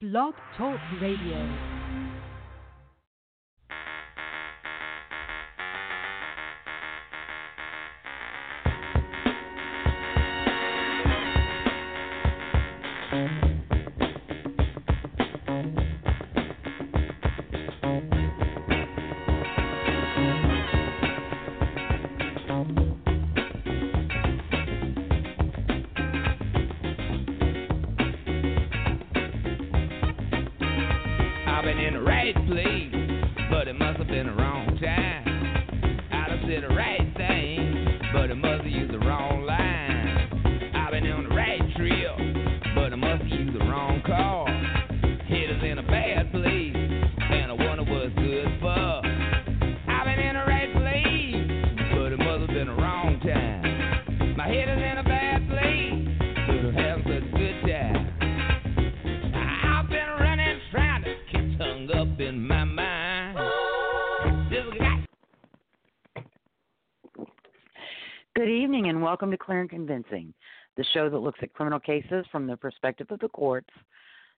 Blog Talk Radio. Welcome to Clear and Convincing, the show that looks at criminal cases from the perspective of the courts,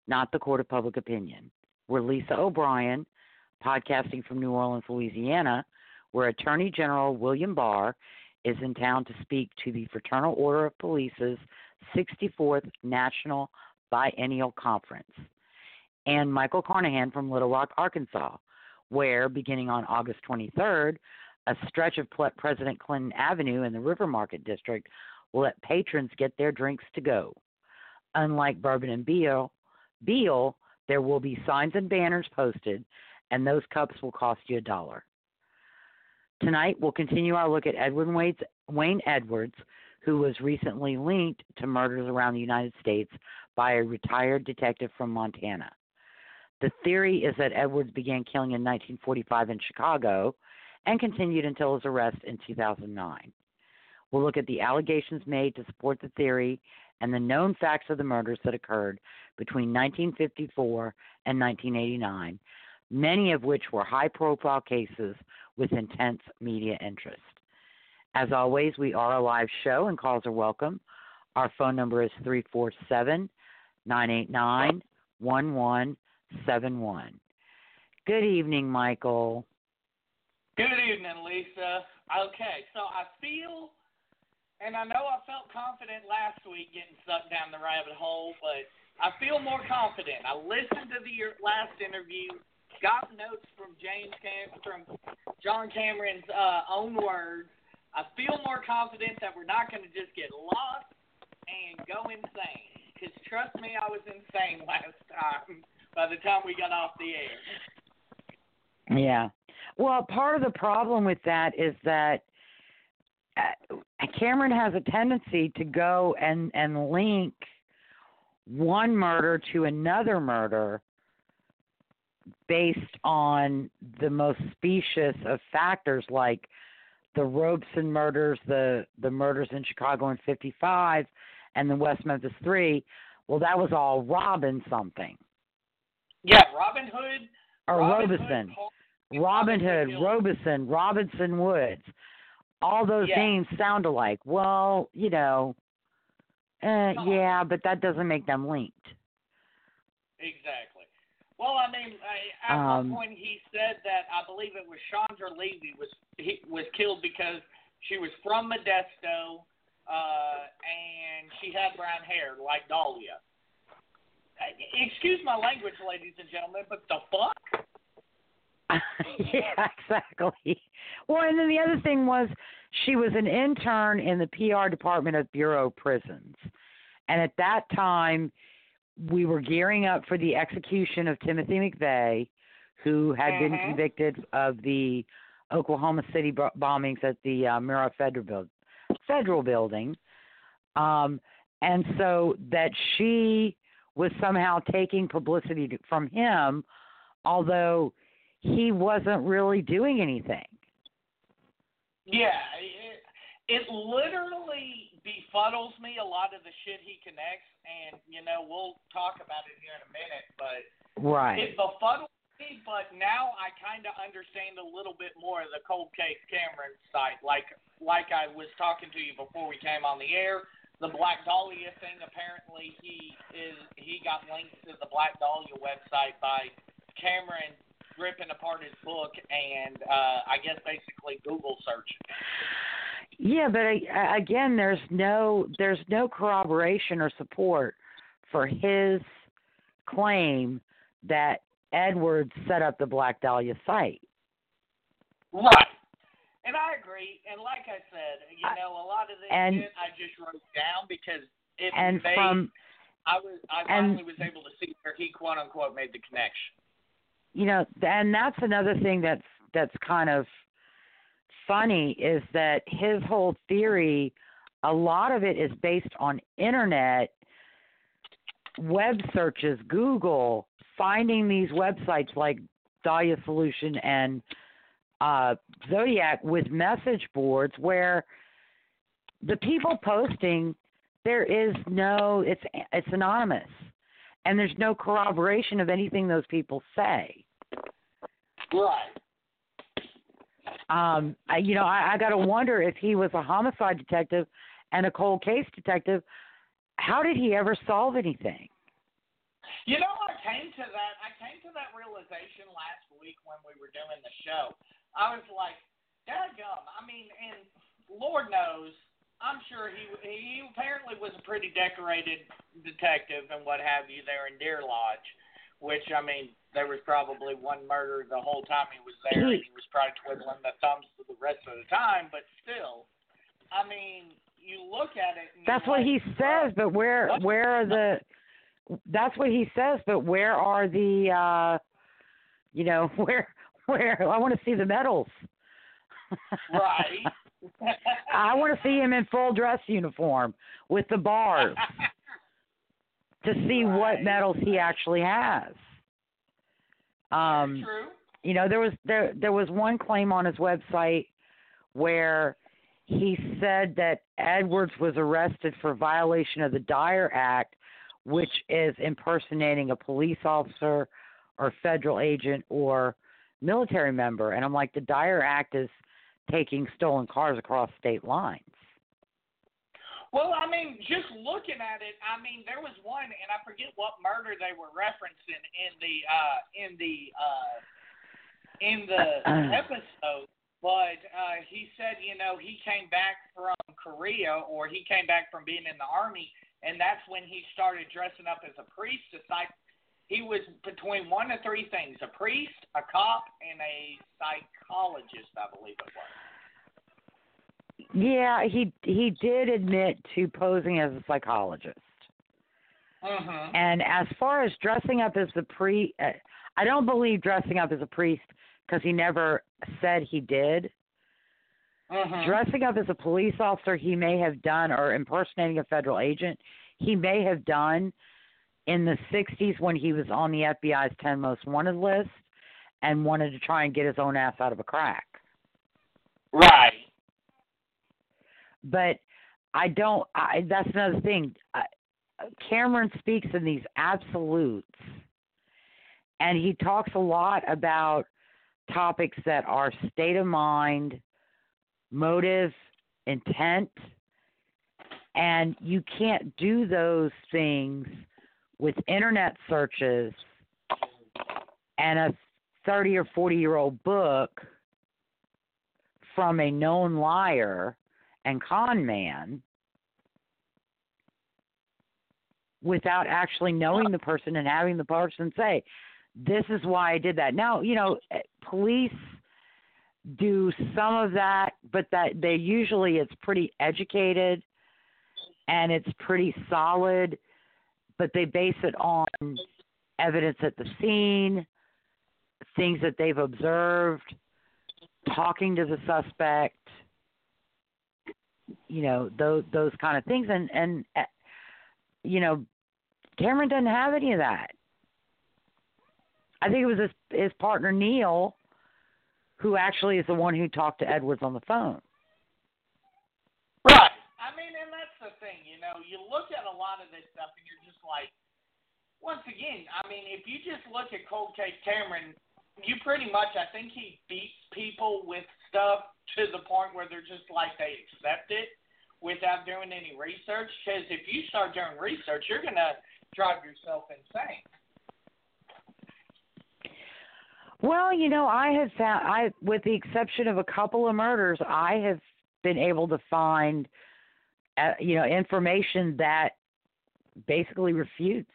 not the court of public opinion. We're Lisa O'Brien, podcasting from New Orleans, Louisiana, where Attorney General William Barr is in town to speak to the Fraternal Order of Police's 64th National Biennial Conference, and Michael Carnahan from Little Rock, Arkansas, where, beginning on August 23rd, a stretch of President Clinton Avenue in the River Market District will let patrons get their drinks to go. Unlike Bourbon and Beale, Beale, there will be signs and banners posted, and those cups will cost you a dollar. Tonight, we'll continue our look at Edward Wade's, Wayne Edwards, who was recently linked to murders around the United States by a retired detective from Montana. The theory is that Edwards began killing in 1945 in Chicago and continued until his arrest in 2009. We'll look at the allegations made to support the theory and the known facts of the murders that occurred between 1954 and 1989, many of which were high profile cases with intense media interest. As always, we are a live show and calls are welcome. Our phone number is 347 989 1171. Good evening, Michael. Good evening, Lisa. Okay, so I feel, and I know I felt confident last week getting sucked down the rabbit hole, but I feel more confident. I listened to the last interview, got notes from James Cam- from John Cameron's uh, own words. I feel more confident that we're not going to just get lost and go insane. Because trust me, I was insane last time. By the time we got off the air. Yeah. Well, part of the problem with that is that uh, Cameron has a tendency to go and and link one murder to another murder based on the most specious of factors like the Robeson murders, the the murders in Chicago in 55 and the West Memphis 3. Well, that was all Robin something. Yeah, Robin Hood. Or Robin Robeson. Hood, Robin Hood. Robeson, Robinson Woods. All those Yeah. names sound alike. Well, you know, uh, yeah, but that doesn't make them linked. Exactly. Well, I mean, I, at Um, one point he said that I believe it was Chandra Levy was he, was killed because she was from Modesto uh, and she had brown hair like Dahlia. Uh, Excuse my language, ladies and gentlemen, but the fuck? yeah, exactly. Well, and then the other thing was she was an intern in the PR department of Bureau of Prisons. And at that time, we were gearing up for the execution of Timothy McVeigh, who had been Mhm. convicted of the Oklahoma City bombings at the uh, Murrah Federal, Buil- Federal Building. Um, and so that she was somehow taking publicity to- from him, although he wasn't really doing anything. Yeah, it, it literally befuddles me a lot of the shit he connects, and you know we'll talk about it here in a minute, but. Right. It befuddles me, but now I kind of understand a little bit more of the cold case Cameron site. Like like I was talking to you before we came on the air, the Black Dahlia thing. Apparently, he is he got links to the Black Dahlia website by Cameron ripping apart his book and uh, I guess basically Google search. Yeah, but uh, again, there's no there's no corroboration or support for his claim that Edwards set up the Black Dahlia site. Right. And I agree. And like I said, you know, a lot of this and, shit I just wrote down because it and made, from I was I finally was able to see where he quote unquote made the connection. You know, and that's another thing that's that's kind of funny is that his whole theory, a lot of it is based on internet web searches, Google, finding these websites like Dahlia Solution and uh, Zodiac with message boards where the people posting there is no it's it's anonymous and there's no corroboration of anything those people say. Right. Um, I, you know, I, I got to wonder if he was a homicide detective and a cold case detective. How did he ever solve anything? You know, I came to that. I came to that realization last week when we were doing the show. I was like, "Dadgum!" I mean, and Lord knows, I'm sure he he apparently was a pretty decorated detective and what have you there in Deer Lodge. Which I mean, there was probably one murder the whole time he was there, and he was probably twiddling the thumbs for the rest of the time. But still, I mean, you look at it. And That's what he says, but where where are the? That's what he says, but where are the? uh You know where where I want to see the medals. Right. I want to see him in full dress uniform with the bars to see what medals he actually has. Um, True. you know, there was there there was one claim on his website where he said that Edwards was arrested for violation of the Dyer Act, which is impersonating a police officer or federal agent or military member. And I'm like, the Dyer Act is taking stolen cars across state lines. Well, I mean, just looking at it, I mean, there was one, and I forget what murder they were referencing in the uh, in the uh, in the episode, but uh, he said, you know, he came back from Korea or he came back from being in the army, and that's when he started dressing up as a priest. It's like he was between one of three things: a priest, a cop, and a psychologist, I believe it was. Yeah, he he did admit to posing as a psychologist. Mm-hmm. And as far as dressing up as the priest, uh, I don't believe dressing up as a priest because he never said he did. Mm-hmm. Dressing up as a police officer, he may have done, or impersonating a federal agent, he may have done in the 60s when he was on the FBI's 10 most wanted list and wanted to try and get his own ass out of a crack. Right. But I don't, I, that's another thing. I, Cameron speaks in these absolutes, and he talks a lot about topics that are state of mind, motive, intent, and you can't do those things with internet searches and a 30 or 40 year old book from a known liar and con man without actually knowing the person and having the person say, This is why I did that. Now, you know, eh, police do some of that, but that they usually it's pretty educated and it's pretty solid, but they base it on evidence at the scene, things that they've observed, talking to the suspect, you know, those those kind of things and and uh, you know, Cameron doesn't have any of that. I think it was his his partner Neil who actually is the one who talked to Edwards on the phone. Right. I mean, and that's the thing, you know, you look at a lot of this stuff and you're just like, once again, I mean, if you just look at Cold Case Cameron, you pretty much, I think he beats people with stuff to the point where they're just like they accept it. without doing any research? Because if you start doing research, you're gonna drive yourself insane. Well, you know, I have found I with the exception of a couple of murders, I have been able to find uh, you know, information that basically refutes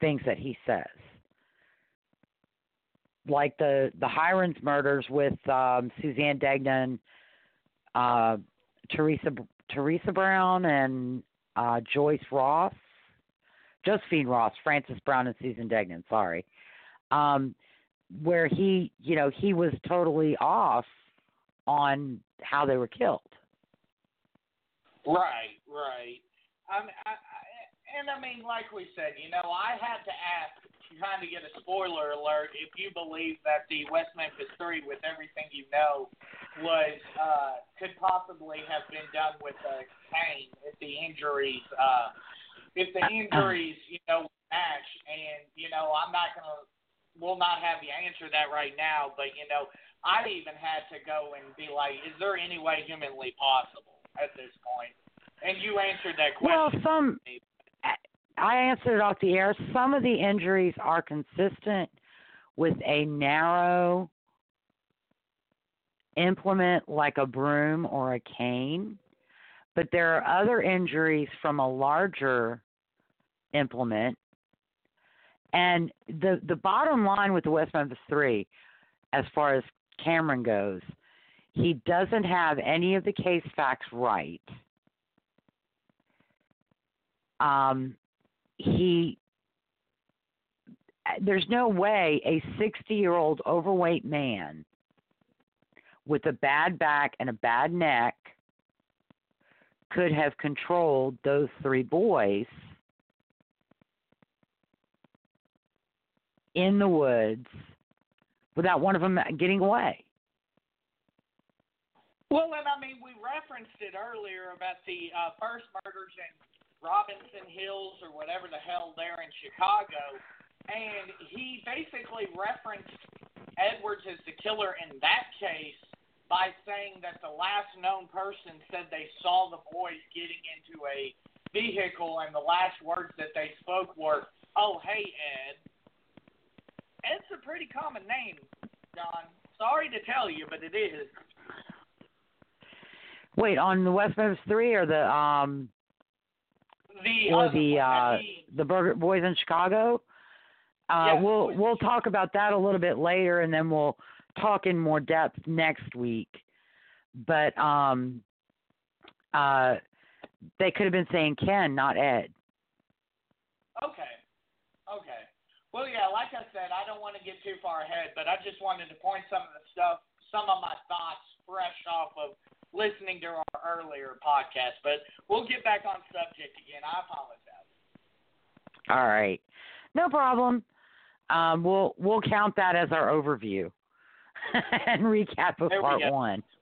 things that he says. Like the the Heirens murders with um Suzanne Degnan, uh Teresa Teresa Brown and uh Joyce Ross. Josephine Ross, Frances Brown and Susan Degnan, sorry um, where he, you know, he was totally off on how they were killed. Right, right. I, I, and I mean, like we said, you know, I had to ask, trying to get a spoiler alert, if you believe that the West Memphis Three, with everything you know, was uh, could possibly have been done with a cane if the injuries, uh, if the injuries, you know, match. And you know, I'm not gonna will not have the answer that right now, but you know, I even had to go and be like, is there any way humanly possible at this point? And you answered that question. Well, some I answered it off the air. Some of the injuries are consistent with a narrow implement like a broom or a cane, but there are other injuries from a larger implement and the the bottom line with the West Memphis Three, as far as Cameron goes, he doesn't have any of the case facts right. Um, he there's no way a 60 year old overweight man with a bad back and a bad neck could have controlled those three boys in the woods without one of them getting away. Well, and I mean, we referenced it earlier about the uh, first murders in Robinson Hills or whatever the hell there in Chicago, and he basically referenced Edwards as the killer in that case by saying that the last known person said they saw the boys getting into a vehicle, and the last words that they spoke were, "Oh, hey, Ed." It's a pretty common name, John. Sorry to tell you, but it is. Wait, on the West Memphis Three or the um the or the uh, the Burger Boys in Chicago? Uh, yeah, we'll we'll talk about that a little bit later, and then we'll talk in more depth next week. But um, uh, they could have been saying Ken, not Ed. Okay. Okay. Well, yeah, like I said, I don't want to get too far ahead, but I just wanted to point some of the stuff, some of my thoughts fresh off of listening to our earlier podcast. But we'll get back on subject again. I apologize. All right, no problem. Um, we'll we'll count that as our overview and recap of part one.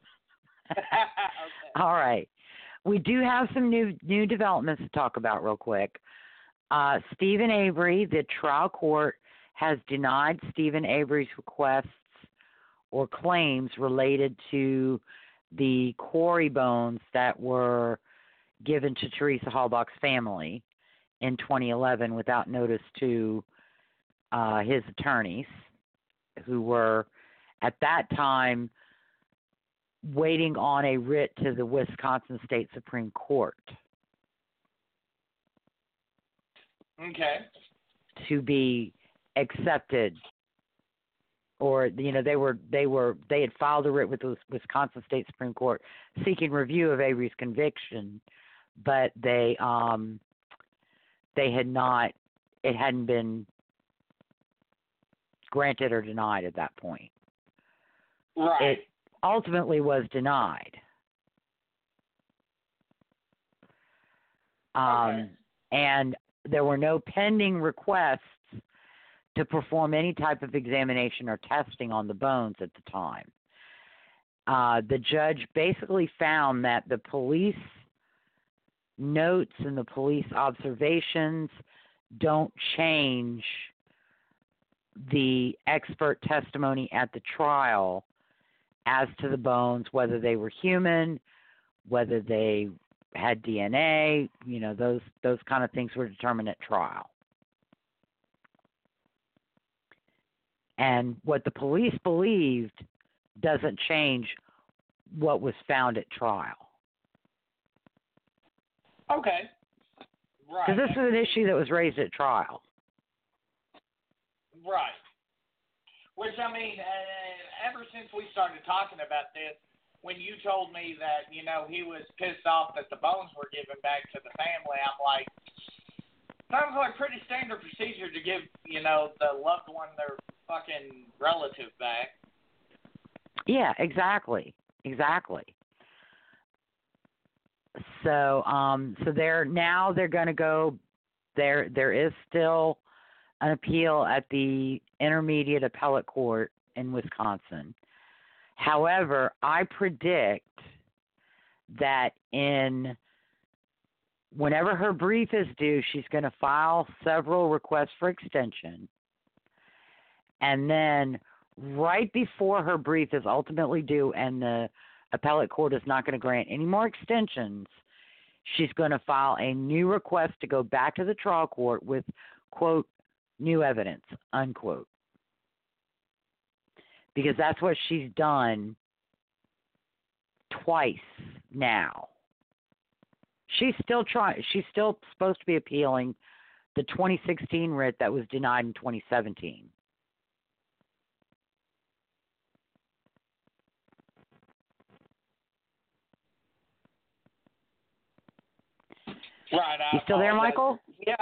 okay. All right. We do have some new new developments to talk about real quick. Uh, Steven Avery, the trial court has denied Steven Avery's requests or claims related to the quarry bones that were given to Teresa Halbach's family in 2011 without notice to uh, his attorneys, who were at that time waiting on a writ to the Wisconsin State Supreme Court. Okay. to be accepted or you know they were they were they had filed a writ with the Wisconsin State Supreme Court seeking review of Avery's conviction, but they um they had not it hadn't been granted or denied at that point. Right. It ultimately was denied. Um Okay. and there were no pending requests to perform any type of examination or testing on the bones at the time. Uh, the judge basically found that the police notes and the police observations don't change the expert testimony at the trial as to the bones, whether they were human whether they had DNA, you know, those those kind of things were determined at trial. And what the police believed doesn't change what was found at trial. Okay. Right. Because this is an issue that was raised at trial. Right. Which I mean, uh, ever since we started talking about this, when you told me that you know he was pissed off that the bones were given back to the family, I'm like, sounds like pretty standard procedure to give you know the loved one their fucking relative back. Yeah, exactly. Exactly. So, um, so they're now they're going to go. There, there is still an appeal at the Intermediate Appellate Court in Wisconsin. However, I predict that in whenever her brief is due, she's going to file several requests for extension. And then right before her brief is ultimately due and the appellate court is not going to grant any more extensions, she's going to file a new request to go back to the trial court with, quote, new evidence, unquote. Because that's what she's done twice now. She's still trying she's still supposed to be appealing the 2016 writ that was denied in 2017. Right. I You still there. Michael? Yeah.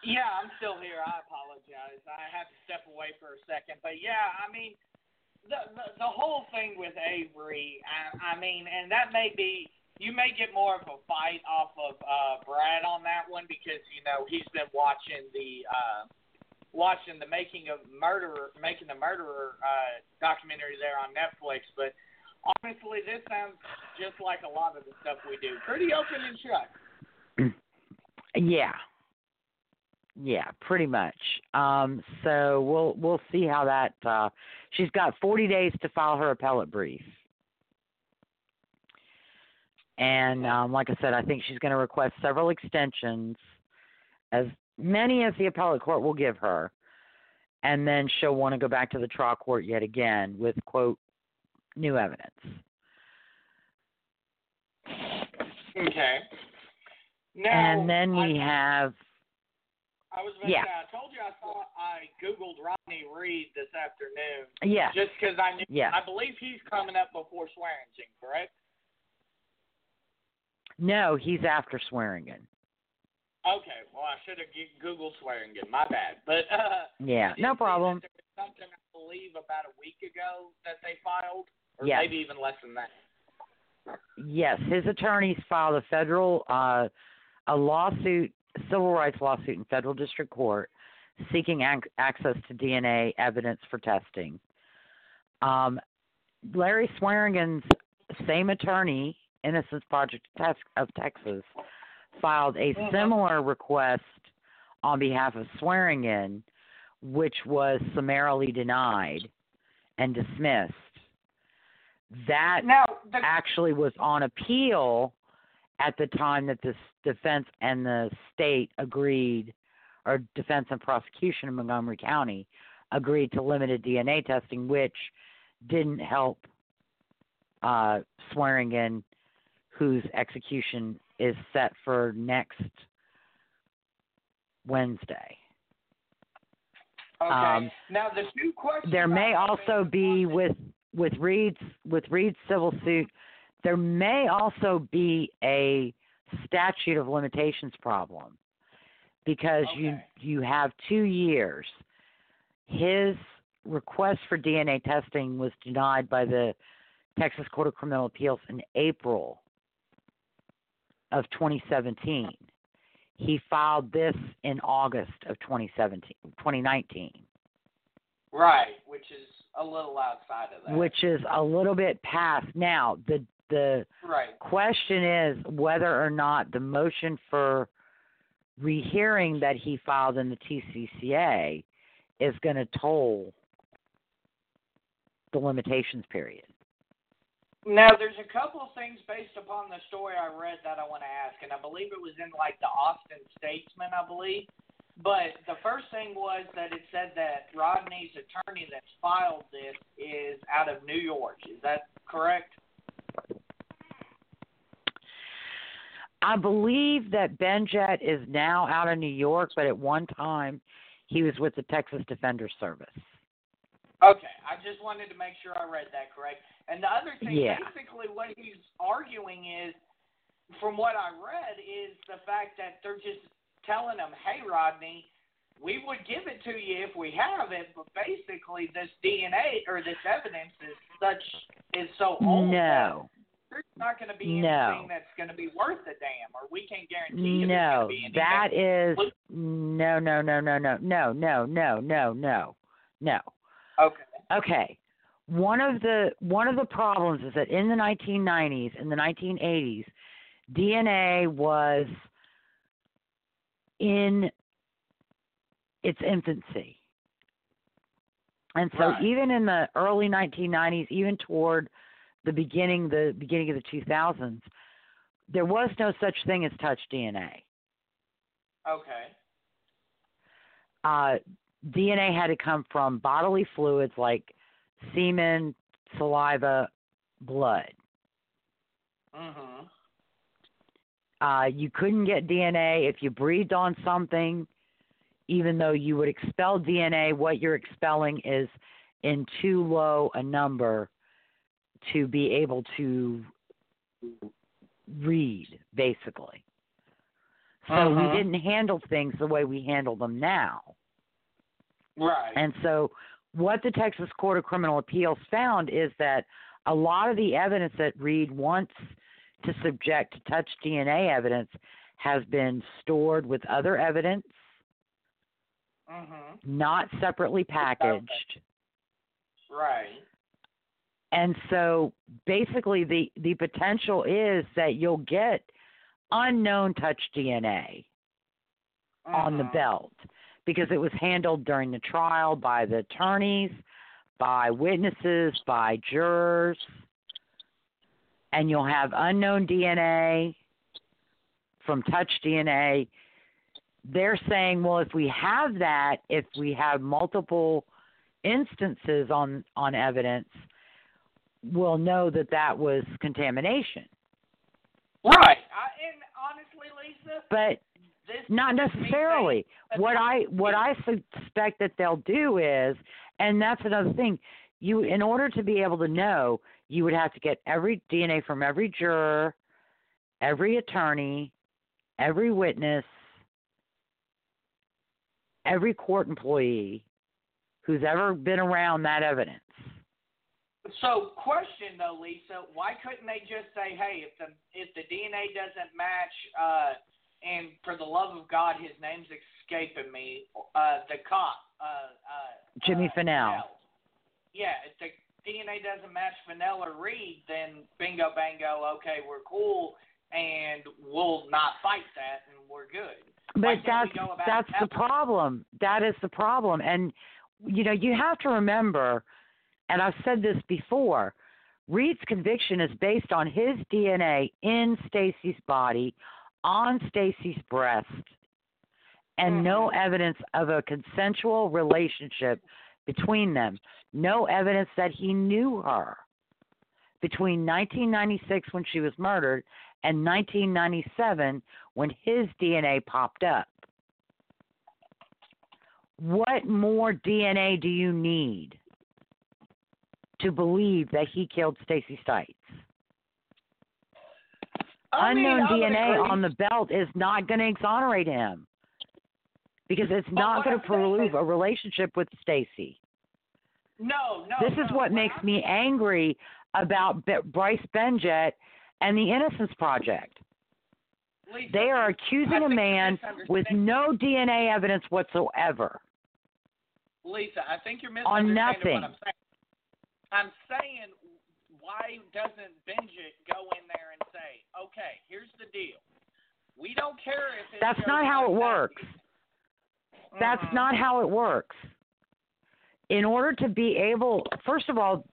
Yeah, I'm still here. I apologize. I had to step away for a second, but yeah, I mean, the the, the whole thing with Avery. I, I mean, and that may be you may get more of a fight off of uh, Brad on that one because you know he's been watching the uh, watching the making of murderer making the murderer uh, documentary there on Netflix, but. Honestly, this sounds just like a lot of the stuff we do. Pretty open and shut. Yeah. Yeah, pretty much. Um, so we'll we'll see how that uh she's got 40 days to file her appellate brief. And um like I said, I think she's going to request several extensions as many as the appellate court will give her. And then she'll want to go back to the trial court yet again with quote new evidence. Okay. Now, and then we I, have I was about yeah. to say, I told you I saw I googled Rodney Reed this afternoon yeah. just because I knew. Yeah. I believe he's coming up before Swearingen, correct? No, he's after Swearingen. Okay. Well, I should have googled Swearingen. My bad. But uh, Yeah, no problem. there was something I believe about a week ago that they filed, or Yes. maybe even less than that. Yes, his attorneys filed a federal uh, a lawsuit, civil rights lawsuit in federal district court, seeking ac- access to DNA evidence for testing. Um, Larry Swearingen's same attorney, Innocence Project of Texas, filed a Mhm. similar request on behalf of Swearingen, which was summarily denied and dismissed. That Now, the, actually was on appeal at the time that the defense and the state agreed, or defense and prosecution in Montgomery County agreed to limited DNA testing, which didn't help uh, Swearingen, whose execution is set for next Wednesday. okay. um, now the two questions. There may also be with with Reed's with Reed's civil suit. There may also be a statute of limitations problem because you you have two years. His request for DNA testing was denied by the Texas Court of Criminal Appeals in April of 2017. He filed this in August of 2017, 2019. Right, which is a little outside of that. which is a little bit past now the the right. question is whether or not the motion for rehearing that he filed in the TCCA is going to toll the limitations period Now, there's a couple of things based upon the story I read that I want to ask, and I believe it was in like the Austin Statesman, I believe. But the first thing was that it said that Rodney's attorney that's filed this is out of New York. Is that correct? I believe that Benjet is now out of New York, but at one time he was with the Texas Defender Service. Okay, I just wanted to make sure I read that correct. And the other thing, Yeah. basically, what he's arguing is, from what I read, is the fact that they're just telling him, "Hey, Rodney, we would give it to you if we have it, but basically, this DNA or this evidence is such is so old No. That there's not going to be No. anything that's going to be worth a damn, or we can't guarantee you there's No, going to be anything. that is no, no, no, no, no, no, no, no, no, no, no. okay. Okay. One of the one of the problems is that in the 1990s and the 1980s, DNA was in its infancy. And so Right. even in the early 1990s, even toward the beginning the beginning of the 2000s, there was no such thing as touch DNA. Okay. uh, DNA had to come from bodily fluids like semen, saliva, blood. Mhm. Uh, you couldn't get DNA if you breathed on something, even though you would expel DNA. What you're expelling is in too low a number to be able to read, basically. So Uh-huh. we didn't handle things the way we handle them now. Right. And so, what the Texas Court of Criminal Appeals found is that a lot of the evidence that Reed wants to subject to touch DNA evidence has been stored with other evidence, mhm. not separately packaged. Right. And so, basically, the, the potential is that you'll get unknown touch DNA on the Mhm. belt because it was handled during the trial by the attorneys, by witnesses, by jurors, and you'll have unknown DNA from touch DNA. They're saying, well, if we have that, if we have multiple instances on on evidence, we'll know that that was contamination. Right. I, and honestly, Lisa, But this Not this is me necessarily. What I what I suspect that they'll do is, and that's another thing. You, in order to be able to know, you would have to get every DNA from every juror, every attorney, every witness, every court employee who's ever been around that evidence. So, question though, Lisa, why couldn't they just say, "Hey, if the if the DNA doesn't match, uh, and for the love of God, his name's escaping me, uh, the cop, uh, uh, Jimmy uh, Fennell. Yeah, if the DNA doesn't match Fennell or Reed, then bingo, bango, okay, we're cool, and we'll not fight that, and we're good. But that's we go about that's the problem. That is the problem. And you know, you have to remember, and I've said this before, Reed's conviction is based on his DNA in Stacy's body, on Stacy's breast, and no Mhm. evidence of a consensual relationship between them. No evidence that he knew her between 1996 when she was murdered and 1997 when his DNA popped up. What more DNA do you need to believe that he killed Stacy Stites? I mean, Unknown I DNA on the belt is not going to exonerate him because it's not going to prove a relationship with Stacy. No, no. This is no. what makes me angry about Be- Bryce Benjet and the Innocence Project. Lisa, They are accusing a man with no DNA evidence whatsoever. Lisa, I think you're missing On nothing. what I'm saying. I'm saying, why doesn't Benjet go in there and say, okay, here's the deal. We don't care if it's That's not how it works. That's Mhm. not how it works. In order to be able, first of all,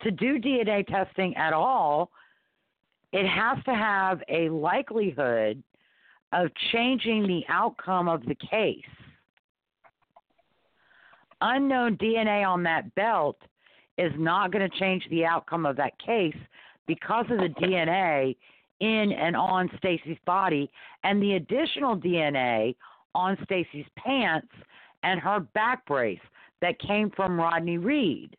to do DNA testing at all, it has to have a likelihood of changing the outcome of the case. Unknown DNA on that belt is not going to change the outcome of that case because of the DNA in and on Stacy's body and the additional DNA on Stacy's pants and her back brace that came from Rodney Reed.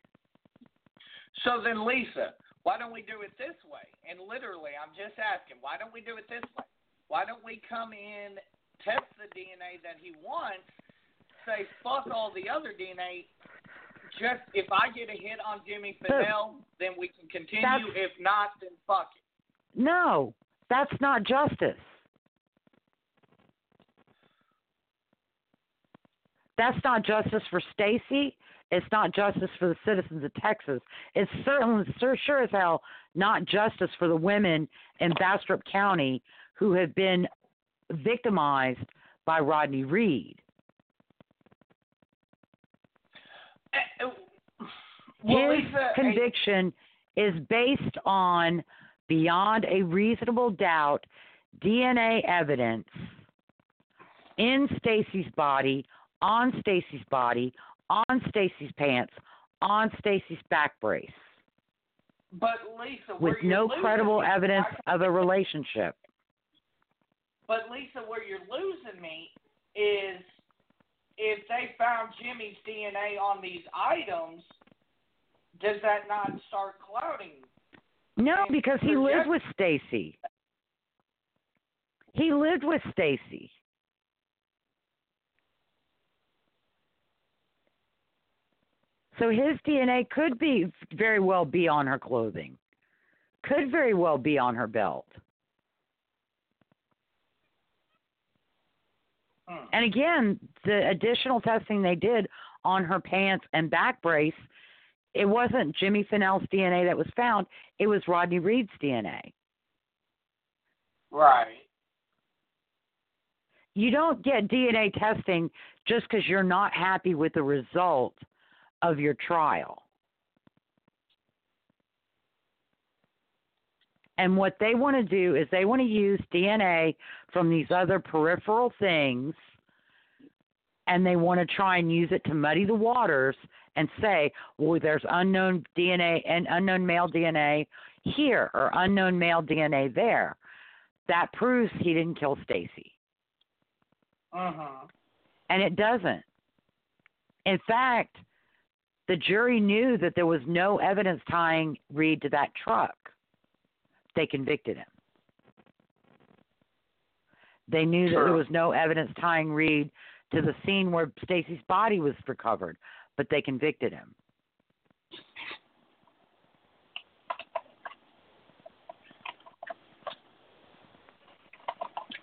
So then, Lisa, why don't we do it this way? And literally, I'm just asking, why don't we do it this way? Why don't we come in, test the DNA that he wants, say fuck all the other DNA? Just if I get a hit on Jimmy Fennell, then we can continue. If not, then fuck it. No, that's not justice. That's not justice for Stacy. It's not justice for the citizens of Texas. It's certainly sure, sure as hell not justice for the women in Bastrop County who have been victimized by Rodney Reed. Well, His Lisa, eh, conviction is based on beyond a reasonable doubt DNA evidence in Stacy's body, on Stacy's body, on Stacy's pants, on Stacy's back brace, But Lisa, with where you're no credible me- evidence of a relationship. But Lisa, where you're losing me is if they found Jimmy's DNA on these items, does that not start clouding? No, because he lived with Stacy. He lived with Stacy. So his DNA could be very well be on her clothing. Could very well be on her belt. Hmm. And again, the additional testing they did on her pants and back brace, it wasn't Jimmy Fennell's DNA that was found, it was Rodney Reed's DNA. Right. You don't get DNA testing just because you're not happy with the result of your trial. And what they want to do is they want to use DNA from these other peripheral things and they want to try and use it to muddy the waters and say, well, there's unknown DNA and unknown male DNA here or unknown male DNA there. That proves he didn't kill Stacy. Mhm. And it doesn't. In fact, the jury knew that there was no evidence tying Reed to that truck. They convicted him. They knew that there was no evidence tying Reed to the scene where Stacy's body was recovered, but they convicted him.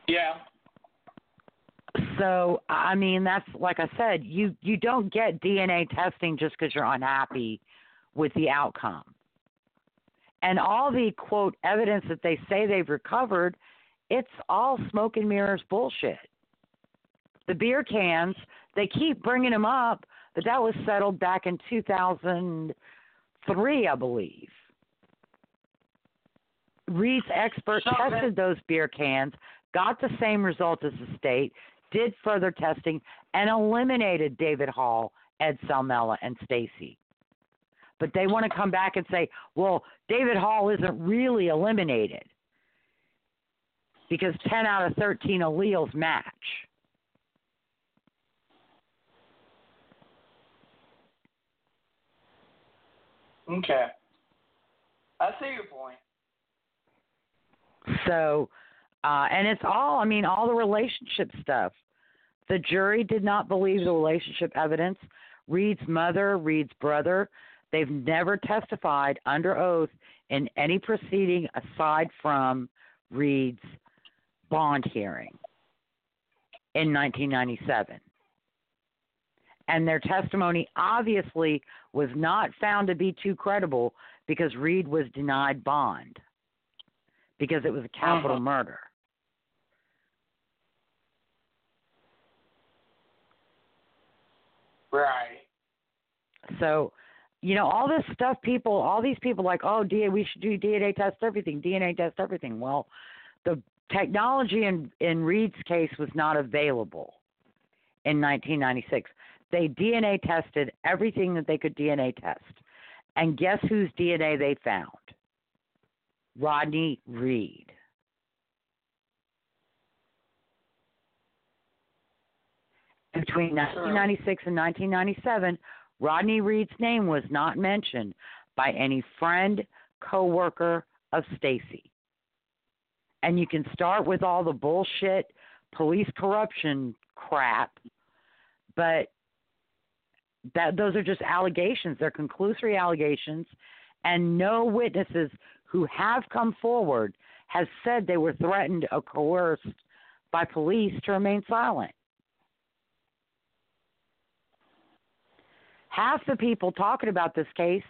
Yeah. So, I mean, that's like I said, you you don't get DNA testing just because you're unhappy with the outcome. And all the quote evidence that they say they've recovered, it's all smoke and mirrors bullshit. The beer cans, they keep bringing them up, but that was settled back in 2003, I believe. Reed's expert So tested those beer cans, got the same result as the state, did further testing, and eliminated David Hall, Ed Salmela, and Stacy. But they want to come back and say, well, David Hall isn't really eliminated because 10 out of 13 alleles match. Okay. I see your point. So, uh, and it's all, I mean, all the relationship stuff. The jury did not believe the relationship evidence. Reed's mother, Reed's brother, they've never testified under oath in any proceeding aside from Reed's bond hearing in 1997. And their testimony obviously was not found to be too credible because Reed was denied bond because it was a capital Uh-huh. murder. Right. So, you know, all this stuff people, all these people like, oh, DNA, we should do DNA test everything, DNA test everything. Well, the technology in, in Reed's case was not available in 1996. They DNA tested everything that they could DNA test. And guess whose DNA they found? Rodney Reed. Between 1996 and 1997, Rodney Reed's name was not mentioned by any friend, coworker of Stacey. And you can start with all the bullshit police corruption crap, but that those are just allegations. They're conclusory allegations, and no witnesses who have come forward have said they were threatened or coerced by police to remain silent. Half the people talking about this case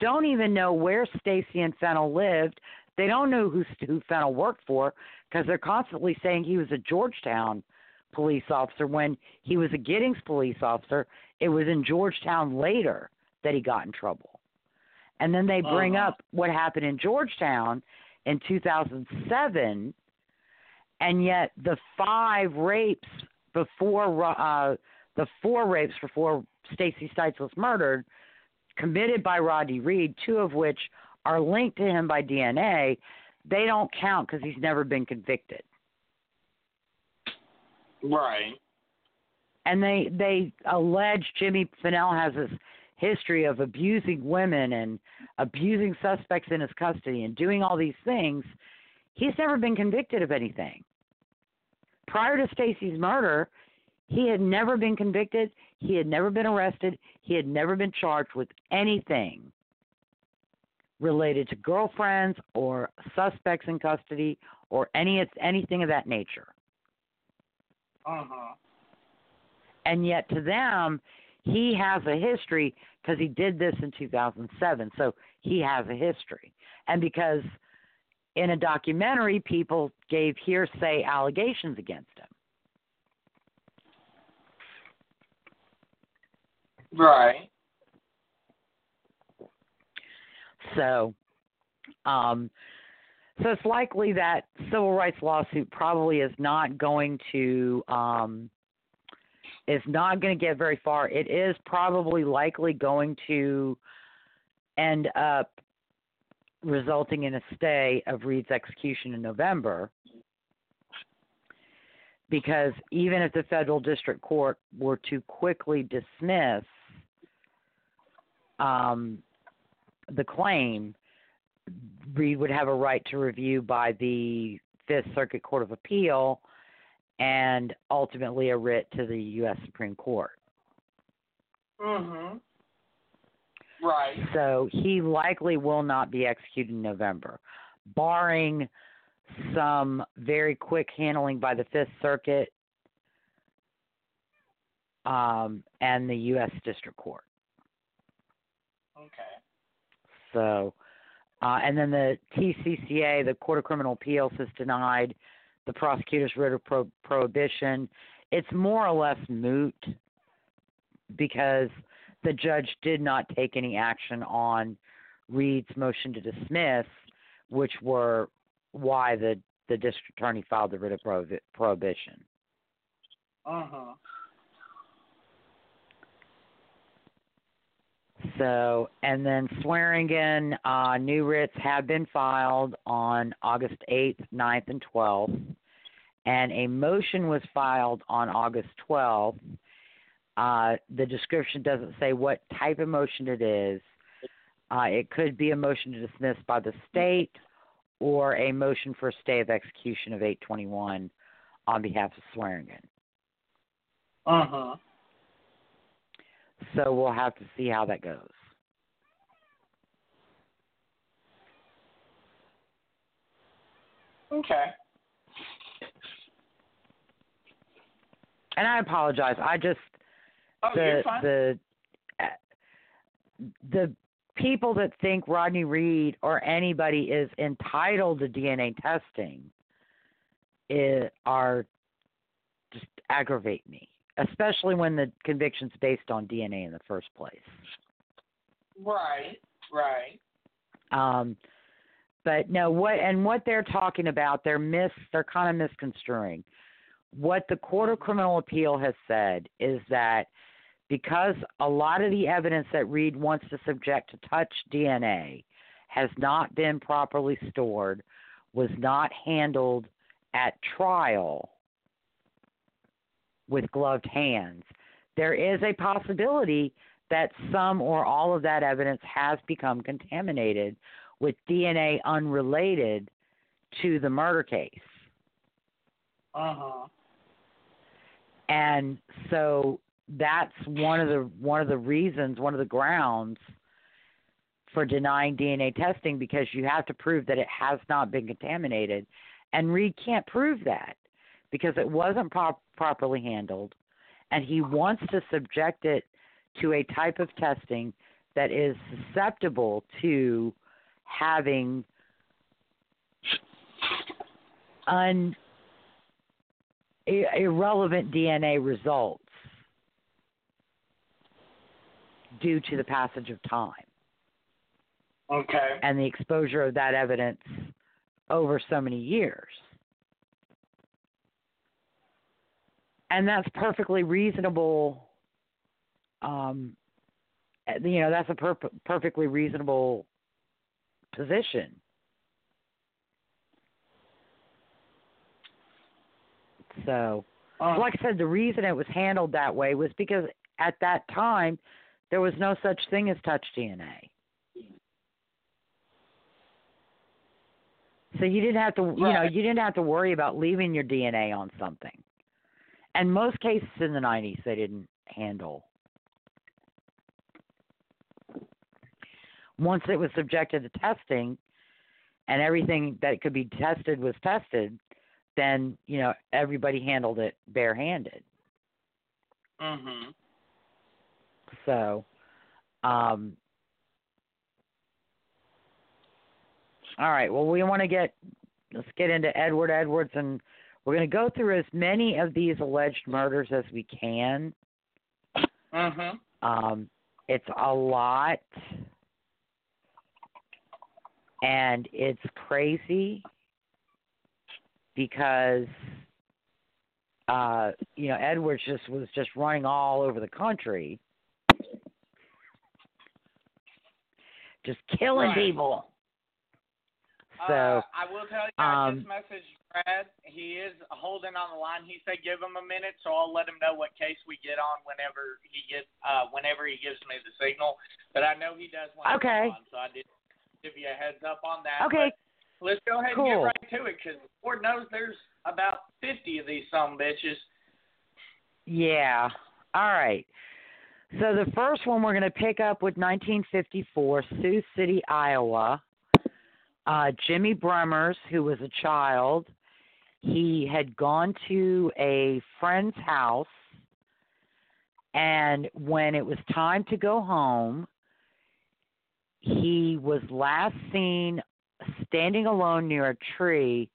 don't even know where Stacey and Fennell lived. They don't know who who Fennell worked for because they're constantly saying he was a Georgetown police officer when he was a Giddings police officer. It was in Georgetown later that he got in trouble. And then they bring Uh-huh. up what happened in Georgetown in 2007, and yet the five rapes before uh, the four rapes before Stacey Stites was murdered, committed by Rodney Reed, two of which are linked to him by DNA, they don't count because he's never been convicted. Right. And they they allege Jimmy Fennell has this history of abusing women and abusing suspects in his custody and doing all these things. He's never been convicted of anything. Prior to Stacey's murder, he had never been convicted. He had never been arrested. He had never been charged with anything related to girlfriends or suspects in custody or any anything of that nature. Uh huh. And yet to them he has a history because he did this in 2007 so he has a history and because in a documentary people gave hearsay allegations against him Right. so um so it's likely that civil rights lawsuit probably is not going to um is not going to get very far. It is probably likely going to end up resulting in a stay of Reed's execution in November. Because even if the federal district court were to quickly dismiss um, the claim, Reed would have a right to review by the Fifth Circuit Court of Appeal and ultimately a writ to the U.S. Supreme Court. Mhm. Right. So he likely will not be executed in November, barring some very quick handling by the Fifth Circuit um, and the U.S. District Court. Okay. So, uh, and then the TCCA, the Court of Criminal Appeals, has denied the prosecutor's writ of pro- prohibition. It's more or less moot because the judge did not take any action on Reed's motion to dismiss, which were why the the district attorney filed the writ of prohibi- prohibition. Uh huh. So, and then Swearingen, uh, new writs have been filed on August 8th, 9th, and 12th. And a motion was filed on August 12th. Uh, the description doesn't say what type of motion it is. Uh, it could be a motion to dismiss by the state or a motion for stay of execution of 821 on behalf of Swearingen. Uh huh. So we'll have to see how that goes. Okay. And I apologize. I just Oh, the the the people that think Rodney Reed or anybody is entitled to DNA testing i are just aggravate me, especially when the conviction's based on DNA in the first place. Right. Right. Um, but no, what and what they're talking about, they're mis, they're kind of misconstruing. What the Court of Criminal Appeal has said is that because a lot of the evidence that Reed wants to subject to touch DNA has not been properly stored, was not handled at trial with gloved hands, there is a possibility that some or all of that evidence has become contaminated with DNA unrelated to the murder case. Uh huh. And so that's one of the one of the reasons, one of the grounds for denying DNA testing because you have to prove that it has not been contaminated. And Reed can't prove that because it wasn't pro- properly handled. And he wants to subject it to a type of testing that is susceptible to having un irrelevant DNA results due to the passage of time Okay. and the exposure of that evidence over so many years. And that's perfectly reasonable. Um, you know, that's a per- perfectly reasonable position. So, Uh, like I said, the reason it was handled that way was because at that time there was no such thing as touch DNA. So you didn't have to, you know, you didn't have to worry about leaving your DNA on something. And most cases in the 90s they didn't handle. Once it was subjected to testing and everything that could be tested was tested, then, you know, everybody handled it barehanded. mhm. So, um, all right. Well, we want to get let's get into Edward Edwards, and we're going to go through as many of these alleged murders as we can. Mhm. Um, it's a lot, and it's crazy because uh, you know Edwards just was just running all over the country, just killing Right. people. So uh, I will tell you, I um, just messaged Brad. He is holding on the line. He said give him a minute, so I'll let him know what case we get on whenever he gets uh whenever he gives me the signal. But I know he does want Okay. to on, so I did give you a heads up on that. okay, let's go ahead Cool. and get right to it because Lord knows there's about fifty of these some bitches. Yeah. All right. So the first one we're going to pick up with 1954, Sioux City, Iowa. Uh, Jimmy Bremmers, who was a child, he had gone to a friend's house, and when it was time to go home, he was last seen standing alone near a tree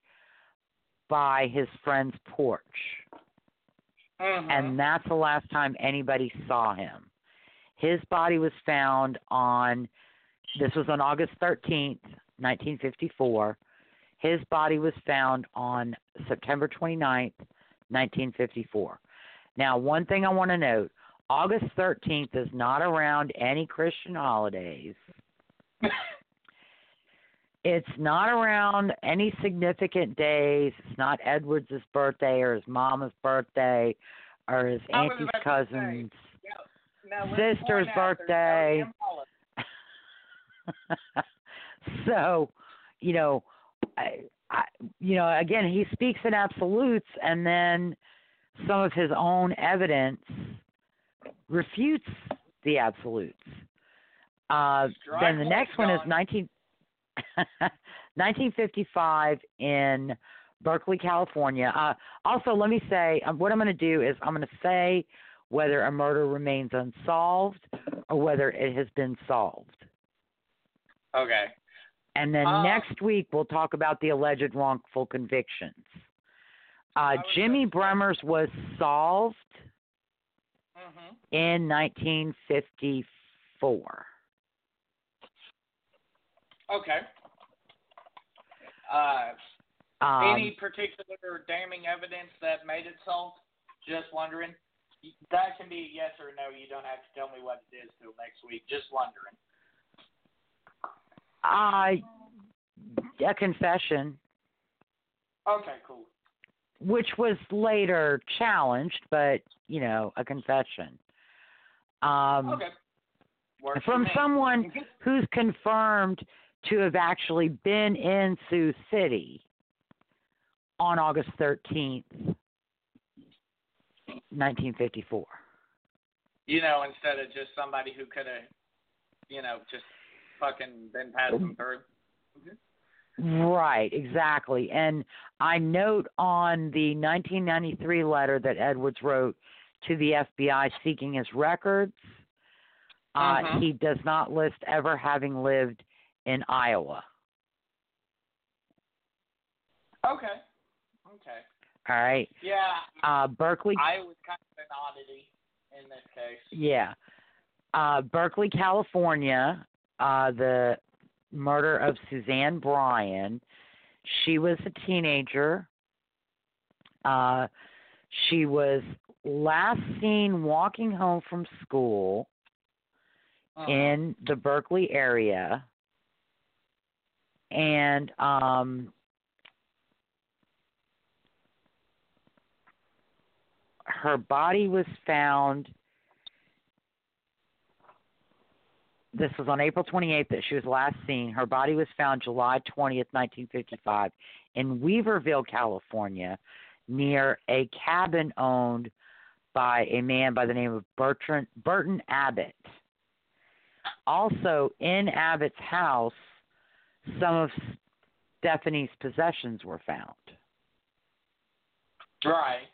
by his friend's porch Mhm. and that's the last time anybody saw him. His body was found on this was on August 13th, 1954. His body was found on September 29th, 1954. Now, one thing I want to note, August 13th is not around any Christian holidays. It's not around any significant days. It's not Edwards' birthday or his mama's birthday or his auntie's about to say, cousin's. Sister's point out there's no birthday. So, you know, I, I, you know, again, he speaks in absolutes, and then some of his own evidence refutes the absolutes. Uh, then the next one is John. 19, 1955 in Berkeley, California. Uh, also, let me say um, what I'm going to do is I'm going to say whether a murder remains unsolved or whether it has been solved. Okay. And then Um, next week we'll talk about the alleged wrongful convictions. Uh, Jimmy Bremmers was solved Mhm. in 1954. Okay. Uh, Um, any particular damning evidence that made it solved? Just wondering. That can be a yes or no. You don't have to tell me what it is till next week. Just wondering. Uh, a confession, Okay, cool. which was later challenged, but you know, a confession. Um, Okay. Works from someone who's confirmed to have actually been in Sioux City on August 13th, 1954. You know, instead of just somebody who could have, you know, just fucking been passing through. Right, exactly. And I note on the 1993 letter that Edwards wrote to the FBI seeking his records, uh, Mhm. he does not list ever having lived in Iowa. Okay. Okay. All right. Yeah, Uh, Berkeley, I was kind of an oddity in this case. yeah. Uh, Berkeley, California, uh, the murder of Suzanne Bryan. She was a teenager. Uh, she was last seen walking home from school Uh-huh. in the Berkeley area. And um her body was found this was on April 28th that she was last seen. Her body was found July 20th, 1955 in Weaverville, California, near a cabin owned by a man by the name of Bertrand Burton Abbott. Also, in Abbott's house, some of Stephanie's possessions were found. Right.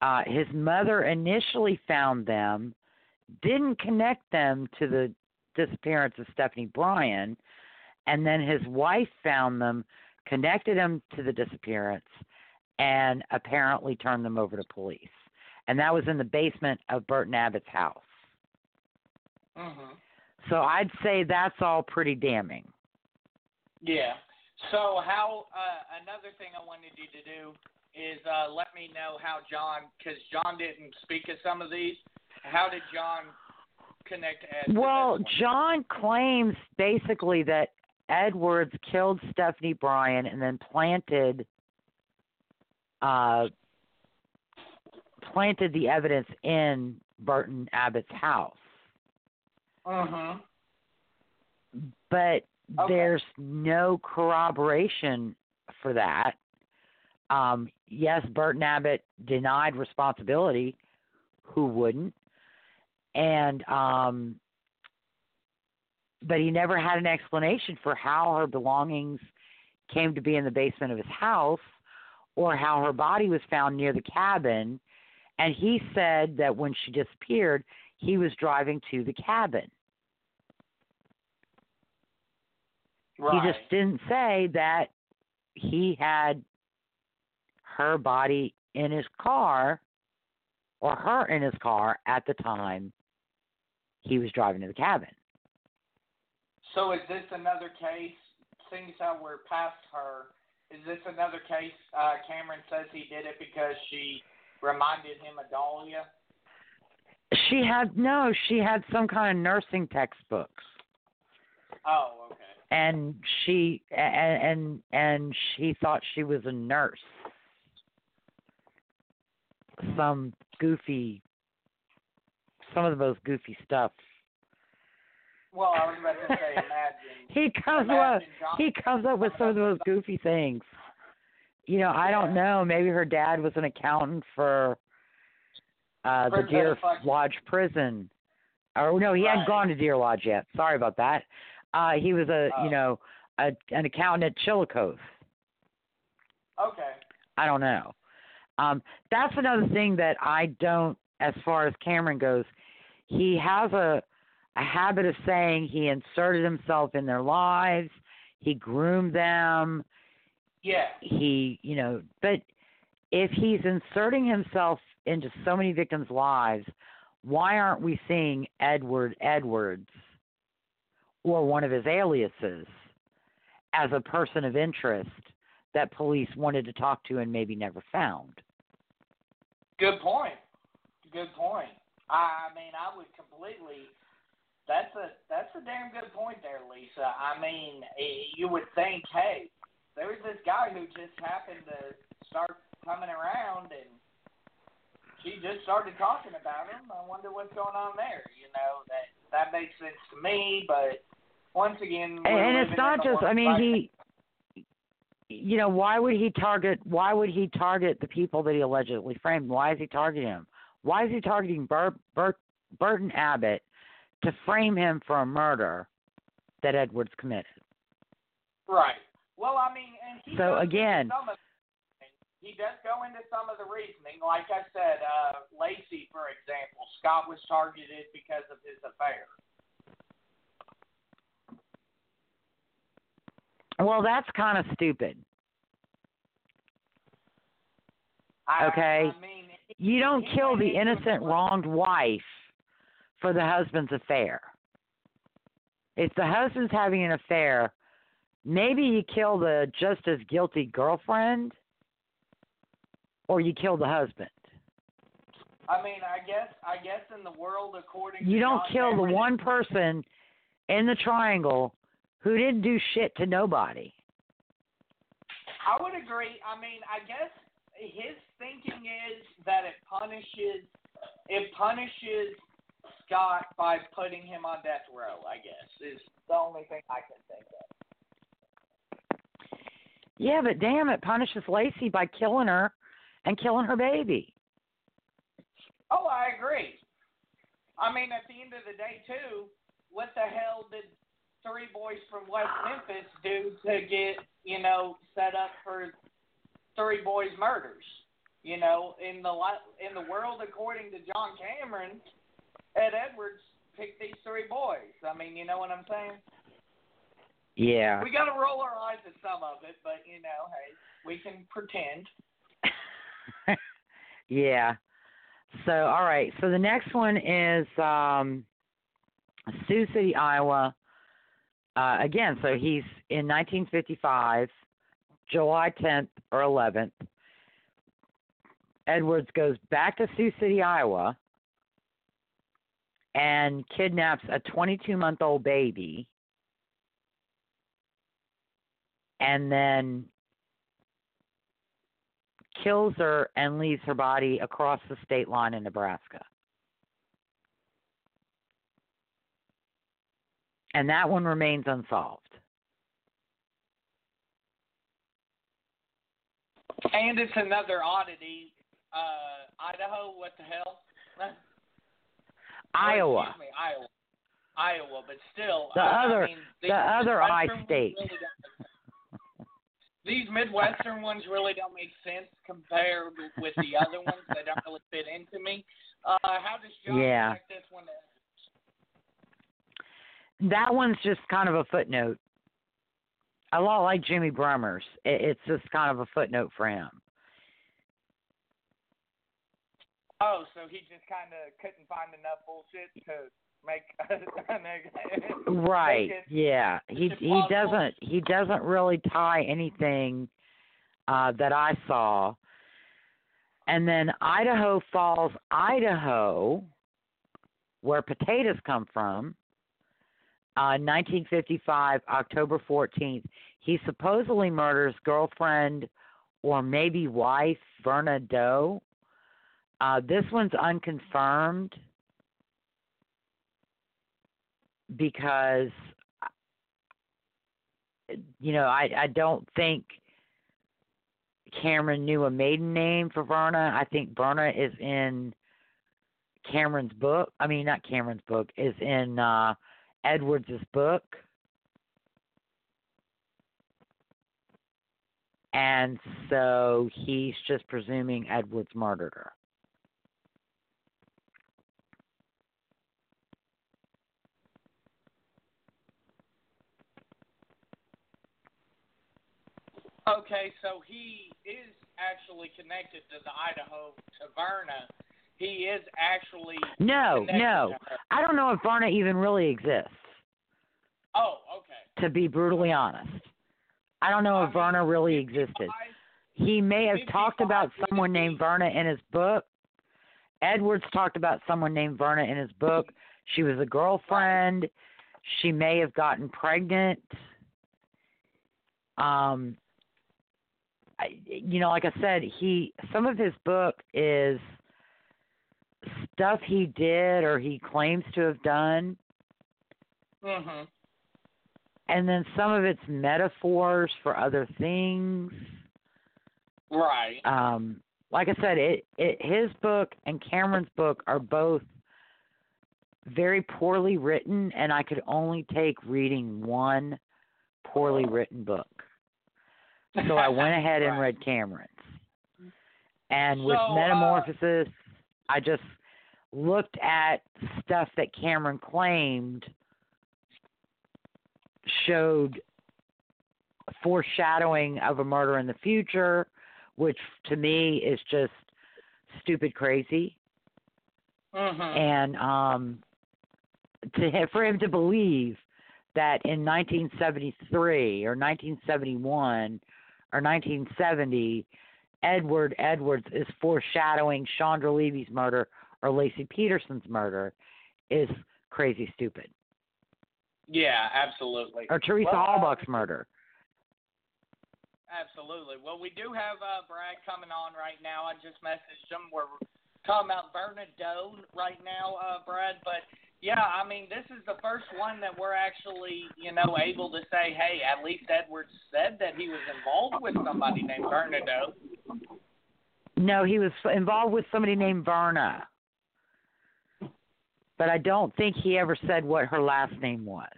Uh, his mother initially found them, didn't connect them to the disappearance of Stephanie Bryan, and then his wife found them, connected them to the disappearance, and apparently turned them over to police. And that was in the basement of Burton Abbott's house. Mhm. So I'd say that's all pretty damning. Yeah. So how? Uh, another thing I wanted you to do is uh, let me know how John, because John didn't speak of some of these. How did John connect Ed? Well? John claims basically that Edwards killed Stephanie Bryan and then planted uh planted the evidence in Burton Abbott's house. Mhm. But Okay. there's no corroboration for that. Um yes, Burton Abbott denied responsibility. Who wouldn't? And um but he never had an explanation for how her belongings came to be in the basement of his house or how her body was found near the cabin. And he said that when she disappeared, he was driving to the cabin. Right. He just didn't say that he had her body in his car or her in his car at the time he was driving to the cabin. So is this another case? Seeing as how we're past her, is this another case? Uh, Cameron says he did it because she reminded him of Dahlia. She had no, she had some kind of nursing textbooks. Oh, okay. and she and and and she thought she was a nurse some goofy some of the most goofy stuff Well, I was about to say, imagine. he comes up imagine John- he comes up with some of the most goofy things. You know i don't know maybe her dad was an accountant for uh the For the deer lodge. Prison. Or no he hadn't gone to deer lodge yet. Sorry about that. Uh he was a Oh. you know a an accountant at chillicothe. Okay. I don't know. Um, that's another thing that I don't, as far as Cameron goes, he has a a habit of saying he inserted himself in their lives, he groomed them, Yeah. he, you know, but if he's inserting himself into so many victims' lives, why aren't we seeing Edward Edwards or one of his aliases as a person of interest that police wanted to talk to and maybe never found. Good point. Good point. I mean, I would completely. That's a that's a damn good point there, Lisa. I mean, you would think, hey, there's this guy who just happened to start coming around, and she just started talking about him. I wonder what's going on there. You know that that makes sense to me, but once again, and, and it's not just. I mean, he. You know, why would he target? Why would he target the people that he allegedly framed? Why is he targeting him? Why is he targeting Bur- Bur- Burton Abbott to frame him for a murder that Edwards committed? Right. Well, I mean, and he so again, of, he does go into some of the reasoning. Like I said, uh, Laci, for example, Scott was targeted because of his affair. Well, that's kind of stupid. I, Okay. I mean, You don't kill the innocent, wronged wife for the husband's affair. If the husband's having an affair, maybe you kill the just as guilty girlfriend, or you kill the husband. I mean, I guess, I guess in the world according You don't kill the one person in the triangle who didn't do shit to nobody. I would agree. I mean, I guess his thinking is that it punishes it punishes Scott by putting him on death row. I guess is the only thing I can think of. Yeah, but damn, it punishes Laci by killing her and killing her baby. Oh, I agree. I mean, at the end of the day, too, what the hell did three boys from West Memphis do to get you know set up for three boys murders? You know, in the in the world according to John Cameron, Ed Edwards picked these three boys. I mean, you know what I'm saying? Yeah. We got to roll our eyes at some of it, but you know, hey, we can pretend. yeah. So, all right. So the next one is um, Sioux City, Iowa. Uh, again, so he's in 1955, July 10th or 11th. Edwards goes back to Sioux City, Iowa, and kidnaps a 22 month old baby, and then kills her and leaves her body across the state line in Nebraska. And that one remains unsolved. And it's another oddity. Uh, Idaho, what the hell? Iowa. Excuse me, Iowa. Iowa, but still. The other- I mean, the other I state. really these Midwestern ones really don't make sense compared with the other ones. They don't really fit into me. Uh, how does John Yeah. this one? To, That one's just kind of a footnote. A lot like Jimmy Brummer's. It's just kind of a footnote for him. Oh, so he just kind of couldn't find enough bullshit to make. Right. Make it Yeah. He he doesn't he doesn't really tie anything uh that I saw. And then Idaho Falls, Idaho, where potatoes come from, uh 1955 October 14th. He supposedly murders girlfriend or maybe wife Verna Doe. Uh this one's unconfirmed because you know I I don't think Cameron knew a maiden name for Verna. I think Verna is in Cameron's book. I mean not Cameron's book is in uh Edwards's book. And so he's just presuming Edwards murdered her. Okay, so he is actually connected to the Idaho to Verna. He is actually No, no. I don't know if Verna even really exists. Oh, okay. To be brutally honest, I don't know I if mean, Verna really existed. He may have talked about someone named Verna in his book. Edwards talked about someone named Verna in his book. She was a girlfriend. She may have gotten pregnant. Um, you know, like I said, he some of his book is stuff he did or he claims to have done, Mhm. and then some of it's metaphors for other things. Right. um like I said, it, it his book and Cameron's book are both very poorly written and I could only take reading one poorly written book. So I went ahead and Right. read Cameron's. And with So, uh, Metamorphosis, I just looked at stuff that Cameron claimed showed foreshadowing of a murder in the future, which to me is just stupid crazy. Mhm. And um, to for him to believe that in 1973 or 1971 or 1970, Edward Edwards is foreshadowing Chandra Levy's murder or Laci Peterson's murder is crazy stupid. Yeah, absolutely. Or Teresa Well, uh, murder. Absolutely. Well, we do have uh, Brad coming on right now. I just messaged him. We're talking about Verna Doe right now, uh, Brad. But yeah, I mean, this is the first one that we're actually, you know, able to say, hey, at least Edwards said that he was involved with somebody named Verna Doe. No, he was involved with somebody named Verna. But I don't think he ever said what her last name was.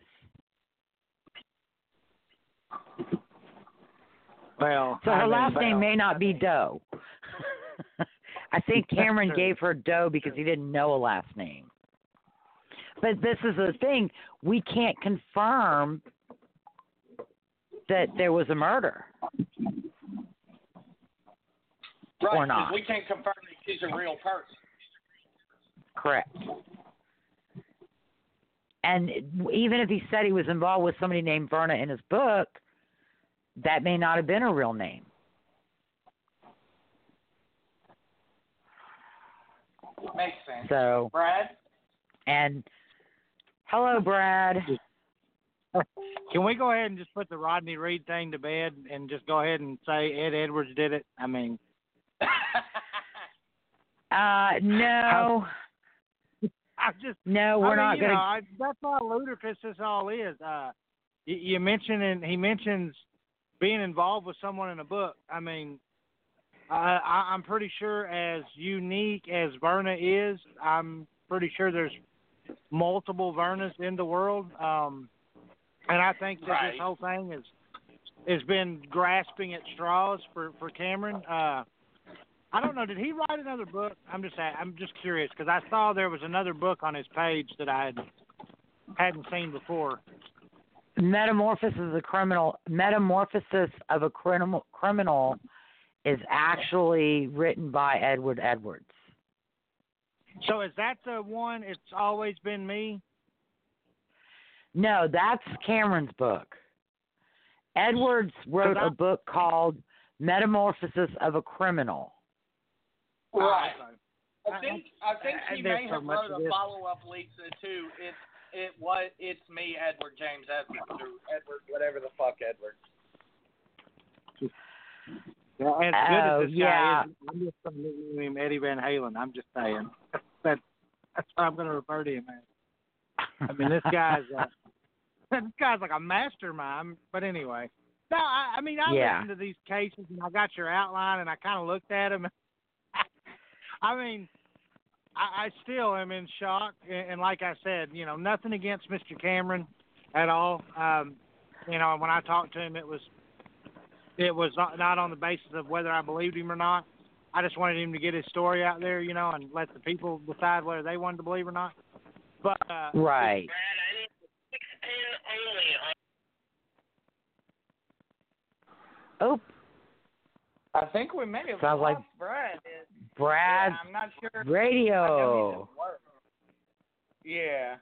Well, So I her mean, last name well, may not be Doe. I think Cameron gave her Doe because he didn't know a last name. But this is the thing, we can't confirm that there was a murder. Right, Or not. We can't confirm that she's a real person. Correct. And even if he said he was involved with somebody named Verna in his book, that may not have been a real name. Makes sense. So, Brad? and hello, Brad. Can we go ahead and just put the Rodney Reed thing to bed and just go ahead and say Ed Edwards did it? I mean, Uh, no, I just no, I we're mean, not going. to I, that's how ludicrous this all is. Uh, you, you mentioned and he mentions being involved with someone in a book. I mean, I, I, I'm pretty sure as unique as Verna is, I'm pretty sure there's multiple Vernas in the world. Um, and I think that Right. this whole thing is has been grasping at straws for for Cameron. Uh, I don't know. Did he write another book? I'm just I'm just curious because I saw there was another book on his page that I had, hadn't seen before. Metamorphosis of a criminal. Metamorphosis of a criminal criminal is actually written by Edward Edwards. So is that the one? It's always been me. No, that's Cameron's book. Edwards wrote I- a book called Metamorphosis of a Criminal. Right. Oh. I think I think I- he may so have much wrote a follow up, Lisa, too. It's it was it's me, Edward James Edwards, or Edward whatever the fuck Edwards. Yeah, as good Oh, as this yeah. guy is, I'm just going to name Eddie Van Halen. I'm just saying. That, that's what I'm going to refer to him as. I mean, this guy's uh, this guy's like a mastermind. But anyway, no, I, I mean, I Yeah. listened to these cases and I got your outline and I kind of looked at them. I mean, I, I still am in shock. And, and like I said, you know, nothing against Mr. Cameron at all. Um, you know, when I talked to him, it was it was not on the basis of whether I believed him or not. I just wanted him to get his story out there, you know, and let the people decide whether they wanted to believe or not. But uh, Right. Oh, I think we may have Sounds like Brad. Brad Yeah, I'm not sure. I know he's Radio. Yeah.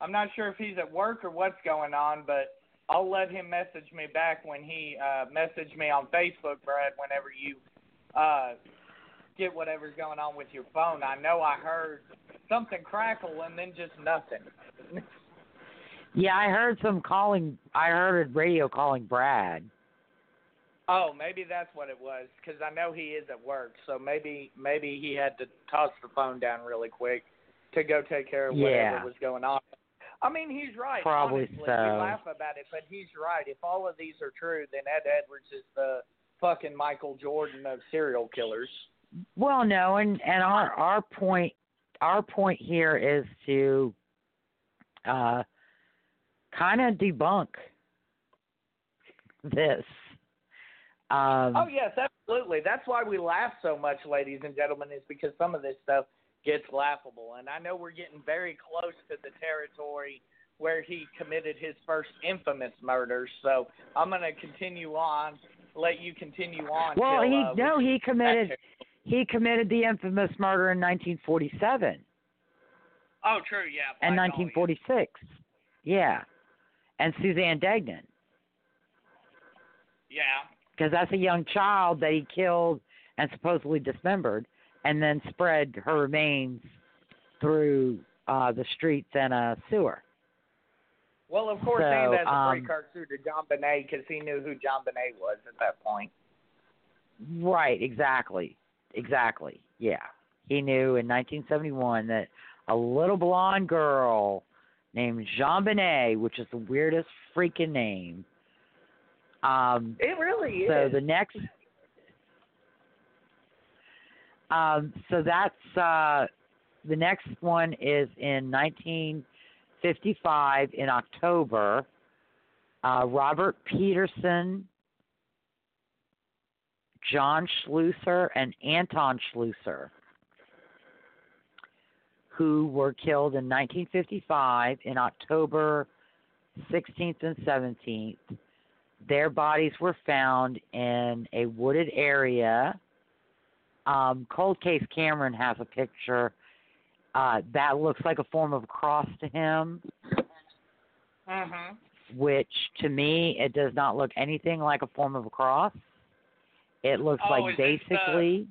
I'm not sure if he's at work or what's going on, but I'll let him message me back when he uh message me on Facebook, Brad, whenever you uh get whatever's going on with your phone. I know I heard something crackle and then just nothing. Yeah, I heard some calling. I heard a radio calling Brad. Oh, maybe that's what it was because I know he is at work, so maybe maybe he had to toss the phone down really quick to go take care of whatever Yeah. was going on. I mean, he's right. Probably honestly. so. We laugh about it, but he's right. If all of these are true, then Ed Edwards is the fucking Michael Jordan of serial killers. Well, no, and and our our point our point here is to uh kind of debunk this. Um, Oh yes, absolutely. That's why we laugh so much, ladies and gentlemen, is because some of this stuff gets laughable. And I know we're getting very close to the territory where he committed his first infamous murder. So I'm going to continue on, let you continue on. well, till, he uh, no, we he committed he committed the infamous murder in 1947 Oh, true. Yeah. and Black Dahlia. 1946. Yeah, and Suzanne Degnan, Yeah. because that's a young child that he killed and supposedly dismembered, and then spread her remains through uh the streets and a sewer. Well, of course, So, and as a um, precursor to JonBenét because he knew who JonBenét was at that point. Right, exactly. Exactly. Yeah. He knew in 1971 that a little blonde girl named JonBenét, which is the weirdest freaking name. Um It really so is. So the next um so that's uh the next one is in 1955 in October. Uh Robert Peterson John Schuessler and Anton Schuessler, who were killed in 1955 in October 16th and 17th. Their bodies were found in a wooded area. Um, Cold Case Cameron has a picture uh, that looks like a form of a cross to him, Mhm. which to me it does not look anything like a form of a cross. It looks Oh, like is this the- basically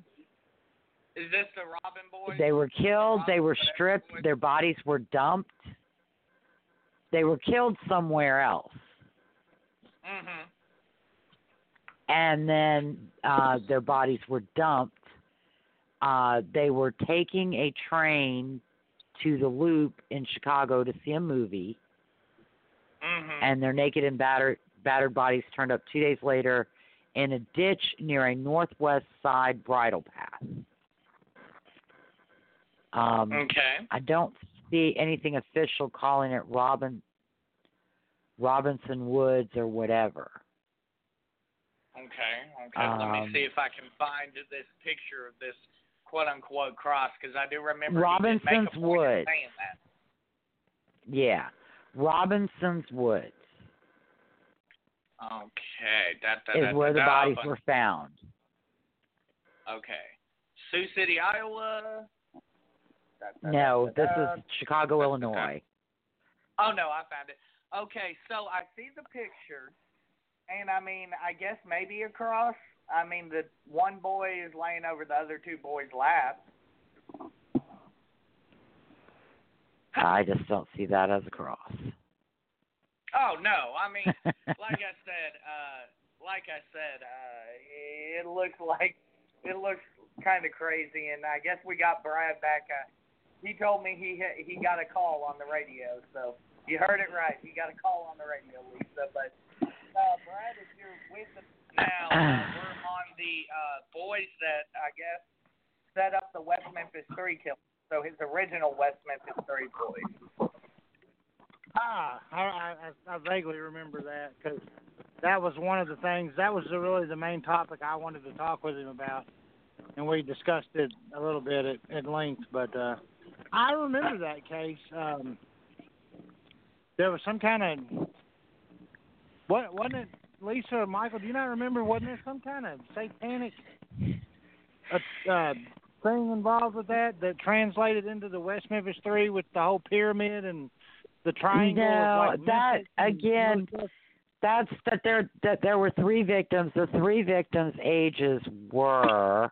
Is this the Robin boys? they were killed, they were stripped, their bodies were dumped. They were killed somewhere else. Mhm. And then uh their bodies were dumped. Uh they were taking a train to the loop in Chicago to see a movie Mhm. and their naked and battered battered bodies turned up 2 days later in a ditch near a northwest side bridle path. Um okay. I don't see anything official calling it Robin Robinson Woods or whatever. Okay. Okay. Let me Um, see if I can find this picture of this quote unquote cross because I do remember he did make a Robinson's point of Wood. saying that. Yeah. Robinson's Woods Okay. That, that, is that, where the bodies were found. Okay. Sioux City, Iowa. No, this is Chicago. Illinois. Oh no, I found it. Okay, so I see the picture, and I mean, I guess maybe a cross. I mean, the one boy is laying over the other two boys' laps. I just don't see that as a cross. Oh no, I mean, like I said, uh, like I said, uh, it looks like it looks kind of crazy, and I guess we got Brad back. Uh, he told me he he got a call on the radio, so you heard it right. He got a call on the radio, Lisa. But uh, Brad, if you're with us now, uh, we're on the uh, boys that I guess set up the West Memphis Three kill. So his original West Memphis Three boys. Ah, I, I, I vaguely remember that because that was one of the things. That was really the main topic I wanted to talk with him about, and we discussed it a little bit at, at length. But uh, I remember that case. Um, there was some kind of what wasn't it, Lisa or Michael? Do you not remember? Wasn't there some kind of satanic uh, uh, thing involved with that that translated into the West Memphis Three with the whole pyramid and the triangle. No, like that, again, That's that there that there were three victims. The three victims' ages were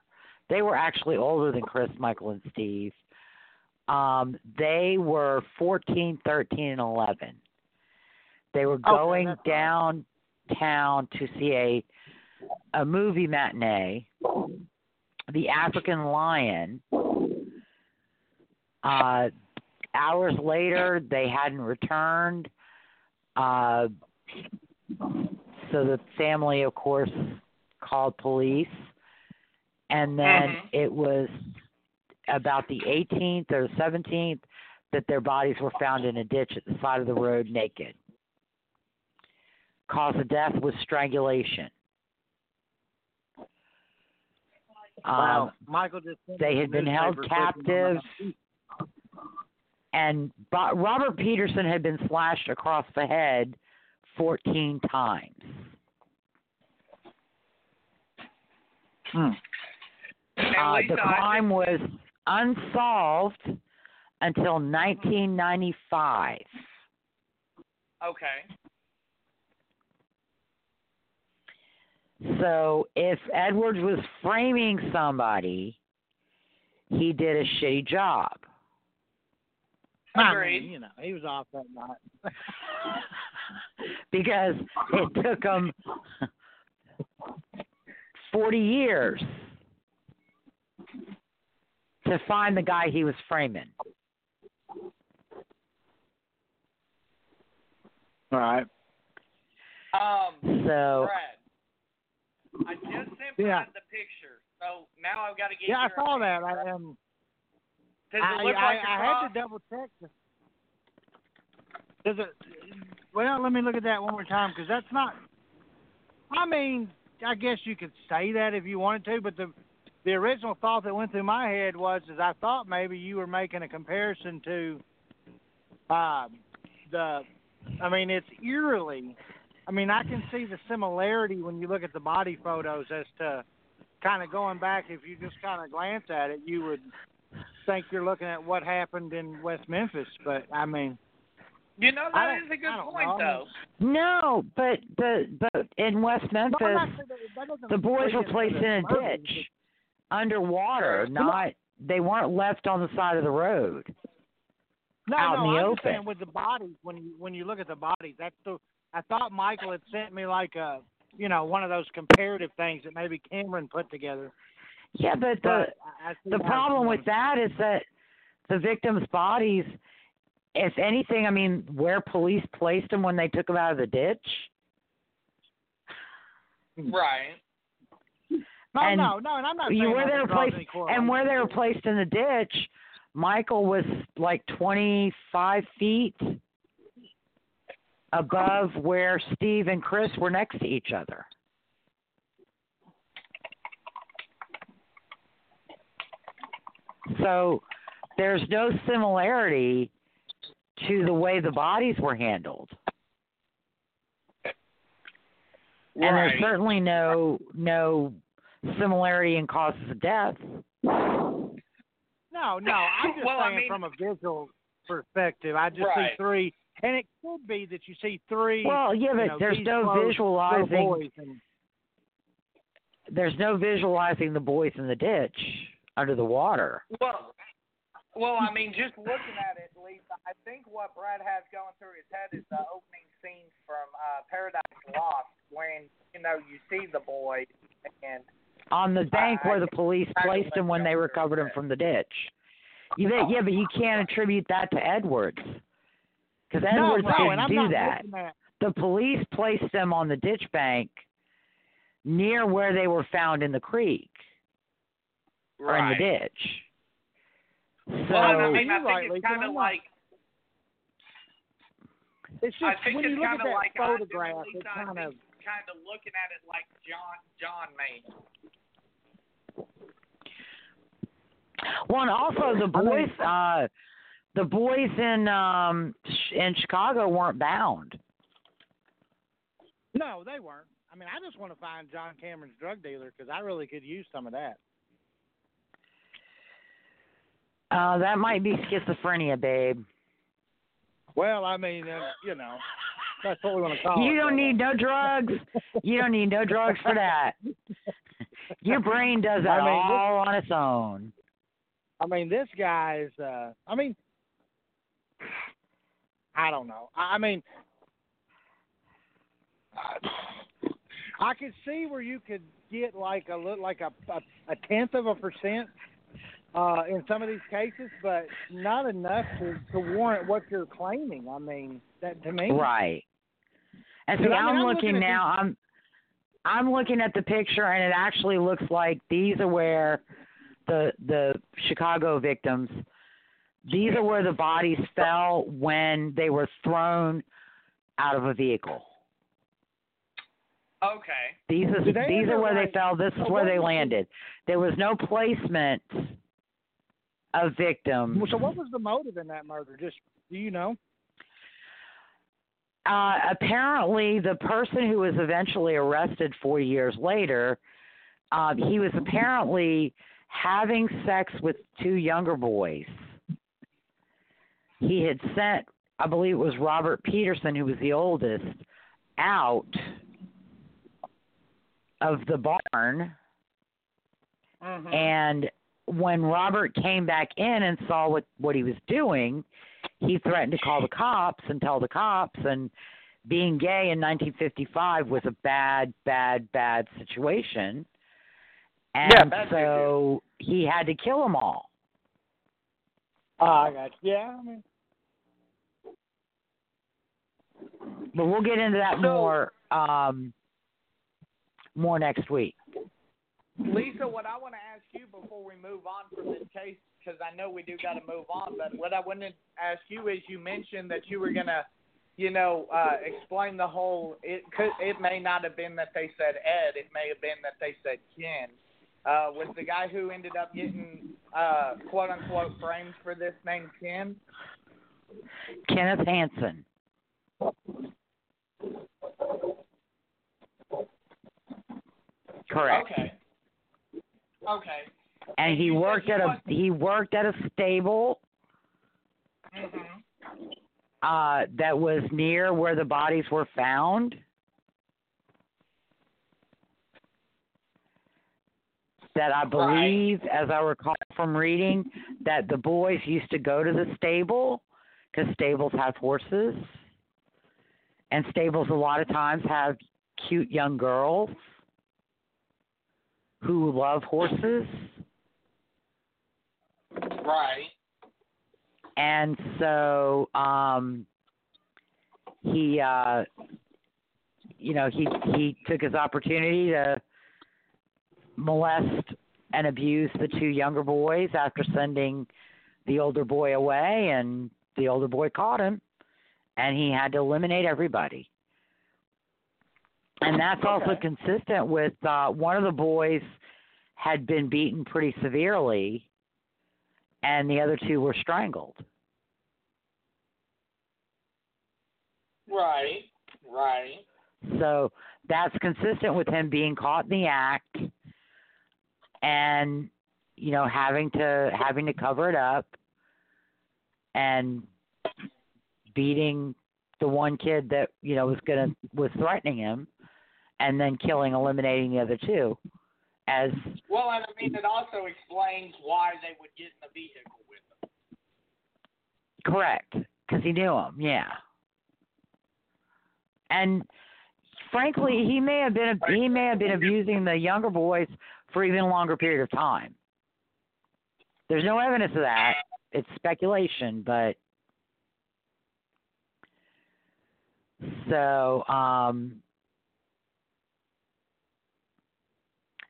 they were actually older than Chris, Michael, and Steve. Um, they were 14, 13, and 11. They were going right. downtown to see a a movie matinee, The African Lion. Uh, hours later, they hadn't returned. Uh, so the family, of course, called police, and then Mhm. it was about the 18th or 17th that their bodies were found in a ditch at the side of the road, naked. Cause of death was strangulation. Wow, Um, Michael just they had been held newspaper clipping on captive. And Robert Peterson had been slashed across the head 14 times. Hmm. Uh, the crime was unsolved until 1995. okay. So if Edwards was framing somebody, he did a shitty job. I mean, you know, he was off that night. because it took him 40 years to find the guy he was framing. All right. Um, So, Brad, I just sent Yeah. The picture, so now I've got to get. Yeah, I your saw that. opinion. I um, Does I, it look I, like I cross? had to double check. Does it? Well, let me look at that one more time because that's not. I mean, I guess you could say that if you wanted to, but the the original thought that went through my head was is I thought maybe you were making a comparison to um, the. I mean, it's eerily. I mean, I can see the similarity when you look at the body photos as to kind of going back. If you just kind of glance at it, you would think you're looking at what happened in West Memphis. But I mean, You know I that don't- is a good point, know. though. no, but the but in West Memphis, not saying that- that the boys were placed in a murders, ditch underwater, not they weren't left on the side of the road. No, out no, in the I'm just saying with the bodies when you when you look at the bodies, that's the. I thought Michael had sent me like a, you know, one of those comparative things that maybe Cameron put together. Yeah, but the But I, I the problem with that is that the victims' bodies, if anything, I mean, where police placed them when they took them out of the ditch. Right. No, and no, no, and I'm not you where they were draws placed and where they were placed in the ditch, Michael was like 25 feet above where Steve and Chris were next to each other. So there's no similarity to the way the bodies were handled. And there's certainly no no similarity in causes of death. No, no, I'm just Well, I saying mean- from a visual perspective. I just Right. see three, and it could be that you see three. Well, yeah, you but know, there's no close visualizing and there's no visualizing the boys in the ditch under the water. Well, well, I mean, just looking at it, Lisa, I think what Brad has going through his head is the opening scene from uh, Paradise Lost, when you know you see the boy and On the bank I- where the police I placed him when they recovered him from the ditch. You bet, yeah, but you can't attribute that to Edwards. Because Edwards no, no, didn't do that. The police placed them on the ditch bank near where they were found in the creek or in the right. ditch. So Well, I mean, I think right, it's kind of like It's I just think when it's you look kind at of that like I photograph, it's it kind of kind of looking at it like John John made. Well, and also the boys, uh, the boys in um in Chicago weren't bound. no, they weren't. I mean, I just want to find John Cameron's drug dealer because I really could use some of that. Uh, that might be schizophrenia, babe. Well, I mean, uh, you know, that's what we want to call it. You don't need no drugs. You don't need no drugs for that. Your brain does that I mean, this- all on its own. I mean, this guy's. Uh, I mean, I don't know. I I mean, I could see where you could get like a little, like a a, a tenth of a percent uh, in some of these cases, but not enough to, to warrant what you're claiming. I mean, that to me, Right. And see, I mean, I'm I'm looking looking at now. I'm I'm looking at the picture, and it actually looks like these are where the the Chicago victims. These are where the bodies fell when they were thrown out of a vehicle. Okay. These is these are ever, where they fell. This is where they landed. There was no placement of victims. So, what was the motive in that murder? Just do you know? uh, apparently, the person who was eventually arrested four years later, um, he was apparently having sex with two younger boys. He had sent, I believe it was Robert Peterson, who was the oldest, out of the barn. Mm-hmm. And when Robert came back in and saw what what he was doing, he threatened to call the cops and tell the cops. And being gay in 1955 was a bad, bad, bad situation. And Yeah, bad so he had to kill them all. Oh, I got you. Yeah, I mean, But we'll get into that So- more um, more next week. Lisa, what I want to ask you before we move on from this case, because I know we do got to move on, but what I want to ask you is you mentioned that you were going to, you know, uh, explain the whole. It could. It may not have been that they said Ed. It may have been that they said Ken. Uh, was the guy who ended up getting uh, quote unquote framed for this named Ken? Kenneth Hansen. Correct. Okay. Okay. And he You worked at a he worked at a stable hmm uh that was near where the bodies were found. That I believe, as I recall from reading, that the boys used to go to the stable because stables have horses, and stables a lot of times have cute young girls who love horses. Right. and so um he uh you know he he took his opportunity to molest and abuse the two younger boys after sending the older boy away and the older boy caught him and he had to eliminate everybody and that's also consistent with uh one of the boys had been beaten pretty severely and the other two were strangled. Right. Right. So that's consistent with him being caught in the act and you know having to having to cover it up and beating the one kid that you know was going to was threatening him and then killing eliminating the other two as Well, and I mean, it also explains why they would get in the vehicle with them. Correct, because he knew him. Yeah, and frankly, he may have been he may have been abusing the younger boys for even a longer period of time. There's no evidence of that. It's speculation, but so um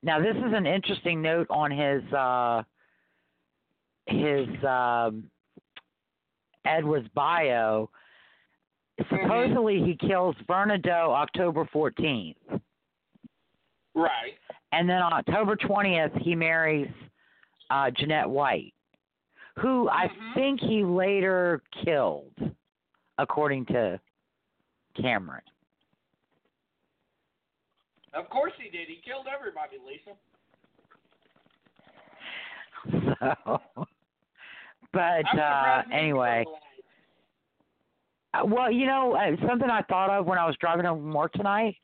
now this is an interesting note on his uh his um Edwards bio. Supposedly he kills Verna Doe October 14th. Right. And then on October 20th, he marries uh, Jeanette White, who I Mhm. think he later killed, according to Cameron. Of course he did. He killed everybody, Lisa. So, but uh, surprised he didn't anyway, Uh, Well, you know, uh, something I thought of when I was driving home from work tonight.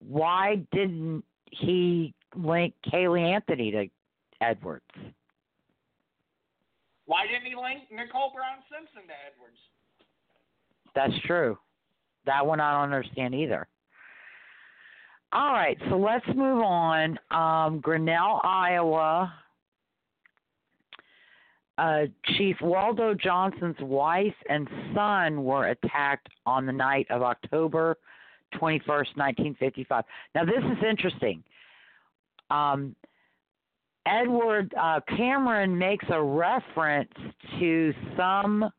Why didn't he link Caylee Anthony to Edwards? Why didn't he link Nicole Brown Simpson to Edwards? That's true. That one I don't understand either. All right, so let's move on. Um, Grinnell, Iowa. Uh, Chief Waldo Johnson's wife and son were attacked on the night of October 21st, 1955. Now, this is interesting. Um, Edward uh, Cameron makes a reference to some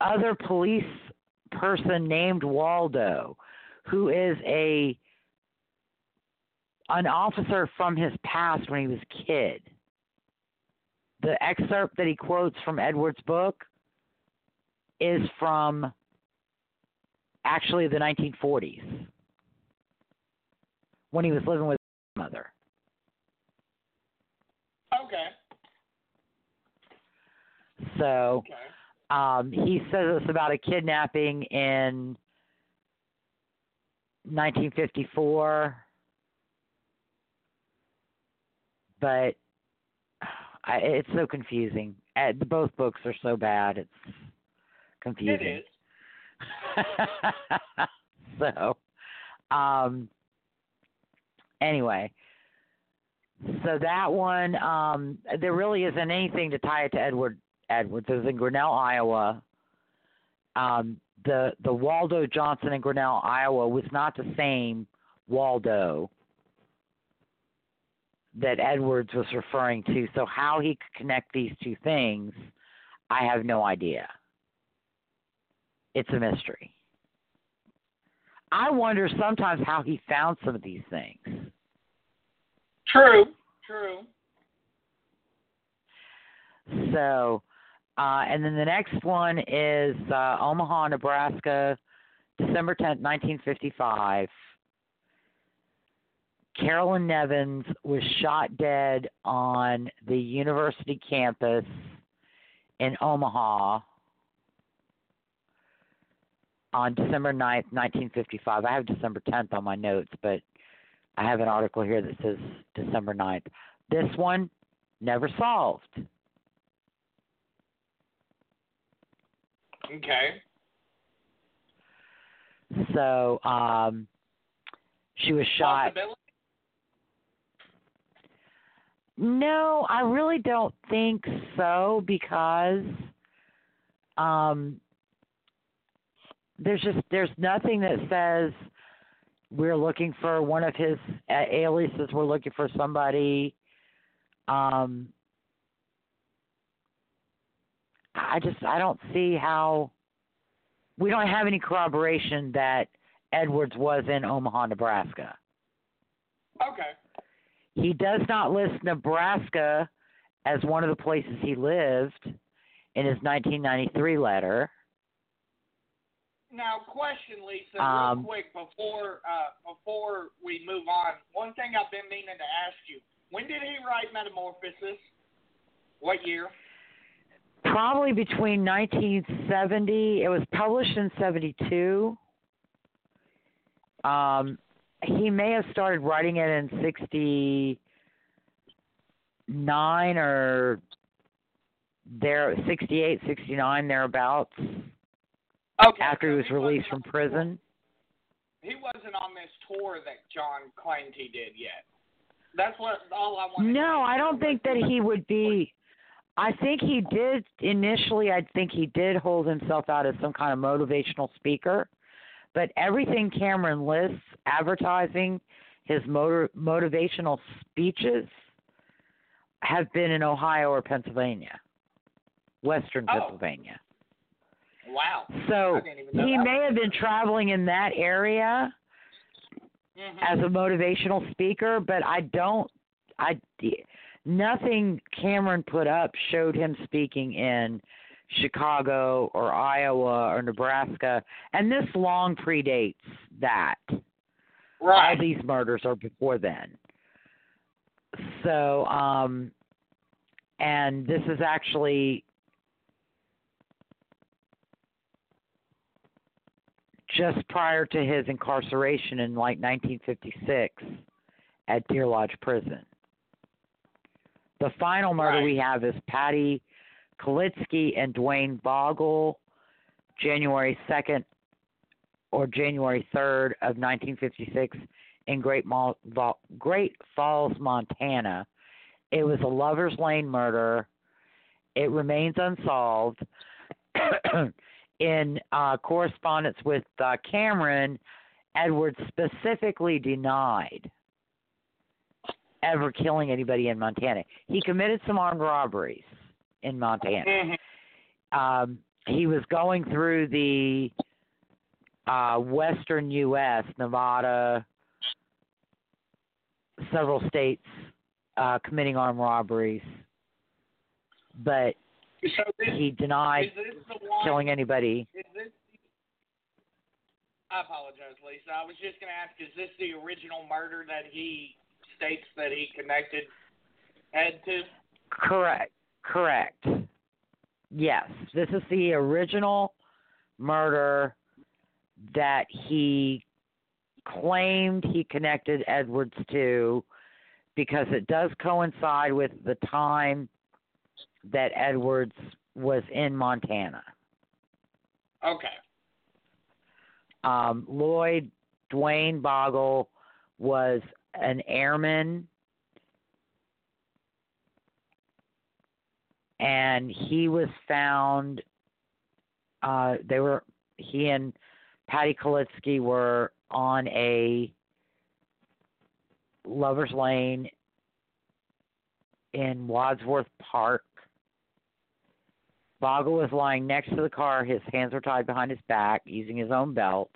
other police person named Waldo, who is a an officer from his past when he was a kid. The excerpt that he quotes from Edward's book is from actually the 1940s when he was living with his mother. Okay. So Okay. Um, he says it's about a kidnapping in 1954, but I, it's so confusing. Uh, both books are so bad; it's confusing. is. so, um, anyway, so that one, um, there really isn't anything to tie it to Edward Edwards. It was in Grinnell, Iowa. Um, the the Waldo Johnson in Grinnell, Iowa, was not the same Waldo that Edwards was referring to. So how he could connect these two things, I have no idea. It's a mystery. I wonder sometimes how he found some of these things. True. True. So, uh, and then the next one is uh, Omaha, Nebraska, December 10th, 1955. Carolyn Nevins was shot dead on the university campus in Omaha on December 9th, 1955. I have December 10th on my notes, but I have an article here that says December 9th. This one never solved. Okay. So um, she was shot. No, I really don't think so because um, there's just there's nothing that says we're looking for one of his uh, aliases. We're looking for somebody. Um, I just I don't see how we don't have any corroboration that Edwards was in Omaha, Nebraska. Okay. He does not list Nebraska as one of the places he lived in his 1993 letter. Now, question, Lisa, Um, real quick before uh, before we move on. One thing I've been meaning to ask you: When did he write Metamorphosis? What year? Probably between 1970, it was published in 72. Um, he may have started writing it in 69 or there 68, 69 thereabouts Okay. after he was released from prison. He wasn't on this tour that John claimed he did yet. That's what all I wanted. to No, I don't think that he would be. I think he did initially. I think he did hold himself out as some kind of motivational speaker, but everything Cameron lists advertising his motor, motivational speeches have been in Ohio or Pennsylvania, Western Oh. Pennsylvania. Wow. So I didn't even know he may have been traveling in that area Mhm. as a motivational speaker, but I don't. I nothing Cameron put up showed him speaking in Chicago or Iowa or Nebraska, and this long predates that. Right. All these murders are before then. So, um, and this is actually just prior to his incarceration in like 1956 at Deer Lodge Prison. The final murder Right. we have is Patty Kalitzke and Duane Bogle, January 2nd or January 3rd of 1956 in Great, Mal- Great Falls, Montana. It was a lover's lane murder. It remains unsolved. in uh, correspondence with uh, Cameron, Edwards specifically denied ever killing anybody in Montana. He committed some armed robberies in Montana. Mhm. Um, he was going through the uh, western U.S., Nevada, several states, uh, committing armed robberies, but So this, he denied is this the one? killing anybody. This? I apologize, Lisa. I was just going to ask: Is this the original murder that he states that he connected Ed to? Correct. Correct. Yes, this is the original murder that he claimed he connected Edwards to because it does coincide with the time that Edwards was in Montana. Okay. Um, Lloyd Duane Bogle was an airman, and he was found. Uh, they were he and Patty Kalitzke were on a lovers lane in Wadsworth Park. Bogle was lying next to the car. His hands were tied behind his back using his own belt,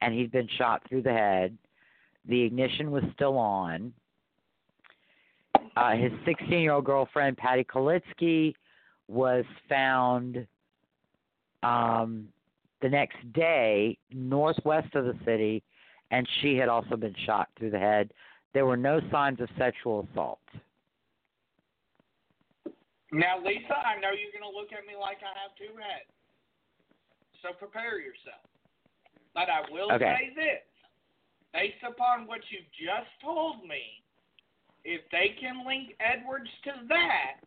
and he'd been shot through the head. The ignition was still on. Uh, his 16 year old girlfriend, Patty Kalitzke, was found um, the next day northwest of the city, and she had also been shot through the head. There were no signs of sexual assault. Now, Lisa, I know you're going to look at me like I have two heads. So prepare yourself. But I will Okay. say this. Based upon what you've just told me, if they can link Edwards to that,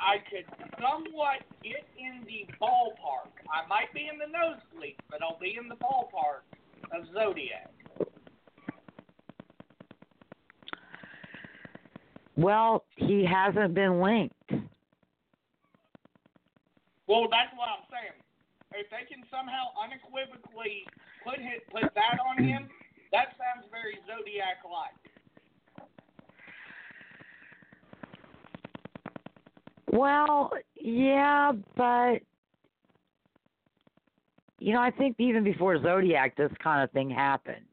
I could somewhat get in the ballpark. I might be in the nosebleed, but I'll be in the ballpark of Zodiac. Well, he hasn't been linked. Well, that's what I'm saying. If they can somehow unequivocally put hit, put that on him, that sounds very Zodiac-like. Well, yeah, but you know, I think even before Zodiac, this kind of thing happened.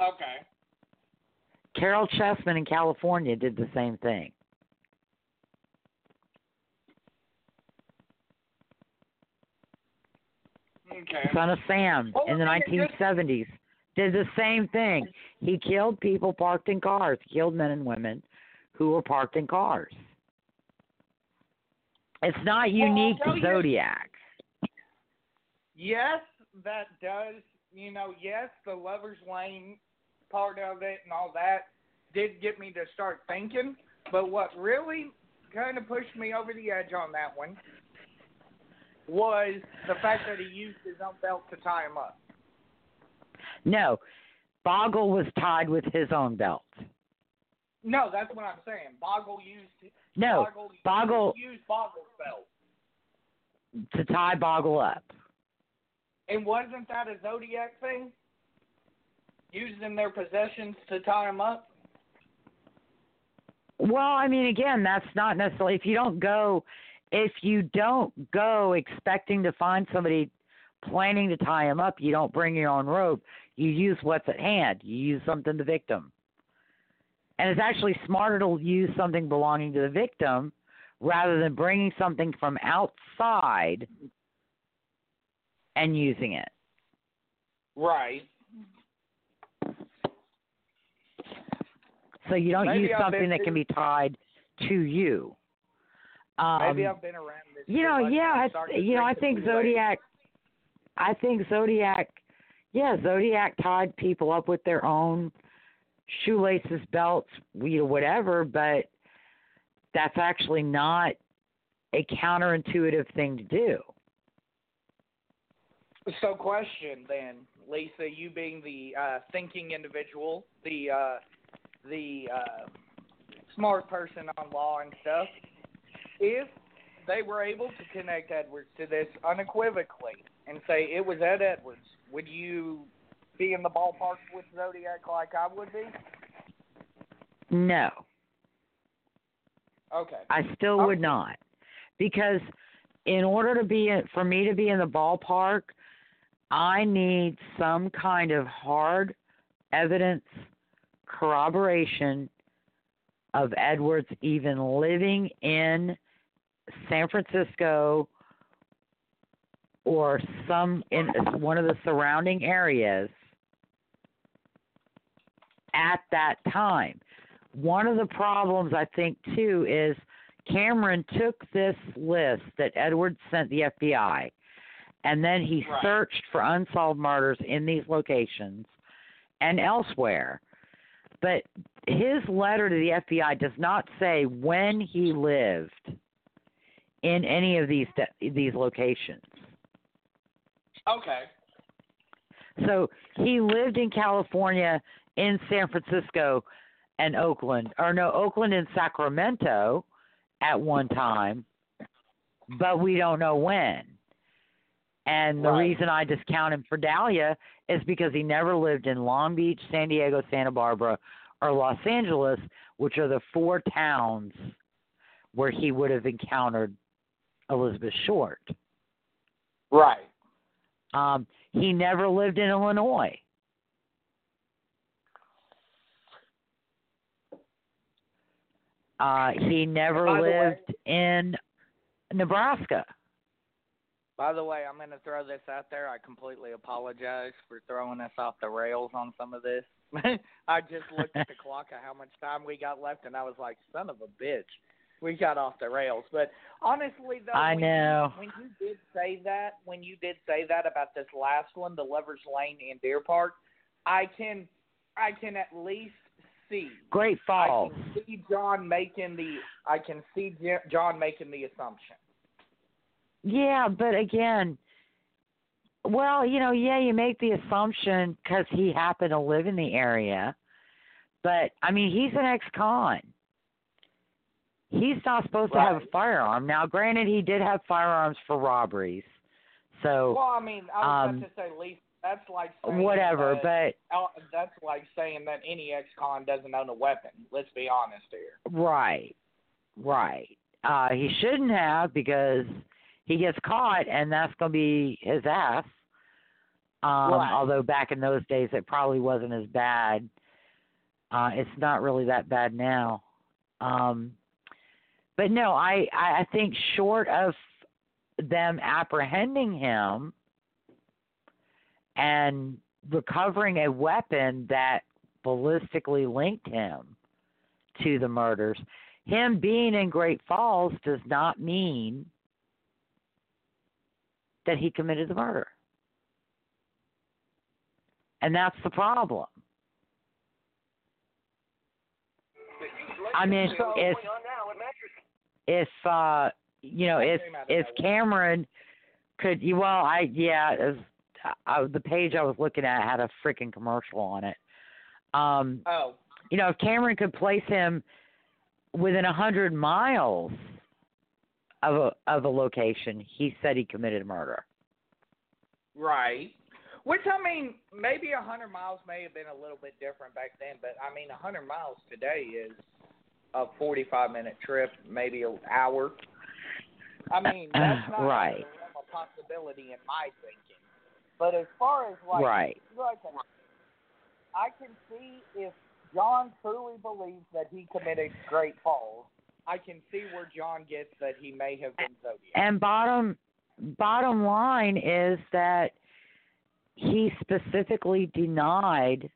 Okay. Caryl Chessman in California did the same thing. Okay. Son of Sam Well, in the I mean, it just- 1970s did the same thing. He killed people parked in cars. He killed men and women who were parked in cars. It's not unique tell to you- Zodiac. Yes, that does. You know, yes, the Lover's Lane part of it and all that did get me to start thinking. But what really kind of pushed me over the edge on that one was the fact that he used his own belt to tie him up. No, Bogle was tied with his own belt. No, that's what I'm saying. Bogle used No, Bogle, Bogle used Bogle's belt. to tie Bogle up. And wasn't that a Zodiac thing? Using their possessions to tie him up? Well, I mean, again, that's not necessarily if you don't go, if you don't go expecting to find somebody planning to tie him up, you don't bring your own rope. You use what's at hand. You use something the victim, and it's actually smarter to use something belonging to the victim rather than bringing something from outside and using it. Right. So you don't Maybe use something that can be tied to you. Um, Maybe I've been around this. You know, much yeah, I, you know, I think. Zodiac. I think Zodiac, yeah, Zodiac tied people up with their own shoelaces, belts, you know, whatever, but that's actually not a counterintuitive thing to do. So, question then, Lisa, you being the uh, thinking individual, the uh, the uh, smart person on law and stuff, if they were able to connect Edwards to this unequivocally and say it was Ed Edwards, would you be in the ballpark with Zodiac like I would be? No. Okay. I still would Okay. not. Because in order to be in, for me to be in the ballpark, I need some kind of hard evidence corroboration of Edwards even living in San Francisco or some in one of the surrounding areas at that time. One of the problems I think too is Cameron took this list that Edwards sent the FBI and then he Right. searched for unsolved murders in these locations and elsewhere. But his letter to the FBI does not say when he lived in any of these these locations. Okay. So he lived in California, in San Francisco, and Oakland, or no, Oakland and Sacramento at one time, but we don't know when. And the Right. reason I discount him for Dahlia is because he never lived in Long Beach, San Diego, Santa Barbara, or Los Angeles, which are the four towns where he would have encountered Elizabeth Short. Right. Um, he never lived in Illinois. Uh, he never the way- lived in Nebraska. By the way, I'm going to throw this out there. I completely apologize for throwing us off the rails on some of this. I just looked at the clock of how much time we got left, and I was like, son of a bitch. We got off the rails. But honestly, though, I when know. You, when you did say that, when you did say that about this last one, the Lovers Lane in Deer Park, I can, I can at least see. Great Falls. I can see John making the. I can see John making the assumption. Yeah, but again, well, you know, yeah, you make the assumption because he happened to live in the area, but I mean, he's an ex-con. He's not supposed to have a firearm. Now, granted, he did have firearms for robberies, so Well, I mean, I was um, about to say, least that's like saying whatever. that- But that's like saying that any ex-con doesn't own a weapon. Let's be honest here. Right. Right. Uh he shouldn't have because he gets caught and that's gonna be his ass. Um Right. although back in those days it probably wasn't as bad. Uh it's not really that bad now. Um but no, I, I, think short of them apprehending him and recovering a weapon that ballistically linked him to the murders. Him being in Great Falls does not mean that he committed the murder. And that's the problem. I mean, if if uh you know if if Cameron could you well I yeah as uh, the page I was looking at had a freaking commercial on it. Um Oh, you know, if Cameron could place him within a hundred miles of a of a location, he said he committed murder. right. Which I mean, maybe a hundred miles may have been a little bit different back then, but I mean, a hundred miles today is a forty-five minute trip, maybe an hour. I mean, that's not Right. out of the realm of possibility in my thinking. But as far as like, right. like I can see if John truly believes that he committed Great Falls, I can see where John gets that he may have been Zodiac. And bottom bottom line is that he specifically denied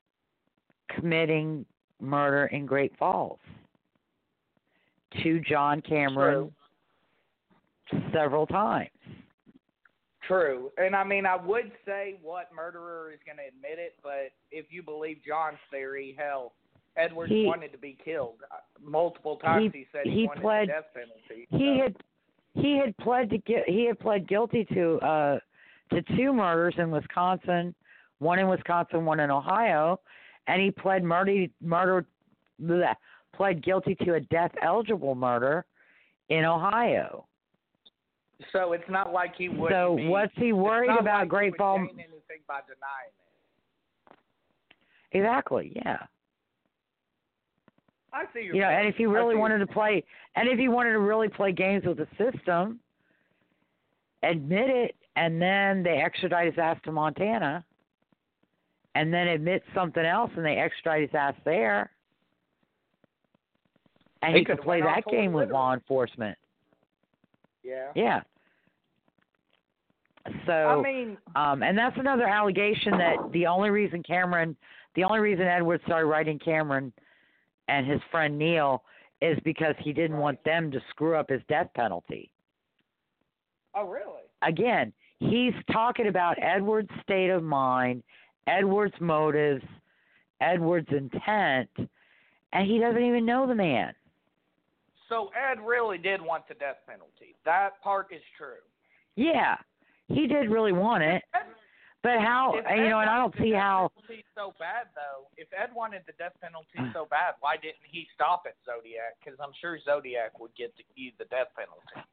committing murder in Great Falls to John Cameron several times. True, and I mean, I would say what murderer is going to admit it, but if you believe John's theory, hell, Edwards He- wanted to be killed Uh, multiple times. He- said he, he wanted pled- the death penalty. He so- had he had pled to get he had pled guilty to uh to two murders in Wisconsin, one in Wisconsin, one in Ohio, and he pled murder murder bleh, pled guilty to a death eligible murder in Ohio. So it's not like he would. So be, what's he worried about like Great he would Fall? gain anything by denying it. Exactly, yeah. I see your You know, point. and if he really wanted to play, and if he wanted to really play games with the system, admit it, and then they extradite his ass to Montana, and then admit something else, and they extradite his ass there, and He he, could play that game with law enforcement. Yeah. Yeah. So, I mean, um, and that's another allegation that the only reason Cameron, the only reason Edward started writing Cameron and his friend Neil is because he didn't want them to screw up his death penalty. oh really? Again, he's talking about Edward's state of mind, Edward's motives, Edward's intent, and he doesn't even know the man. So Ed really did want the death penalty. That part is true. Yeah, he did really want it, but how? You know, and I don't see death how. so bad though. If Ed wanted the death penalty so bad, why didn't he stop at Zodiac? Because I'm sure Zodiac would get to use the death penalty.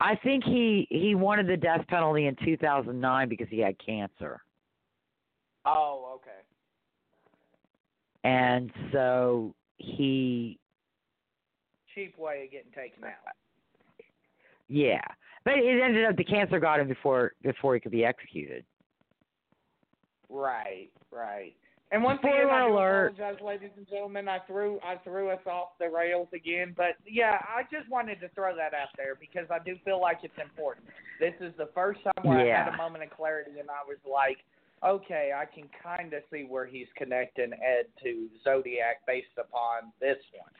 I think he he wanted the death penalty in 2009 because he had cancer, Oh, okay. and so he Cheap way of getting taken out. yeah. But it ended up the cancer got him before before he could be executed. Right, right. And once again, I alert. apologize, ladies and gentlemen. I threw I threw us off the rails again, but yeah, I just wanted to throw that out there because I do feel like it's important. This is the first time where I had a moment of clarity, and I was like, okay, I can kind of see where he's connecting Ed to Zodiac based upon this one.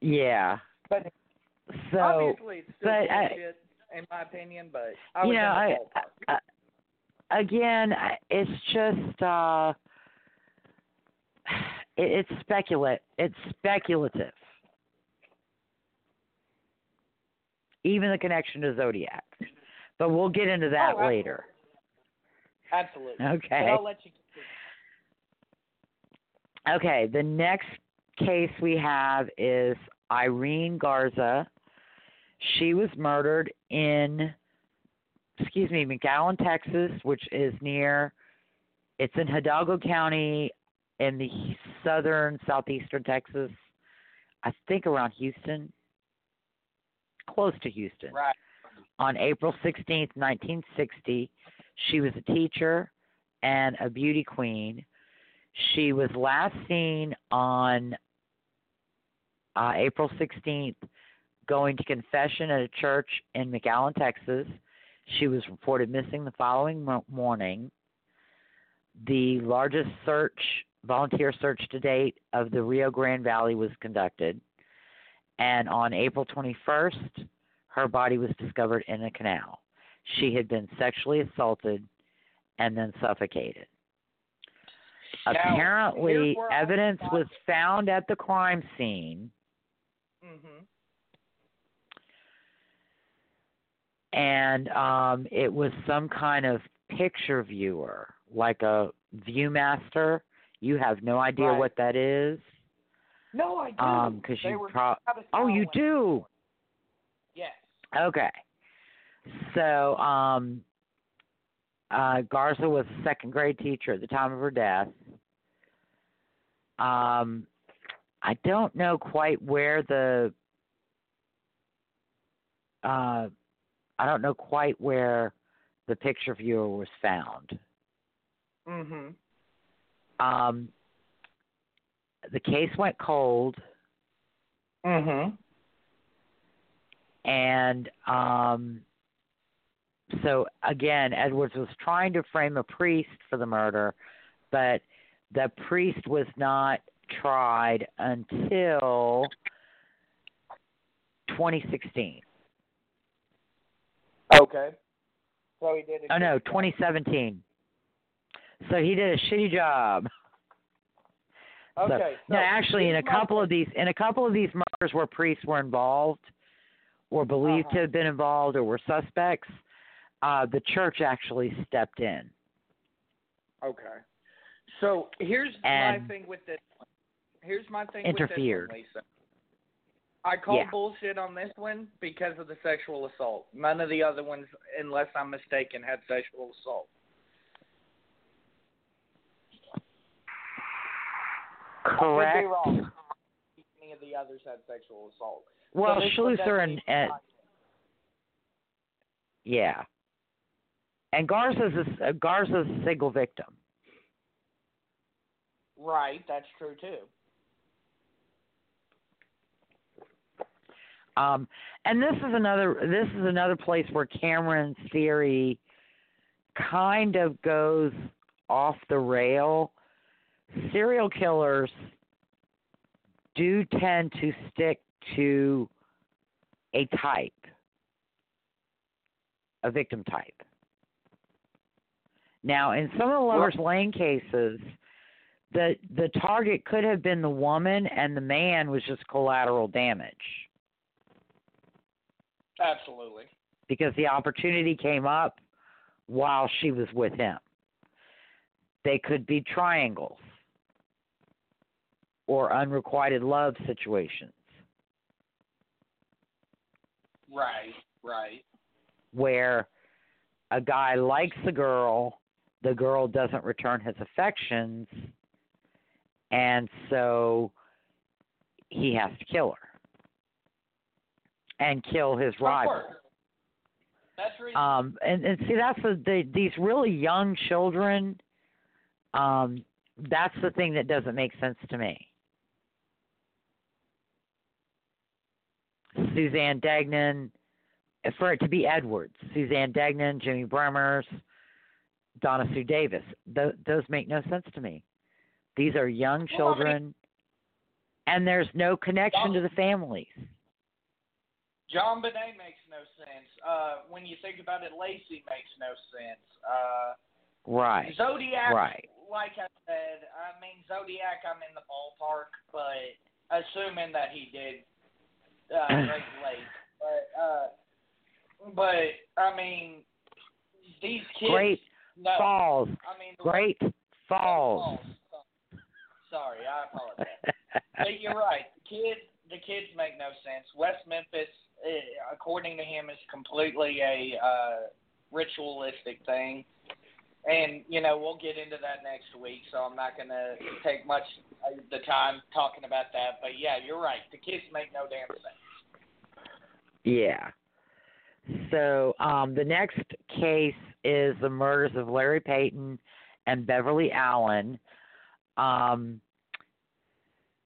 Yeah. But So obviously, it's still but I- in my opinion. But I you know, I. I, again, it's just uh it, it's speculate. It's speculative. Even the connection to Zodiac. But we'll get into that Oh, later. Absolutely. Okay. But I'll let you. Okay, the next case we have is Irene Garza. She was murdered in, excuse me, McAllen, Texas, which is near, it's in Hidalgo County in the southern, southeastern Texas, I think around Houston, close to Houston. Right. On April 16th, 1960, she was a teacher and a beauty queen. She was last seen on uh, April 16th going to confession at a church in McAllen, Texas. She was reported missing the following morning. The largest search, volunteer search to date of the Rio Grande Valley was conducted. And on April 21st, her body was discovered in a canal. She had been sexually assaulted and then suffocated. Now, Apparently, evidence was found at the crime scene, Mhm. and um, it was some kind of picture viewer, like a ViewMaster. You have no idea Right. what that is, No, I do. um, because you pro. Oh, you do. Yes. Okay. So, um, uh, Garza was a second grade teacher at the time of her death. Um, I don't know quite where the, uh, I don't know quite where the picture viewer was found. Mhm. Um, the case went cold, Mhm. and um, so again, Edwards was trying to frame a priest for the murder, but the priest was not tried until 2016. Okay. So he did. A Oh no, 2017. So he did a shitty job. Okay. So no, actually, in a couple of these, in a couple of these murders where priests were involved, or believed Uh-huh. to have been involved, or were suspects, uh, the church actually stepped in. Okay. So here's And- my thing with this. One. Here's my thing Interfered. with this one, Lisa. I call Yeah. bullshit on this one because of the sexual assault. None of the other ones, unless I'm mistaken, had sexual assault. I could Correct. be wrong. Any of the others had sexual assault. Well, one Schuessler and, and yeah, and Garza's a, Garza's a single victim. right, that's true too. Um, and this is another this is another place where Cameron's theory kind of goes off the rail. Serial killers do tend to stick to a type, a victim type. Now, in some of the Lovers Lane cases, the the target could have been the woman, and the man was just collateral damage Absolutely. because the opportunity came up while she was with him. They could be triangles or unrequited love situations Right, right. where a guy likes a girl, the girl doesn't return his affections, and so he has to kill her and kill his rival. course. That's reason. Um, and, and see, that's the, the these really young children. Um, that's the thing that doesn't make sense to me. Suzanne Degnan, for it to be Edwards, Suzanne Degnan, Jimmy Bremers, Donna Sue Davis. Th- those make no sense to me. These are young Well, I mean- children, and there's no connection to the families. JonBenét makes no sense. Uh, when you think about it, Laci makes no sense. Uh, Right. Zodiac, Right. like I said, I mean Zodiac, I'm in the ballpark, but assuming that he did uh, regulate, but uh, but I mean these kids. Great no, Falls. I mean the- Great Falls. Sorry, I apologize. But you're right. The kids, the kids make no sense. West Memphis, eh, according to him, is completely a uh, ritualistic thing, and you know we'll get into that next week. So I'm not going to take much of the time talking about that. But yeah, you're right. The kids make no damn sense. Yeah. So um, the next case is the murders of Larry Peyton and Beverly Allen. Um,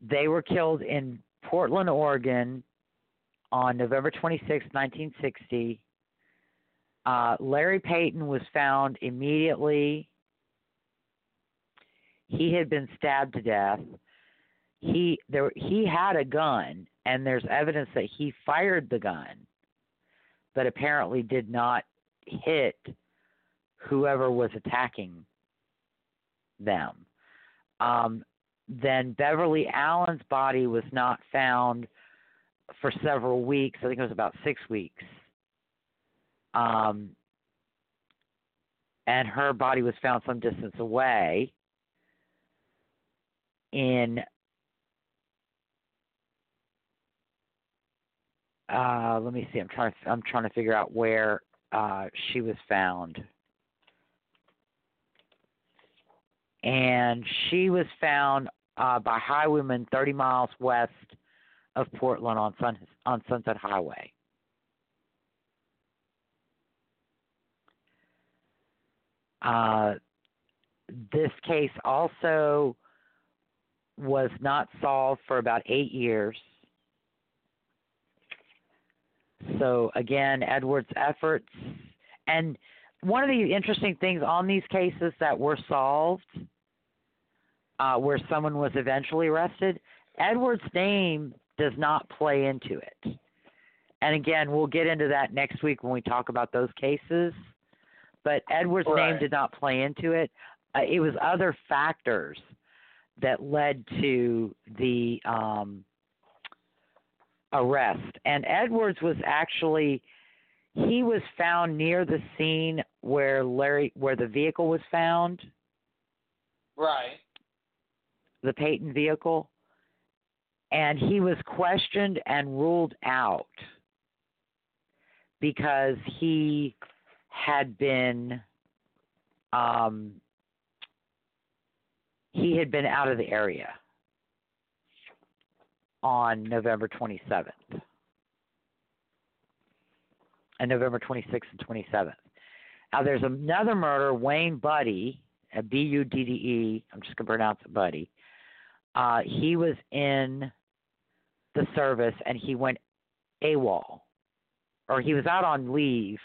they were killed in Portland, Oregon on November 26, 1960. Uh, Larry Peyton was found immediately. He had been stabbed to death. He there he had a gun, and there's evidence that he fired the gun, but apparently did not hit whoever was attacking them. Um, then Beverly Allen's body was not found for several weeks. I think it was about six weeks. Um, and her body was found some distance away in uh let me see i'm trying to i'm trying to figure out where uh she was found and she was found uh by highwaymen 30 miles west of portland on sun on sunset highway uh this case also was not solved for about eight years. So again, Edwards' efforts, and one of the interesting things on these cases that were solved, uh, where someone was eventually arrested, Edwards' name does not play into it. And again, we'll get into that next week when we talk about those cases. But Edward's name did not play into it. Uh, it was other factors that led to the um, arrest. And Edwards was actually he was found near the scene where Larry where the vehicle was found, Right. The Peyton vehicle, and he was questioned and ruled out because he had been um he had been out of the area on November 27th. And November 26th and 27th. Now there's another murder, Wayne Buddy, uh, B U D D E. I'm just going to pronounce it Buddy. Uh, he was in the service and he went AWOL, or he was out on leave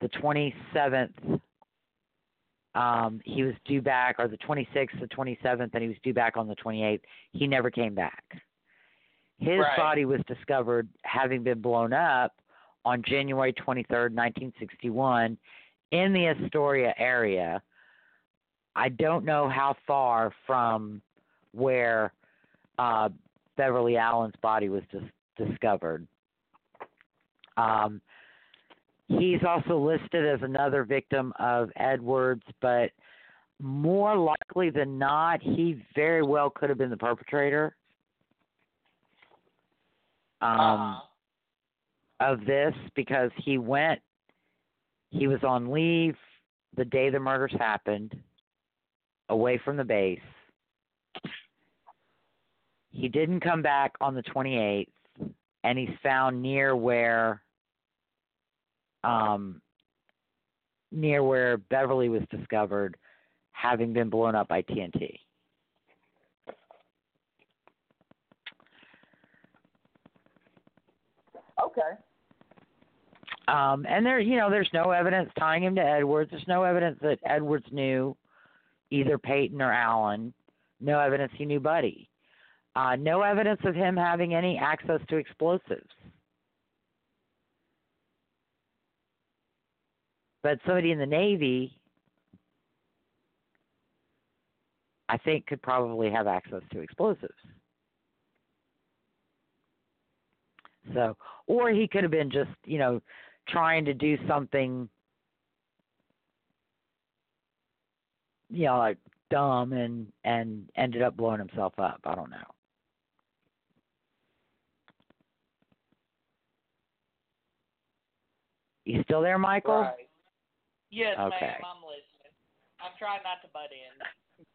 the 27th. Um, he was due back, or the 26th, the 27th, and he was due back on the 28th. He never came back. His Right. body was discovered having been blown up on January 23rd, 1961, in the Astoria area. I don't know how far from where uh, Beverly Allen's body was dis- discovered. Um, he's also listed as another victim of Edwards, but more likely than not, he very well could have been the perpetrator um, uh-huh. of this because he went, he was on leave the day the murders happened, away from the base. He didn't come back on the 28th, and he's found near where, um, near where Beverly was discovered, having been blown up by TNT. Okay. Um, and there, you know, there's no evidence tying him to Edwards. There's no evidence that Edwards knew either Peyton or Allen. No evidence he knew Buddy. Uh, no evidence of him having any access to explosives. But somebody in the Navy, I think, could probably have access to explosives. So, or he could have been just, you know, trying to do something, you know, like dumb and and ended up blowing himself up. I don't know. You still there, Michael? Right. Yes, Okay. ma'am. I'm listening. I'm trying not to butt in.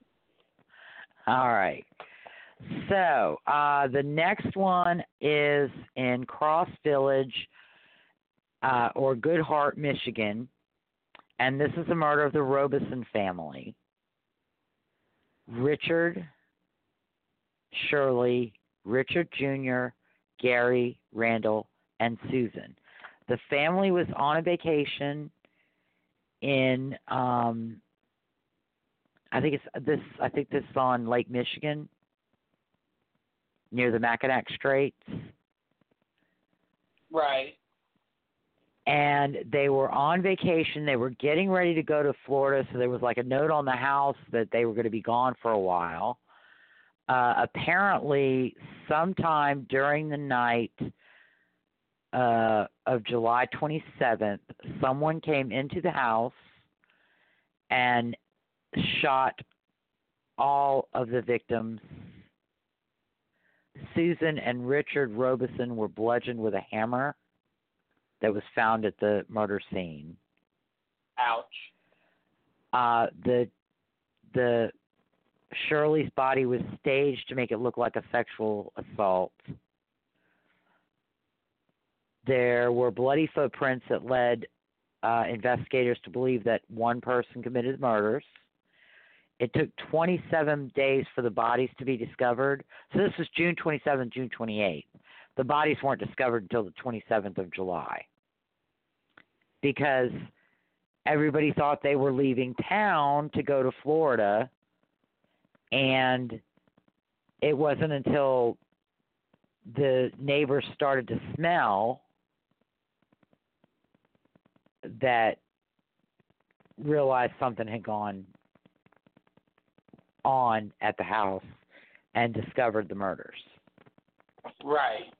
All right. So uh, the next one is in Cross Village uh, or Good Hart, Michigan, and this is the murder of the Robison family. Richard, Shirley, Richard Jr., Gary, Randall, and Susan. The family was on a vacation in um, I think it's this. I think this is on Lake Michigan, near the Mackinac Straits, Right. and they were on vacation. They were getting ready to go to Florida, so there was like a note on the house that they were going to be gone for a while. Uh, apparently, sometime during the night uh, of July 27th, someone came into the house and shot all of the victims. Susan and Richard Robison were bludgeoned with a hammer that was found at the murder scene. Ouch. Uh, the the Shirley's body was staged to make it look like a sexual assault. There were bloody footprints that led uh, investigators to believe that one person committed the murders. It took 27 days for the bodies to be discovered. So this was June 27th, June 28th. The bodies weren't discovered until the 27th of July because everybody thought they were leaving town to go to Florida, and it wasn't until the neighbors started to smell that realized something had gone on at the house and discovered the murders. Right.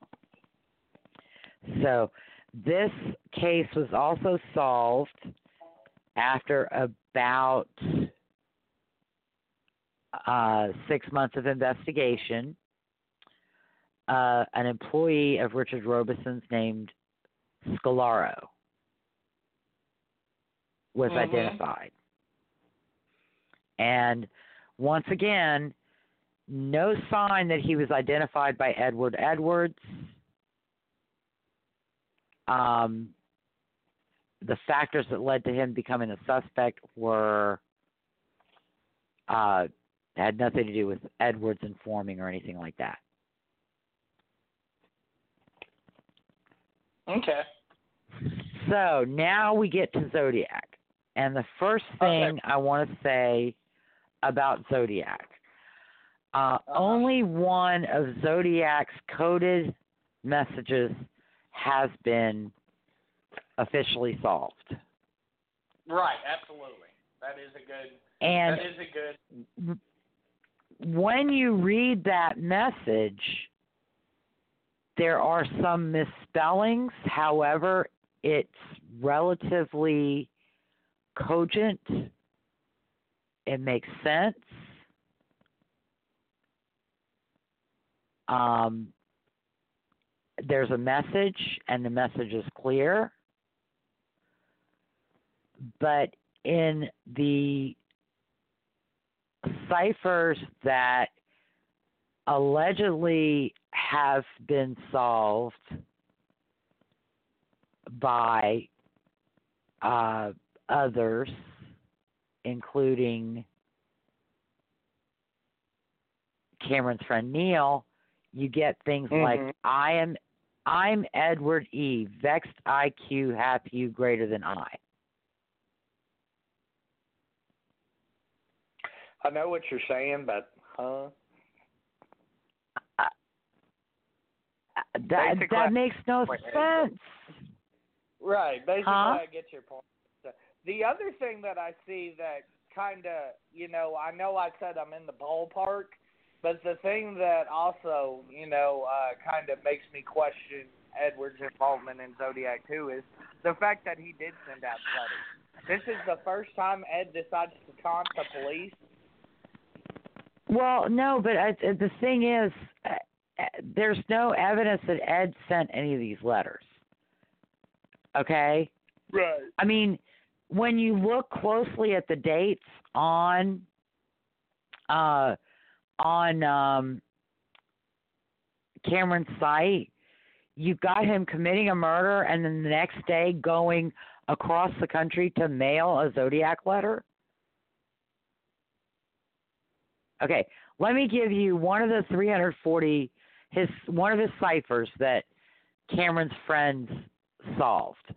So this case was also solved after about uh, six months of investigation. Uh, an employee of Richard Robison's named Scolaro was Mhm. identified. And once again, no sign that he was identified by Edward Edwards. Um, the factors that led to him becoming a suspect were uh, had nothing to do with Edwards informing or anything like that. Okay. So now we get to Zodiac. And the first thing I want to say about Zodiac uh, only one of Zodiac's coded messages has been officially solved. Right. Absolutely. That is a good. And that is a good. when you read that message, there are some misspellings. However, it's relatively cogent. It makes sense. Um, there's a message, and the message is clear. But in the ciphers that allegedly have been solved by uh, others, including Cameron's friend Neil, you get things Mhm. like I am I'm Edward E. Vexed IQ hath you greater than I. I know what you're saying, but huh? Uh, That Basically, that makes no sense. Right. Basically, Huh? I get your point. So, The other thing that I see that kind of, you know, I know I said I'm in the ballpark, but the thing that also, you know, uh, kind of makes me question Edward's involvement in Zodiac 2 is the fact that he did send out letters. This is the first time Ed decides to taunt the police. Well, no, but I, the thing is, uh, uh, there's no evidence that Ed sent any of these letters. Okay? Right. I mean, when you look closely at the dates on uh on um Cameron's site, you've got him committing a murder and then the next day going across the country to mail a zodiac letter. Okay, let me give you one of the 340 his one of his ciphers that Cameron's friends solved.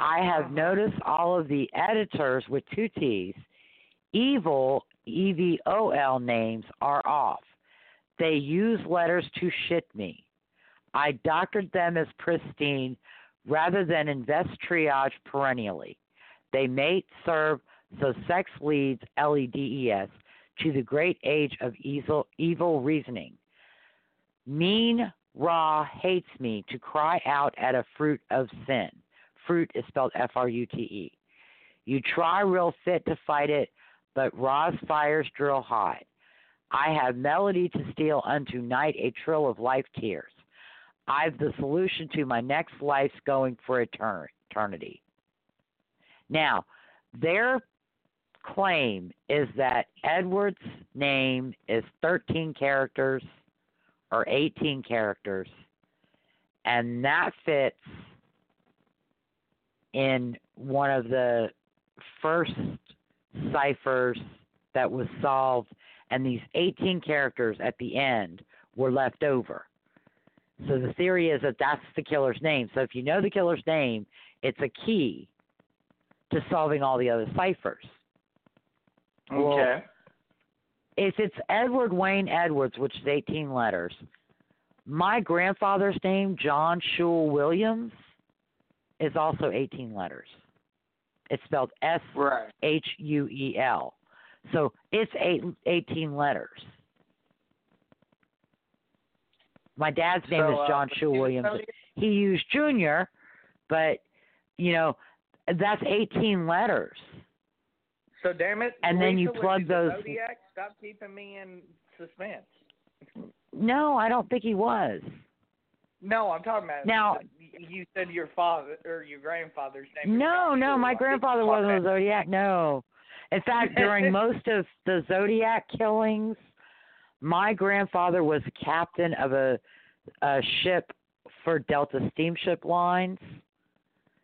I have noticed all of the editors with two T's, evil E V O L names are off. They use letters to shit me. I doctored them as pristine rather than invest triage perennially. They may serve so sex leads L E D E S to the great age of evil, evil reasoning. Mean Ra hates me to cry out at a fruit of sin. Fruit is spelled F R U T E. You try real fit to fight it, but Ra's fires drill hot. I have melody to steal unto night a trill of life tears. I've the solution to my next life's going for eternity. Now, their claim is that Edward's name is 13 characters or 18 characters, and that fits in one of the first ciphers that was solved, and these 18 characters at the end were left over. So the theory is that that's the killer's name. So if you know the killer's name, it's a key to solving all the other ciphers. Well, Okay. If it's Edward Wayne Edwards, which is 18 letters, My grandfather's name, John Shuel Williams, is also 18 letters. It's spelled S. H U E L. So it's eight, 18 letters. My dad's name So, is uh, John he was Williams. He used Junior, but you know that's 18 letters. So damn it. And then you plug those- Zodiac? Stop keeping me in suspense. No, I don't think he was. No, I'm talking about Now- You said your father or your grandfather's name. No, no, my grandfather wasn't a. Zodiac. No. In fact, during most of the Zodiac killings, my grandfather was captain of a, a ship for Delta Steamship Lines.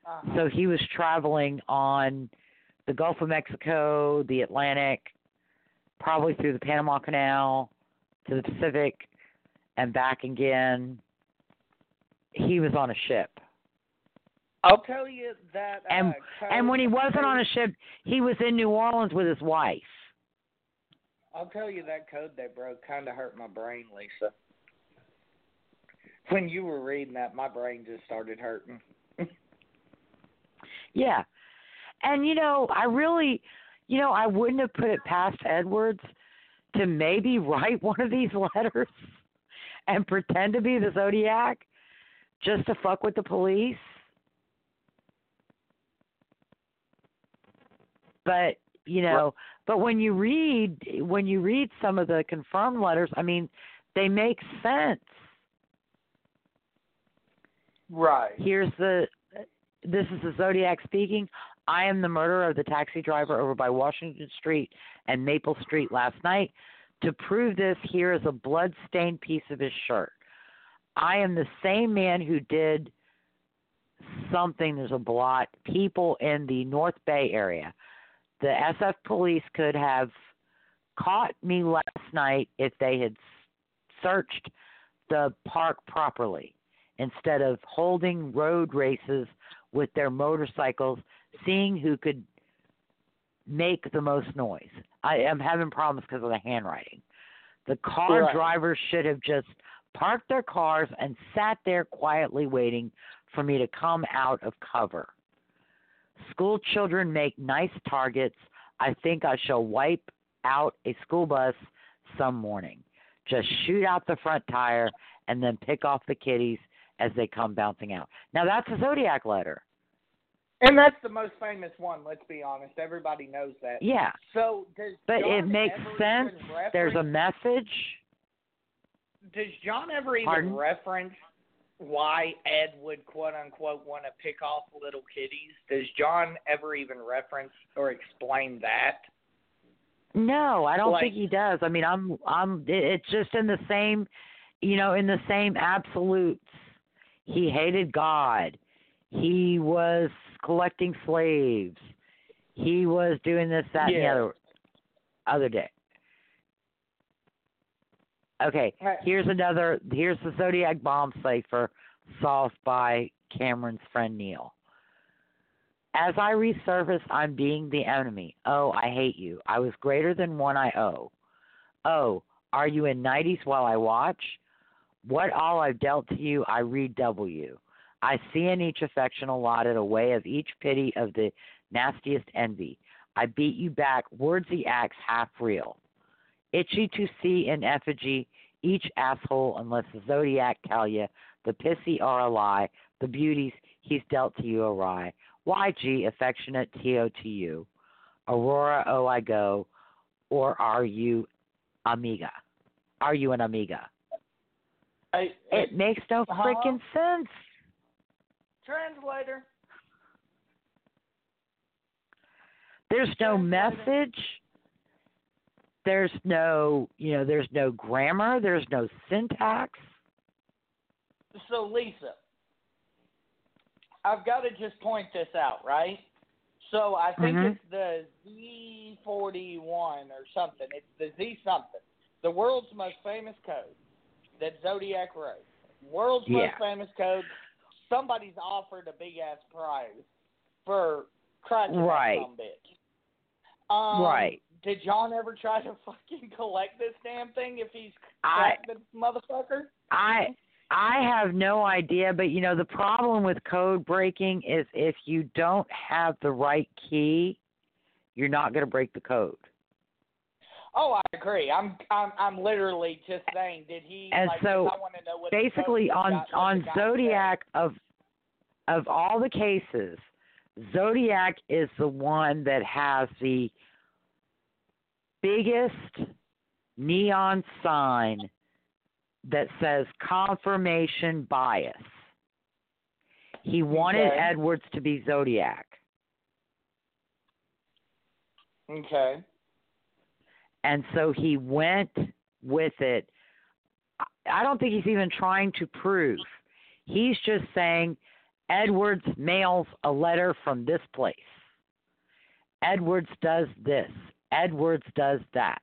Uh-huh. So he was traveling on the Gulf of Mexico, the Atlantic, probably through the Panama Canal to the Pacific and back again. He was on a ship. I'll tell you that. Uh, And- And when he wasn't on a ship, he was in New Orleans with his wife. I'll tell you that code they broke kind of hurt my brain, Lisa. When you were reading that, my brain just started hurting. Yeah. And you know, I really you know, I wouldn't have put it past Edwards to maybe write one of these letters and pretend to be the Zodiac just to fuck with the police. But, you know, but when you read when you read some of the confirmed letters, I mean, they make sense. Right. Here's the this is the Zodiac speaking. I am the murderer of the taxi driver over by Washington Street and Maple Street last night. To prove this, here is a blood stained piece of his shirt. I am the same man who did something, there's a blot, people in the North Bay area. The SF police could have caught me last night if they had searched the park properly instead of holding road races with their motorcycles, seeing who could make the most noise. I am having problems because of the handwriting. The car Right. drivers should have just parked their cars and sat there quietly waiting for me to come out of cover. School children make nice targets. I think I shall wipe out a school bus some morning. Just shoot out the front tire and then pick off the kiddies as they come bouncing out. Now that's a zodiac letter. And that's the most famous one, let's be honest. Everybody knows that. Yeah, So does but it makes sense. There's a message. Does John ever even Pardon? reference why Ed would quote unquote want to pick off little kitties? Does John ever even reference or explain that? No, I don't Like- think he does. I mean, I'm I'm it's just in the same, you know, in the same absolutes. He hated God. He was collecting slaves. He was doing this, that, and the other other day. Okay, Right. here's another. Here's the Zodiac bomb cipher solved by Cameron's friend Neil. As I resurface, I'm being the enemy. Oh, I hate you. I was greater than one I owe. Oh, are you in nineties while I watch? What all I've dealt to you, I redouble you. I see in each affection allotted a way of each pity of the nastiest envy. I beat you back, words the acts half real. Itchy to see in effigy each asshole unless the zodiac tell you the pissy are a lie, the beauties he's dealt to you awry. YG, affectionate TO to you. Aurora, oh I go, or are you amiga? Are you an amiga? I, It makes no Uh-huh. freaking sense. translator. There's no Translator. message. There's no, you know, there's no grammar. There's no syntax. So Lisa, I've got to just point this out, right? So I think Mhm. it's the Z41 or something. It's the Z something. The world's most famous code that Zodiac wrote. World's Yeah. most famous code. Somebody's offered a big ass prize for cracking Right. that some bitch. Um, Right. Did John ever try to fucking collect this damn thing if he's I the motherfucker? I I have no idea, but you know the problem with code breaking is if you don't have the right key, you're not going to break the code. Oh, I agree. I'm I'm I'm literally just saying, did he? And like, so, I want to know what Basically, on on Zodiac of of all the cases, Zodiac is the one that has the biggest neon sign that says confirmation bias. He wanted Okay. Edwards to be Zodiac. Okay. And so he went with it. I- I don't think he's even trying to prove. He's just saying Edwards mails a letter from this place. Edwards does this. Edwards does that.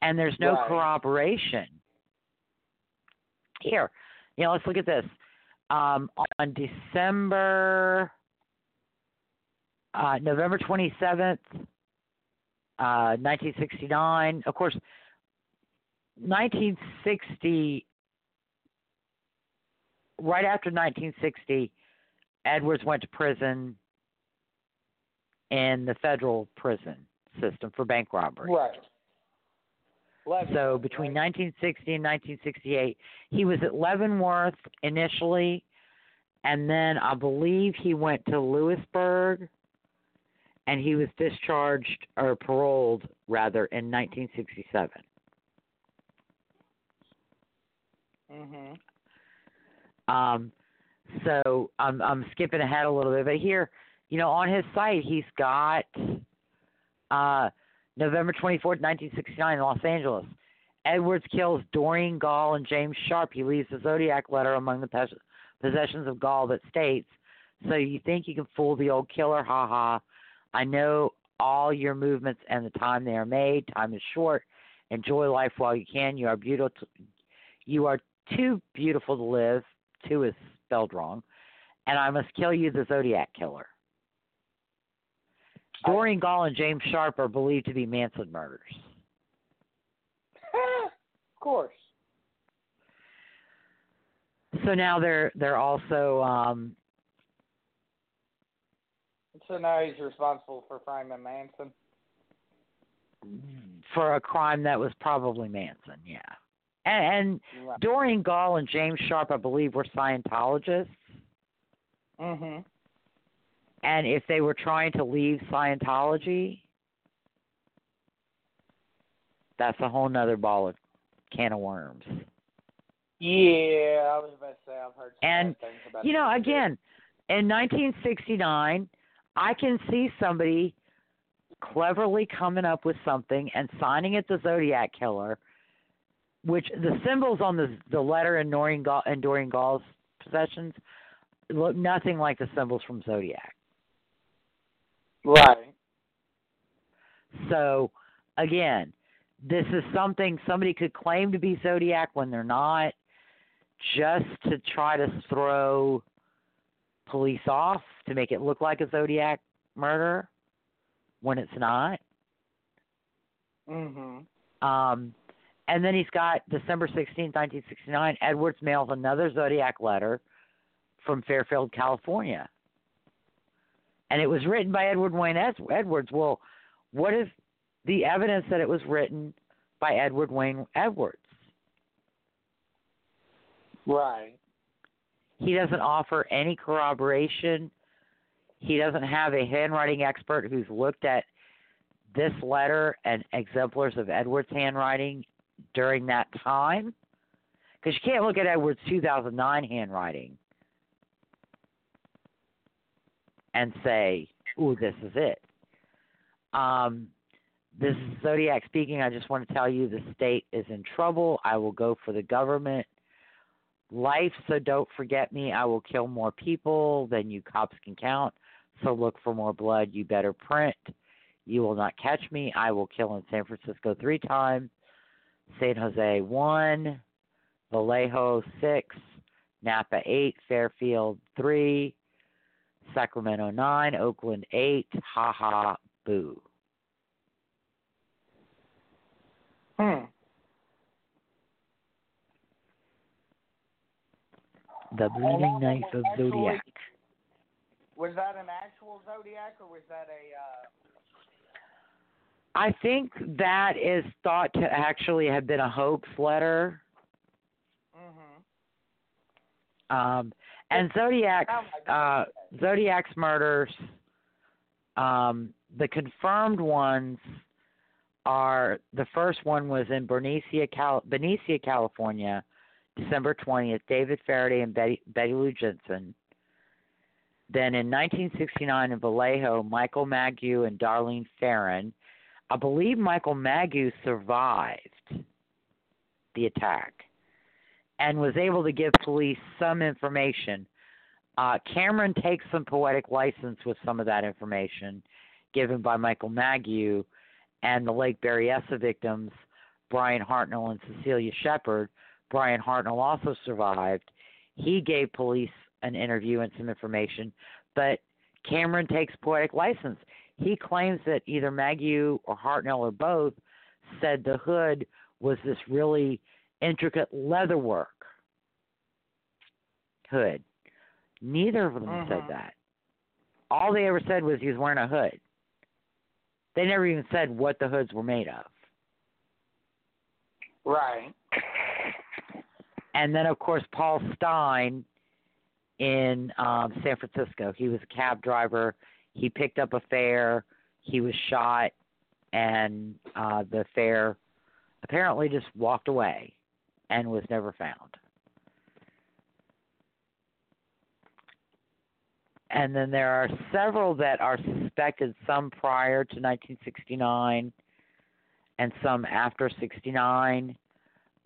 And there's no Right. corroboration. Here, you know, let's look at this. Um, on December, uh, November 27th, uh, 1969. Of course, 1960, right after 1960, Edwards went to prison in the federal prison system for bank robbery. Right. Leavenworth, So between right? 1960 and 1968, he was at Leavenworth initially, and then I believe he went to Lewisburg, and he was discharged or paroled rather in 1967. Mhm. Um, so I'm I'm skipping ahead a little bit, but here, you know, on his site he's got uh, November 24th, 1969, in Los Angeles. Edwards kills Doreen Gaul and James Sharp. He leaves a zodiac letter among the pos- possessions of Gaul that states, "So you think you can fool the old killer? Ha ha! I know all your movements and the time they are made. Time is short. Enjoy life while you can. You are beautiful. You are too beautiful to live. Two is spelled wrong. And I must kill you, the Zodiac killer. Doreen Gaul and James Sharp are believed to be Manson murders. of course. So now they're they're also um So now he's responsible for framing Manson. for a crime that was probably Manson, yeah. And, and Right. Doreen Gaul and James Sharp, I believe, were Scientologists. Mhm. And if they were trying to leave Scientology, that's a whole nother ball of can of worms. Yeah, I was about to say I've heard And, things about You know, too. again, in 1969, I can see somebody cleverly coming up with something and signing it the Zodiac Killer, which the symbols on the the letter in Dorian, Gaul, in Doreen Gaul's possessions look nothing like the symbols from Zodiac. Right. So, again, this is something somebody could claim to be Zodiac when they're not, just to try to throw police off to make it look like a Zodiac murder when it's not. Mhm. Um, and then he's got December sixteenth, 1969, Edwards mails another Zodiac letter from Fairfield, California. And it was written by Edward Wayne Edwards. Well, what is the evidence that it was written by Edward Wayne Edwards? Right. He doesn't offer any corroboration. He doesn't have a handwriting expert who's looked at this letter and exemplars of Edwards' handwriting during that time. Because you can't look at Edwards' 2009 handwriting and say, ooh, this is it. Um, this is Zodiac speaking. I just want to tell you the state is in trouble. I will go for the government life, so don't forget me. I will kill more people than you cops can count. So look for more blood. You better print. You will not catch me. I will kill in San Francisco three times, San Jose one, Vallejo six, Napa eight, Fairfield three, Sacramento nine, Oakland eight. Ha ha boo. Hmm. the bleeding knife of actually- Zodiac. Was that an actual Zodiac or was that a? Uh... I think that is thought to actually have been a hoax letter. Mhm. Um, and Zodiac's Oh uh. Zodiac's murders, um, the confirmed ones are the first one was in Benicia, Cal- Benicia, California, December twentieth. David Faraday and Betty, Betty Lou Jensen. Then in 1969 in Vallejo, Michael Mageau and Darlene Ferrin. I believe Michael Mageau survived the attack and was able to give police some information. Uh, Cameron takes some poetic license with some of that information given by Michael Mageau and the Lake Berryessa victims, Brian Hartnell and Cecilia Shepard. Brian Hartnell also survived. He gave police an interview and some information, but Cameron takes poetic license. He claims that either Mageau or Hartnell or both said the hood was this really intricate leatherwork hood. Neither of them said Mhm. that. All they ever said was he was wearing a hood. They never even said what the hoods were made of. Right. And then, of course, Paul Stine in um, San Francisco. He was a cab driver. He picked up a fare. He was shot, and uh, the fare apparently just walked away and was never found. And then there are several that are suspected, some prior to 1969 and some after 69.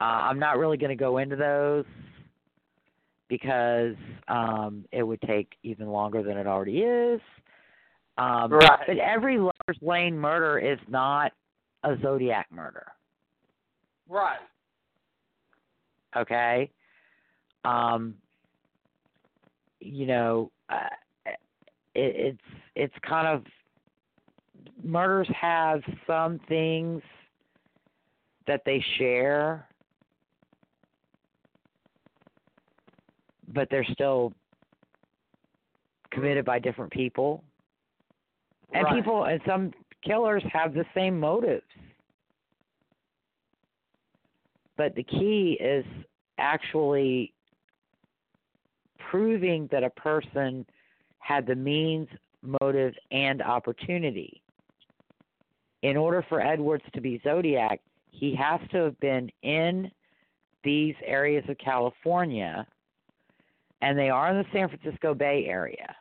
Uh, I'm not really going to go into those because um, it would take even longer than it already is. Um, Right. But every Lover's Lane murder is not a Zodiac murder. Right. Okay. Um, you know, uh, it, it's it's kind of murders have some things that they share, but they're still committed by different people. And Right. people and some killers have the same motives. But the key is actually proving that a person had the means, motive, and opportunity. In order for Edwards to be Zodiac, he has to have been in these areas of California, and they are in the San Francisco Bay Area.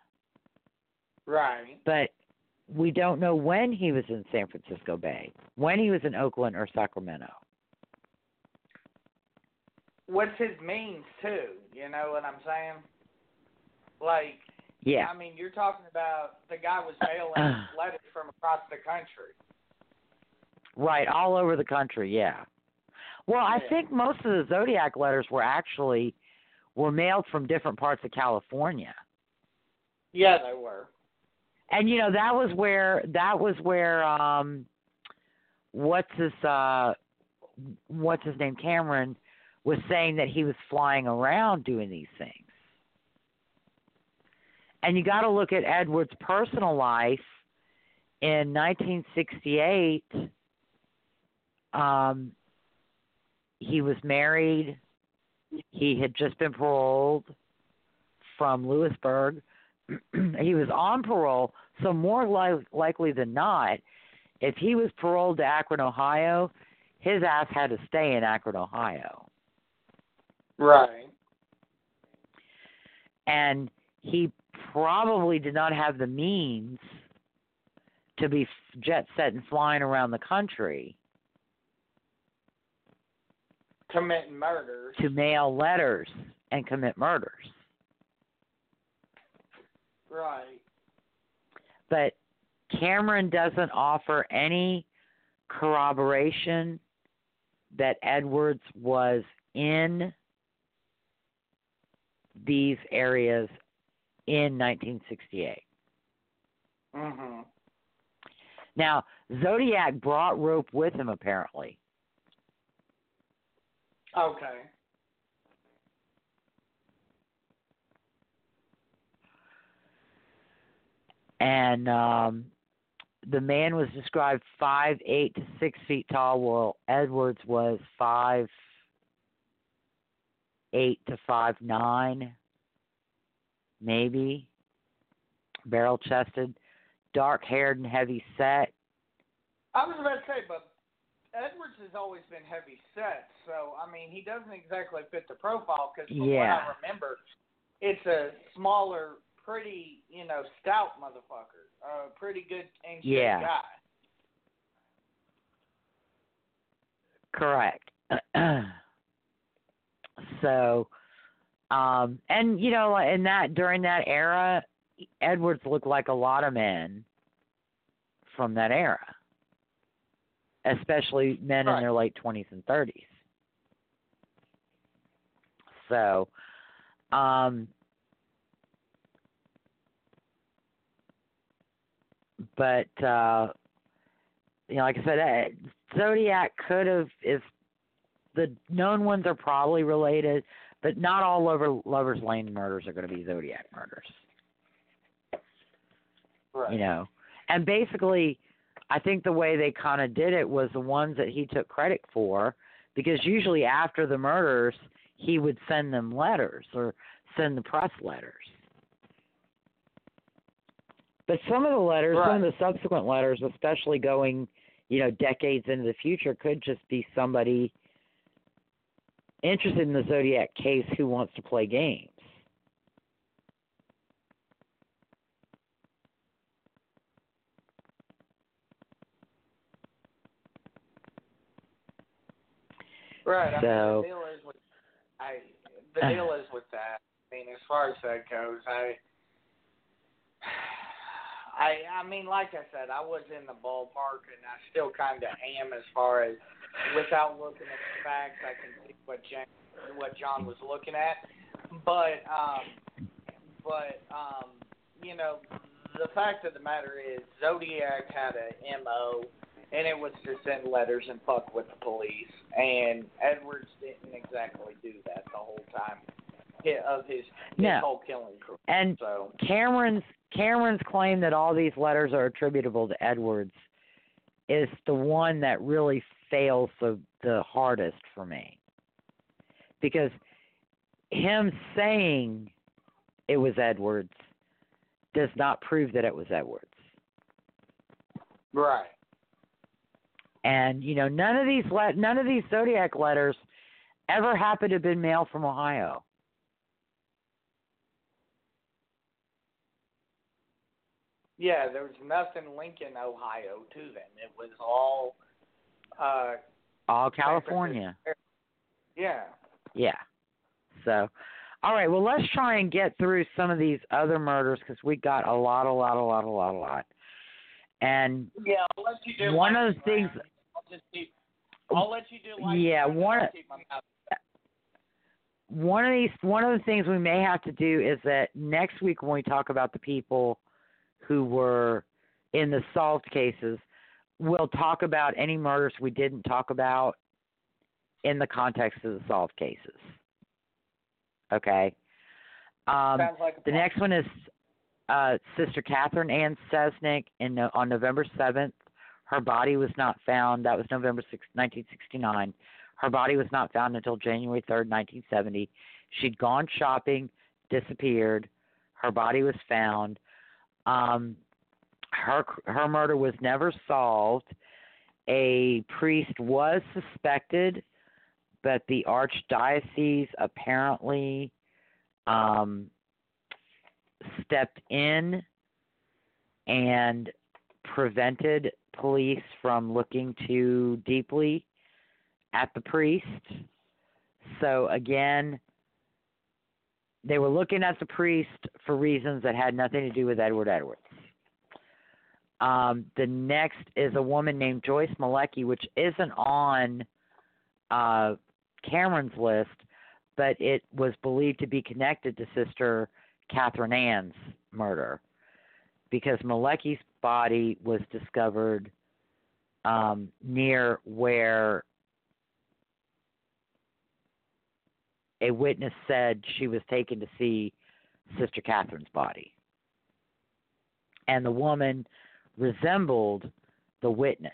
Right. But we don't know when he was in San Francisco Bay, when he was in Oakland or Sacramento. What's his means too? You know what I'm saying? Like, Yeah. I mean, you're talking about the guy was mailing letters from across the country. Right, all over the country, yeah. Well, I think most of the zodiac letters were actually were mailed from different parts of California. Yeah, they were. And you know, that was where that was where um what's his uh what's his name Cameron was saying that he was flying around doing these things. And you got to look at Edward's personal life in 1968 um he was married. He had just been paroled from Lewisburg. He was on parole so more li- likely than not if he was paroled to Akron Ohio his ass had to stay in Akron Ohio. Right. and he probably did not have the means to be jet set and flying around the country Committing murders. to mail letters and commit murders. Right. But Cameron doesn't offer any corroboration that Edwards was in these areas in 1968. Mm-hmm. Now, Zodiac brought rope with him, apparently. Okay. And um, the man was described five eight to six feet tall, while Edwards was five eight to five nine maybe. Barrel chested, dark haired and heavy set. I was about to say, but Edwards has always been heavy set, so I mean he doesn't exactly fit the profile because from Yeah. what I remember, it's a smaller, pretty you know stout motherfucker, a pretty good shape Yeah. guy. Correct. so, um, and you know, in that during that era, Edwards looked like a lot of men from that era, especially men in their late twenties and thirties. So, um, but uh, you know, like I said, uh, Zodiac could have if the known ones are probably related, but not all Lover, Lovers Lane murders are going to be Zodiac murders. Right. You know, and basically, I think the way they kind of did it was the ones that he took credit for, because usually after the murders, he would send them letters or send the press letters. But some of the letters, some of the subsequent letters, especially going, you know, decades into the future, could just be somebody interested in the Zodiac case who wants to play games. Right. I So- mean, the deal is with I. The deal is with that. I mean, as far as that goes, I. I I mean, like I said, I was in the ballpark, and I still kind of am as far as without looking at the facts, I can see what Jan, what John was looking at. But um, but um, you know, the fact of the matter is, Zodiac had a mo, and it was to send letters and fuck with the police. And Edwards didn't exactly do that the whole time of his, his No. whole killing career. And So Cameron's Cameron's claim that all these letters are attributable to Edwards is the one that really fails the the hardest for me. Because him saying it was Edwards does not prove that it was Edwards. right, And you know, none of these le- none of these zodiac letters ever happened to have been mailed from Ohio. yeah, there was nothing Lincoln, Ohio, to them. It was all, uh, All California. Yeah. Yeah. So, all right. Well, let's try and get through some of these other murders because we got a lot, a lot, a lot, a lot, a lot. And Yeah, I'll let you do. One of the things- I'll just keep. I'll let you do. lightning Yeah, one- I'll keep my mouth one of these, one of the things we may have to do is that next week when we talk about the people who were in the solved cases, we'll talk about any murders we didn't talk about in the context of the solved cases. Okay. Um, like The next one is uh, Sister Catherine Ann Cesnik in on November 7th. Her body was not found. That was November 6, 1969. Her body was not found until January 3rd, 1970. She'd gone shopping, disappeared. Her body was found. Um, her her murder was never solved. A priest was suspected, but the archdiocese apparently um, stepped in and prevented police from looking too deeply at the priest. So again, they were looking at the priest for reasons that had nothing to do with Edward Edwards. Um, the next is a woman named Joyce Malecki, which isn't on uh, Cameron's list, but it was believed to be connected to Sister Catherine Ann's murder because Malecki's body was discovered um, near where a witness said she was taken to see Sister Catherine's body. and the woman resembled the witness.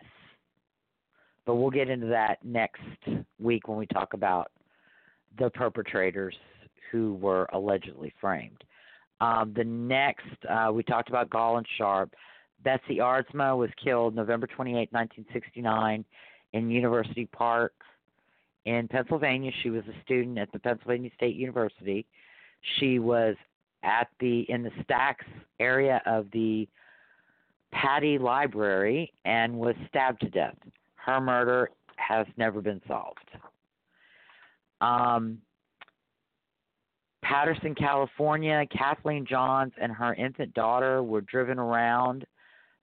But we'll get into that next week when we talk about the perpetrators who were allegedly framed. Um, the next, uh, we talked about Gaul and Sharp. Betsy Aardsma was killed November 28, 1969, in University Park in Pennsylvania. She was a student at the Pennsylvania State University. She was at the in the stacks area of the Pattee Library and was stabbed to death. Her murder has never been solved. Um, Patterson, California, Kathleen Johns and her infant daughter were driven around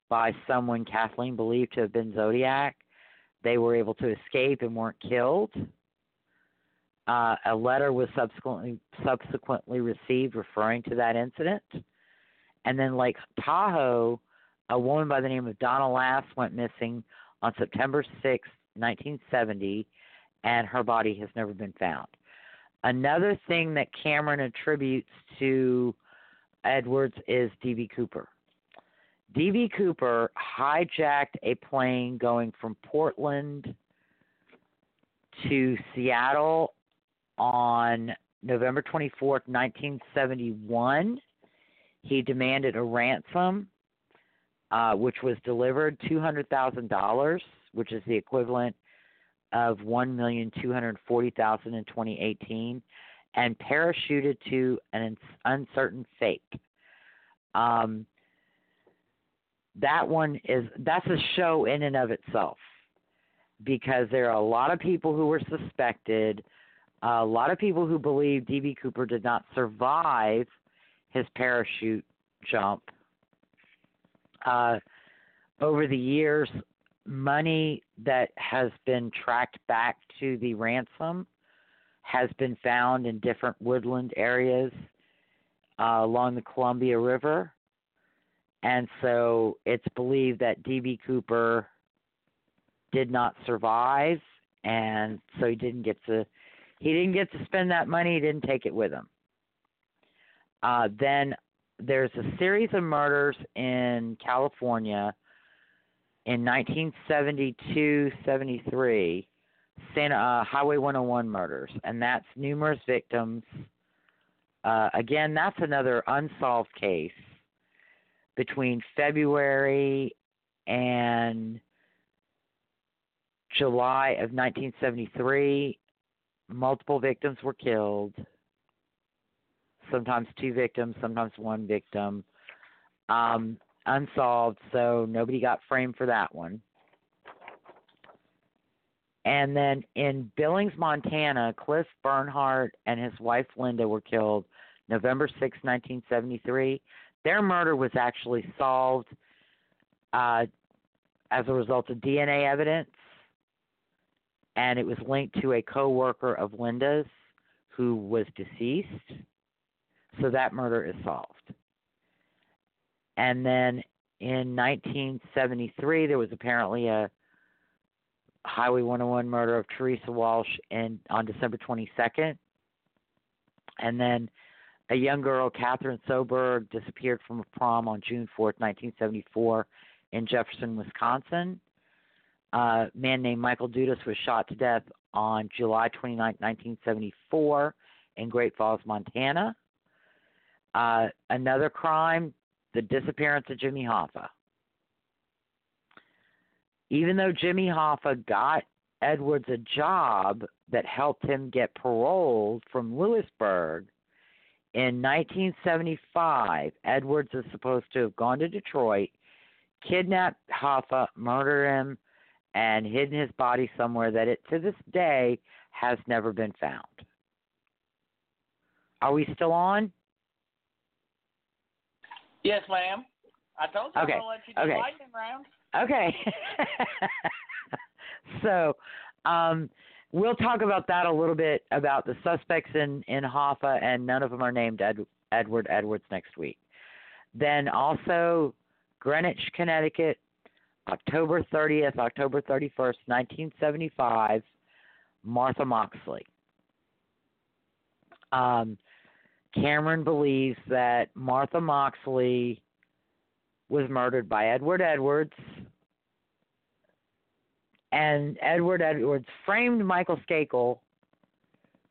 by someone Kathleen believed to have been Zodiac. They were able to escape and weren't killed. Uh, a letter was subsequently subsequently received referring to that incident. And then Lake Tahoe, a woman by the name of Donna Lass went missing on September 6, 1970, and her body has never been found. Another thing that Cameron attributes to Edwards is D.B. Cooper. D.B. Cooper hijacked a plane going from Portland to Seattle on November 24th, 1971. He demanded a ransom, uh, which was delivered $200,000, which is the equivalent of one million two hundred forty thousand in 2018, and parachuted to an uncertain fate. Um, that one is that's a show in and of itself because there are a lot of people who were suspected, a lot of people who believe DB Cooper did not survive his parachute jump. Uh, over the years, money that has been tracked back to the ransom has been found in different woodland areas uh, along the Columbia River. And so it's believed that D.B. Cooper did not survive, and so he didn't get to he didn't get to spend that money. He didn't take it with him. Uh, then there's a series of murders in California in 1972 73 Santa, uh, Highway 101 murders, and that's numerous victims. Uh, again, that's another unsolved case between February and July of 1973. Multiple victims were killed. Sometimes two victims, sometimes one victim. Um, unsolved, so nobody got framed for that one. And then in Billings, Montana, Cliff Bernhardt and his wife Linda were killed November 6, 1973. Their murder was actually solved uh, as a result of DNA evidence, and it was linked to a coworker of Linda's who was deceased. So that murder is solved. And then in 1973, there was apparently a Highway 101 murder of Teresa Walsh in, on December 22nd. And then a young girl, Catherine Soberg, disappeared from a prom on June 4th, 1974, in Jefferson, Wisconsin. A man named Michael Dudas was shot to death on July 29, 1974, in Great Falls, Montana. Uh, another crime the disappearance of Jimmy Hoffa. Even though Jimmy Hoffa got Edwards a job that helped him get paroled from Lewisburg, in 1975, Edwards is supposed to have gone to Detroit, kidnapped Hoffa, murdered him, and hidden his body somewhere that it to this day has never been found. Are we still on? Yes, ma'am. I told you okay. I'm gonna let you do okay. lightning round. Okay. so, um, we'll talk about that a little bit about the suspects in in Hoffa, and none of them are named Ed, Edward Edwards next week. Then also Greenwich, Connecticut, October 30th, October 31st, 1975, Martha Moxley. Um, Cameron believes that Martha Moxley was murdered by Edward Edwards. And Edward Edwards framed Michael Skakel,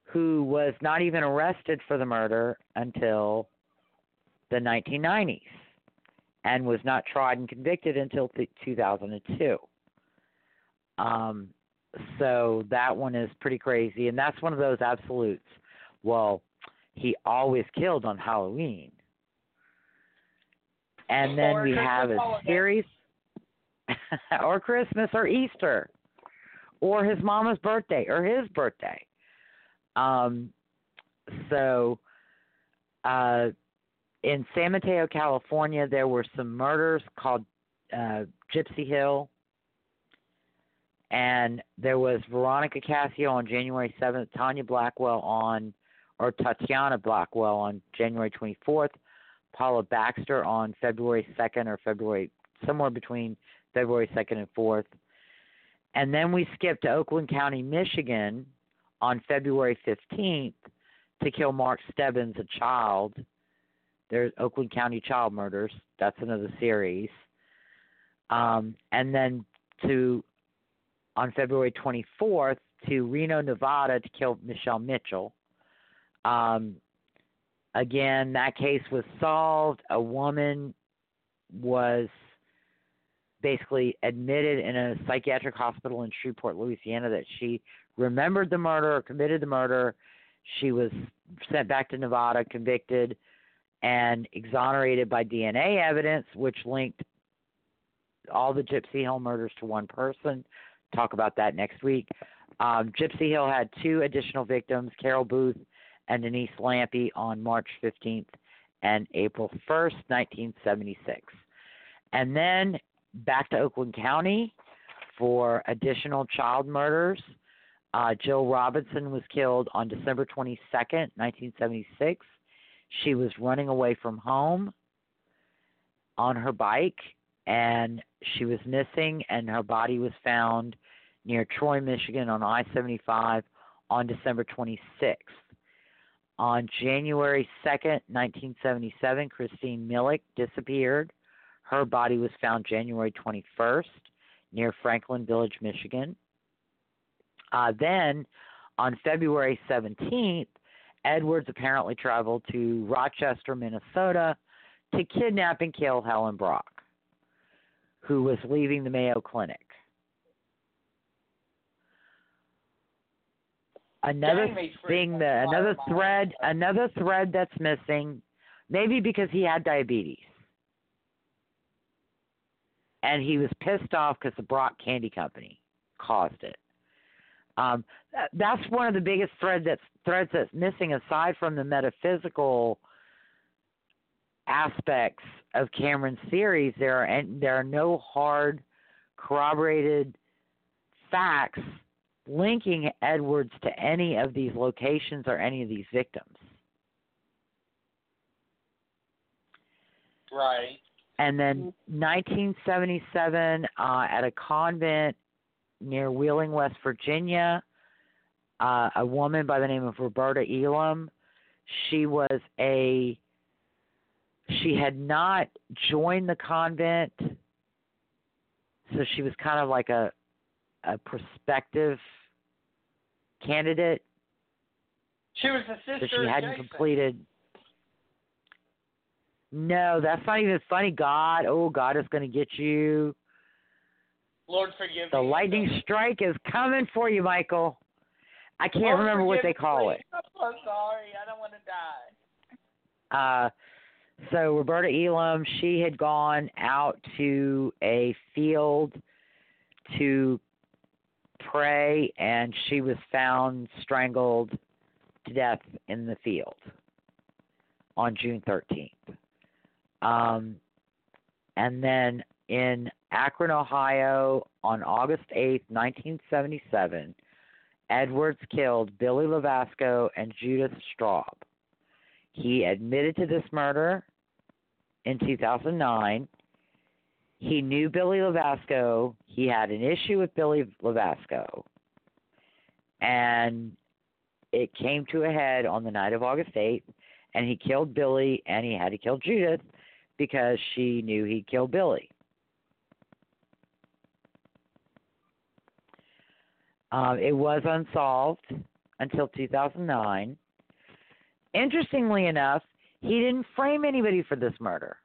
who was not even arrested for the murder until the 1990s and was not tried and convicted until th- 2002. Um, so that one is pretty crazy, and that's one of those absolutes. Well, he always killed on Halloween. And then Or we Christmas have a holiday. series, or Christmas, or Easter, or his mama's birthday, or his birthday. Um, so, uh, in San Mateo, California, there were some murders called uh, Gypsy Hill, and there was Veronica Cascio on January 7th, Tanya Blackwell on, or Tatiana Blackwell on January 24th, Paula Baxter on February 2nd or February, somewhere between February 2nd and 4th. And then we skip to Oakland County, Michigan on February 15th to kill Mark Stebbins, a child. There's Oakland County Child Murders. That's another series. Um, and then to on February 24th to Reno, Nevada to kill Michelle Mitchell. Um, again, that case was solved. A woman was basically admitted in a psychiatric hospital in Shreveport, Louisiana, that she remembered the murder or committed the murder. She was sent back to Nevada, convicted, and exonerated by DNA evidence, which linked all the Gypsy Hill murders to one person. Talk about that next week. Um, Gypsy Hill had two additional victims, Carol Booth and Denise Lampe, on March 15th and April 1st, 1976. And then back to Oakland County for additional child murders. Uh, Jill Robinson was killed on December 22nd, 1976. She was running away from home on her bike and she was missing, and her body was found near Troy, Michigan on I 75 on December 26th. On January 2nd, 1977, Christine Millick disappeared. Her body was found January 21st near Franklin Village, Michigan. Uh, then on February 17th, Edwards apparently traveled to Rochester, Minnesota to kidnap and kill Helen Brock, who was leaving the Mayo Clinic. Another thing that another thread another thread that's missing, maybe because he had diabetes. And he was pissed off because the Brock Candy Company caused it. Um, that, that's one of the biggest thread that's threads that's missing aside from the metaphysical aspects of Cameron's theories There are and there are no hard corroborated facts linking Edwards to any of these locations or any of these victims. Right. And then 1977, uh, at a convent near Wheeling, West Virginia, uh, a woman by the name of Roberta Elam. She was a she had not joined the convent, so she was kind of like a a prospective candidate. She was the So sister she of hadn't Jason. completed. No, that's not even funny. God, oh, God is going to get you. Lord forgive The me. lightning strike is coming for you, Michael. I can't Lord, remember what they call please. it. I'm so sorry. I don't want to die. Uh, so Roberta Elam, she had gone out to a field to pray, and she was found strangled to death in the field on June 13th. Um, and then in Akron, Ohio, on August 8th, 1977, Edwards killed Billy Lavaco and Judith Straub. He admitted to this murder in 2009. He knew Billy Lavaco. He had an issue with Billy Lavaco. And it came to a head on the night of August 8th, and he killed Billy and he had to kill Judith because she knew he killed Billy. Uh, it was unsolved until 2009. Interestingly enough, he didn't frame anybody for this murder.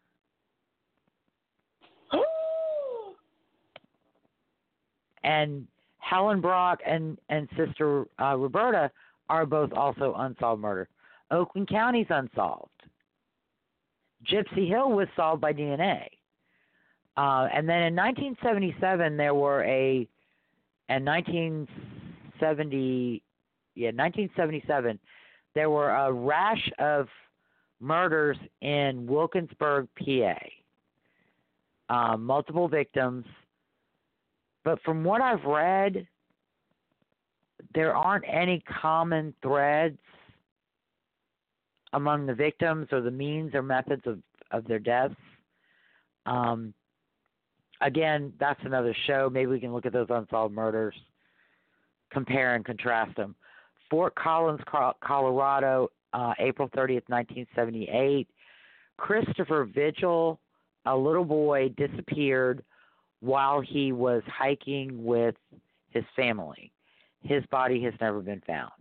And Helen Brock and and Sister uh, Roberta are both also unsolved murder. Oakland County's unsolved. Gypsy Hill was solved by DNA. Uh, and then in 1977 there were a and 1970 yeah 1977 there were a rash of murders in Wilkinsburg, PA. Uh, multiple victims, but from what I've read, there aren't any common threads among the victims or the means or methods of, of their deaths. Um, again, that's another show. Maybe we can look at those unsolved murders, compare and contrast them. Fort Collins, Colorado, uh, April 30th, 1978. Christopher Vigil, a little boy, disappeared while he was hiking with his family. His body has never been found.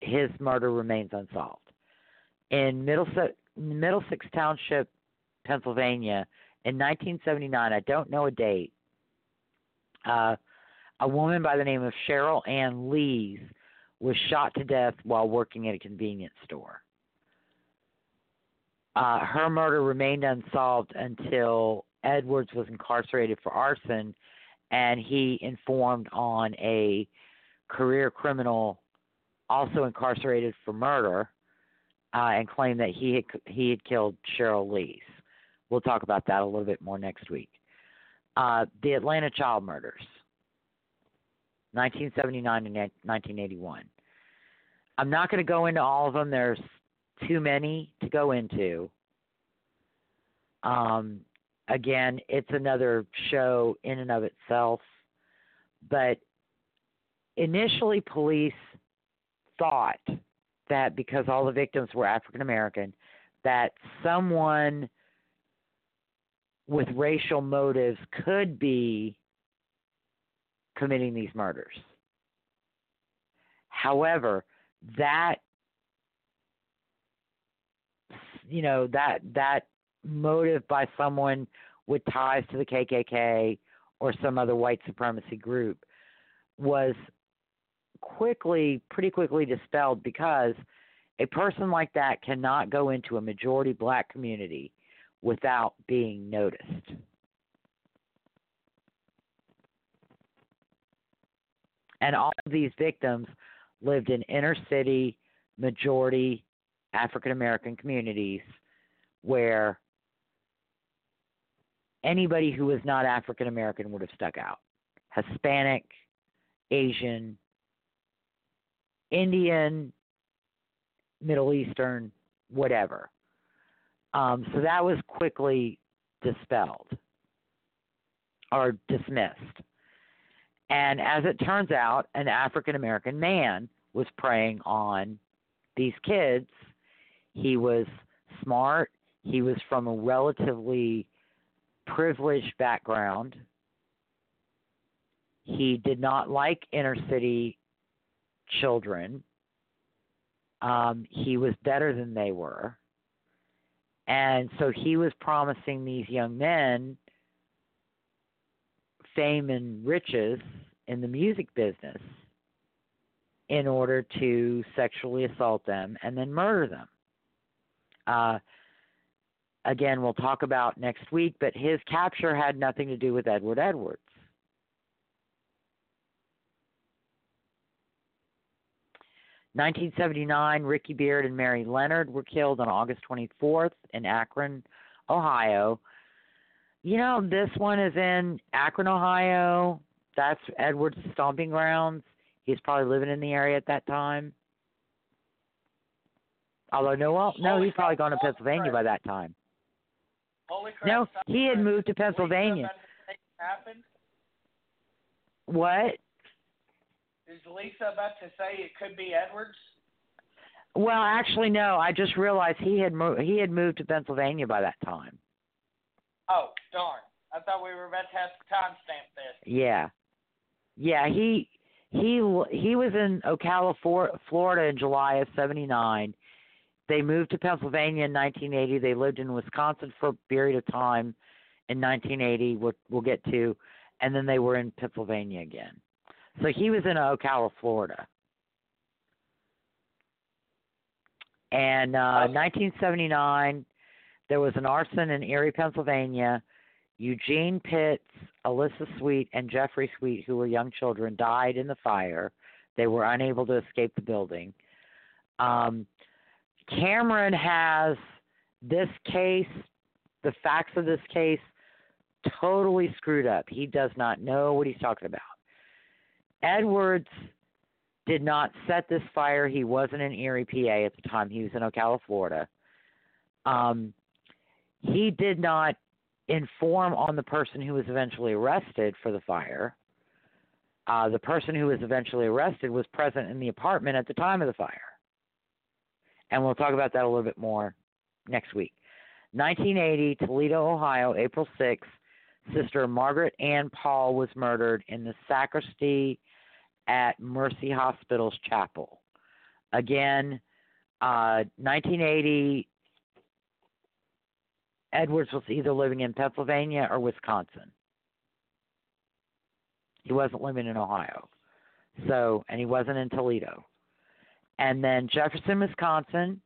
His murder remains unsolved in Middlesex, Middlesex Township, Pennsylvania, in 1979. I don't know a date. Uh, a woman by the name of Cheryl Ann Lees was shot to death while working at a convenience store. Uh, her murder remained unsolved until Edwards was incarcerated for arson, and he informed on a career criminal also incarcerated for murder uh, and claimed that he had he had killed Cheryl Lees. We'll talk about that a little bit more next week. Uh, the Atlanta child murders, 1979 and 1981. I'm not going to go into all of them. There's too many to go into. Um, again, it's another show in and of itself. But initially, police thought that because all the victims were African American, that someone with racial motives could be committing these murders. However, that you know that that motive by someone with ties to the KKK or some other white supremacy group was quickly, pretty quickly dispelled because a person like that cannot go into a majority black community without being noticed. And all of these victims lived in inner city, majority African American communities where anybody who was not African American would have stuck out. Hispanic, Asian, Indian, Middle Eastern, whatever. Um, so that was quickly dispelled or dismissed. And as it turns out, an African American man was preying on these kids. He was smart. He was from a relatively privileged background. He did not like inner city children. Um, he was better than they were. And so he was promising these young men fame and riches in the music business in order to sexually assault them and then murder them. Uh, again, we'll talk about next week, but his capture had nothing to do with Edward Edwards. 1979, Ricky Beard and Mary Leonard were killed on August 24th in Akron, Ohio. You know, this one is in Akron, Ohio. That's Edward's stomping grounds. He's probably living in the area at that time. Although no, well, no, he's probably gone to Pennsylvania by that time. No, he had moved to Pennsylvania. What? Is Lisa about to say it could be Edwards? Well, actually, no. I just realized he had mo- he had moved to Pennsylvania by that time. Oh, darn. I thought we were about to have to timestamp this. Yeah, yeah. He he he was in Ocala, Florida, in July of '79. They moved to Pennsylvania in 1980. They lived in Wisconsin for a period of time in 1980. We'll, we'll get to, and then they were in Pennsylvania again. So he was in Ocala, Florida. And uh, 1979, there was an arson in Erie, Pennsylvania. Eugene Pitts, Alyssa Sweet, and Jeffrey Sweet, who were young children, died in the fire. They were unable to escape the building. Um, Cameron has this case, the facts of this case, totally screwed up. He does not know what he's talking about. Edwards did not set this fire. He wasn't in Erie, PA at the time. He was in Ocala, Florida. Um, he did not inform on the person who was eventually arrested for the fire. Uh, the person who was eventually arrested was present in the apartment at the time of the fire. And we'll talk about that a little bit more next week. 1980, Toledo, Ohio, April 6th, Sister Margaret Ann Pahl was murdered in the sacristy at Mercy Hospital's chapel. Again, uh, 1980, Edwards was either living in Pennsylvania or Wisconsin. He wasn't living in Ohio. So, and he wasn't in Toledo. And then Jefferson, Wisconsin.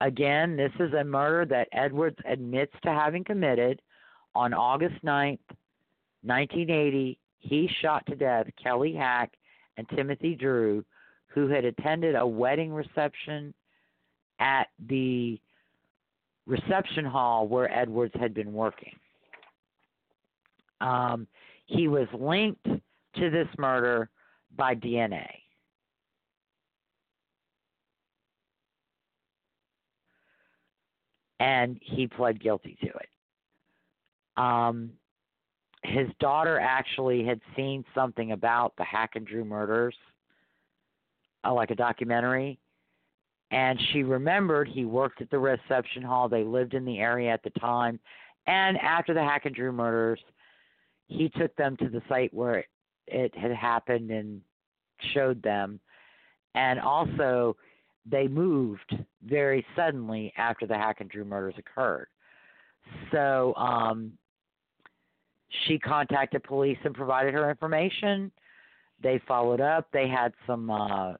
Again, this is a murder that Edwards admits to having committed on August 9th, 1980. He shot to death Kelly Hack and Timothy Drew, who had attended a wedding reception at the reception hall where Edwards had been working. Um, he was linked to this murder by DNA. And he pled guilty to it. Um, his daughter actually had seen something about the Hack and Drew murders, uh, like a documentary, and she remembered he worked at the reception hall. They lived in the area at the time, and after the Hack and Drew murders, he took them to the site where it, it had happened and showed them, and also they moved very suddenly after the Hack and Drew murders occurred. So um, she contacted police and provided her information. They followed up. They had some uh,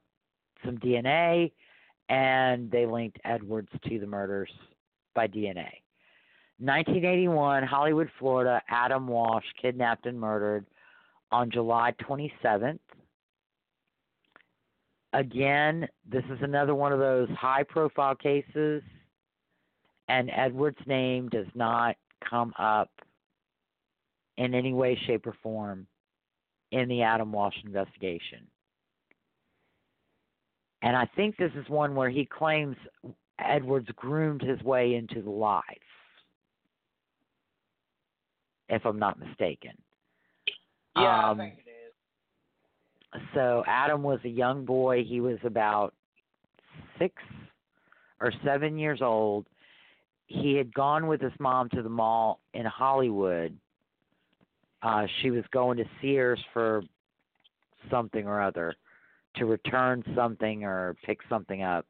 some DNA, and they linked Edwards to the murders by DNA. 1981, Hollywood, Florida, Adam Walsh kidnapped and murdered on July 27th. Again, this is another one of those high profile cases, and Edwards' name does not come up in any way, shape, or form in the Adam Walsh investigation. And I think this is one where he claims Edwards groomed his way into the life, if I'm not mistaken. Yeah, um, I think. So Adam was a young boy. He was about six or seven years old. He had gone with his mom to the mall in Hollywood uh, she was going to Sears for something or other to return something or pick something up.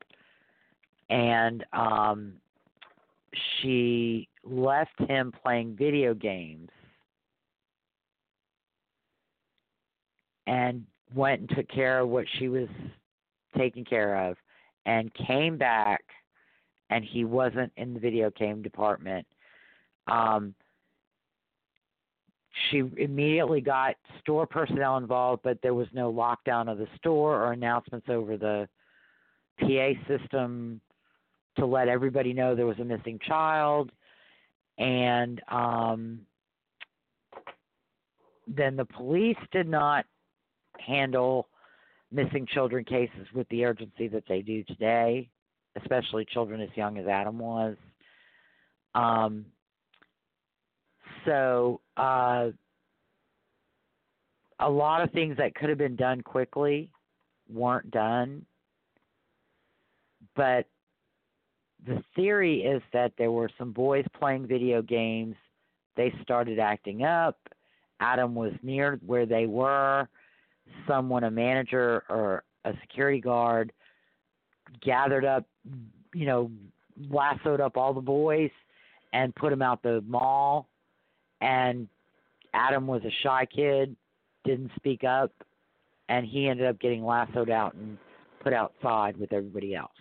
And um, she left him playing video games and went and took care of what she was taking care of and came back and he wasn't in the video game department. Um, she immediately got store personnel involved, but there was no lockdown of the store or announcements over the PA system to let everybody know there was a missing child. And um, then the police did not handle missing children cases with the urgency that they do today, especially children as young as Adam was. Um, so uh, a lot of things that could have been done quickly weren't done. but the theory is that there were some boys playing video games. They started acting up. Adam was near where they were. Someone, a manager or a security guard, gathered up, you know, lassoed up all the boys and put them out the mall. And Adam was a shy kid, didn't speak up, and he ended up getting lassoed out and put outside with everybody else.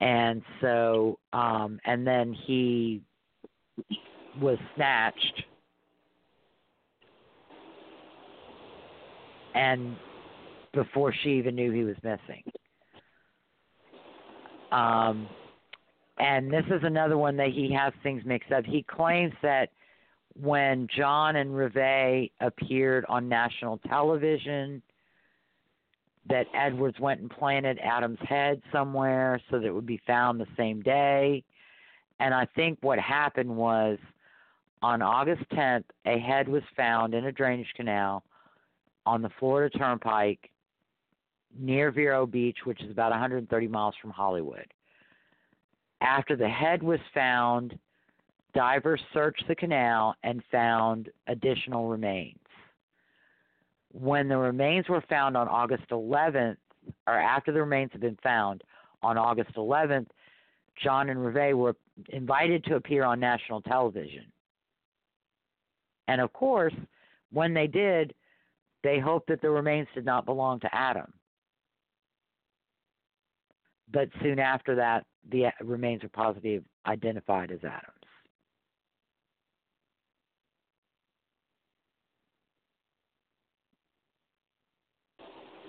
And so, um, and then he was snatched. And before she even knew he was missing. Um, and this is another one that he has things mixed up. He claims that when John and Reve appeared on national television, that Edwards went and planted Adam's head somewhere so that it would be found the same day. And I think what happened was on August 10th, a head was found in a drainage canal on the Florida Turnpike near Vero Beach, which is about 130 miles from Hollywood. After the head was found, divers searched the canal and found additional remains. When the remains were found on August 11th, or after the remains had been found on August 11th, John and Reve were invited to appear on national television. And of course, when they did, they hoped that the remains did not belong to Adam. But soon after that, the remains were positively identified as Adams.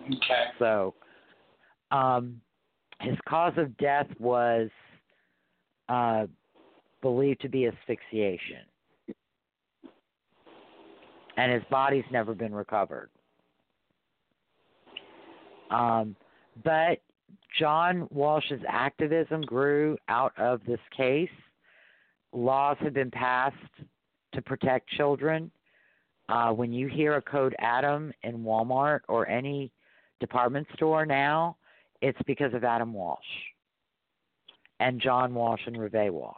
Okay. So, um, his cause of death was uh, believed to be asphyxiation, and his body's never been recovered. Um, but John Walsh's activism grew out of this case. Laws have been passed to protect children. Uh, when you hear a code Adam in Walmart or any department store now, it's because of Adam Walsh and John Walsh and Reve Walsh.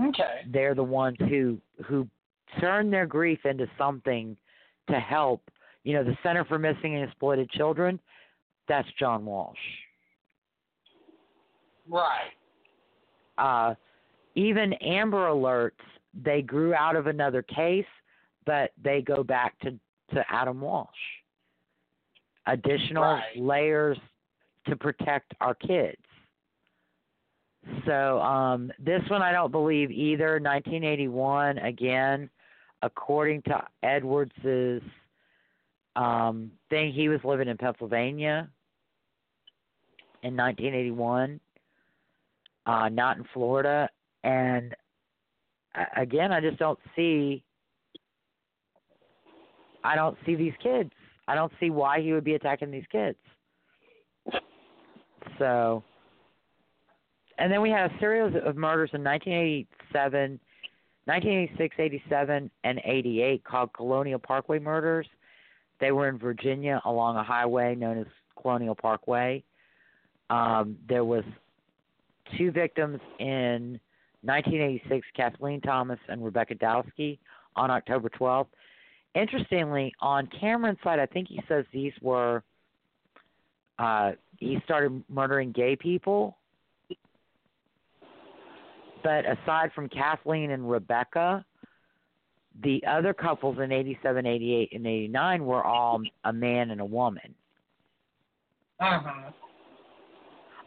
Okay. They're the ones who who turn their grief into something to help. You know, the Center for Missing and Exploited Children, that's John Walsh. Right. Uh, even Amber Alerts, they grew out of another case, but they go back to, to Adam Walsh. Additional Right. layers to protect our kids. So um, this one I don't believe either. 1981 again, according to Edwards's um, thing, he was living in Pennsylvania in 1981, uh, not in Florida. And again, I just don't see. I don't see these kids. I don't see why he would be attacking these kids. So, and then we had a series of murders in 1987, 1986, 87, and 88 called Colonial Parkway murders. They were in Virginia along a highway known as Colonial Parkway. Um, there was two victims in 1986, Kathleen Thomas and Rebecca Dowski, on October 12th. Interestingly, on Cameron's side, I think he says these were uh, he started murdering gay people. But aside from Kathleen and Rebecca, the other couples in 87, 88, and 89 were all a man and a woman. Uh-huh.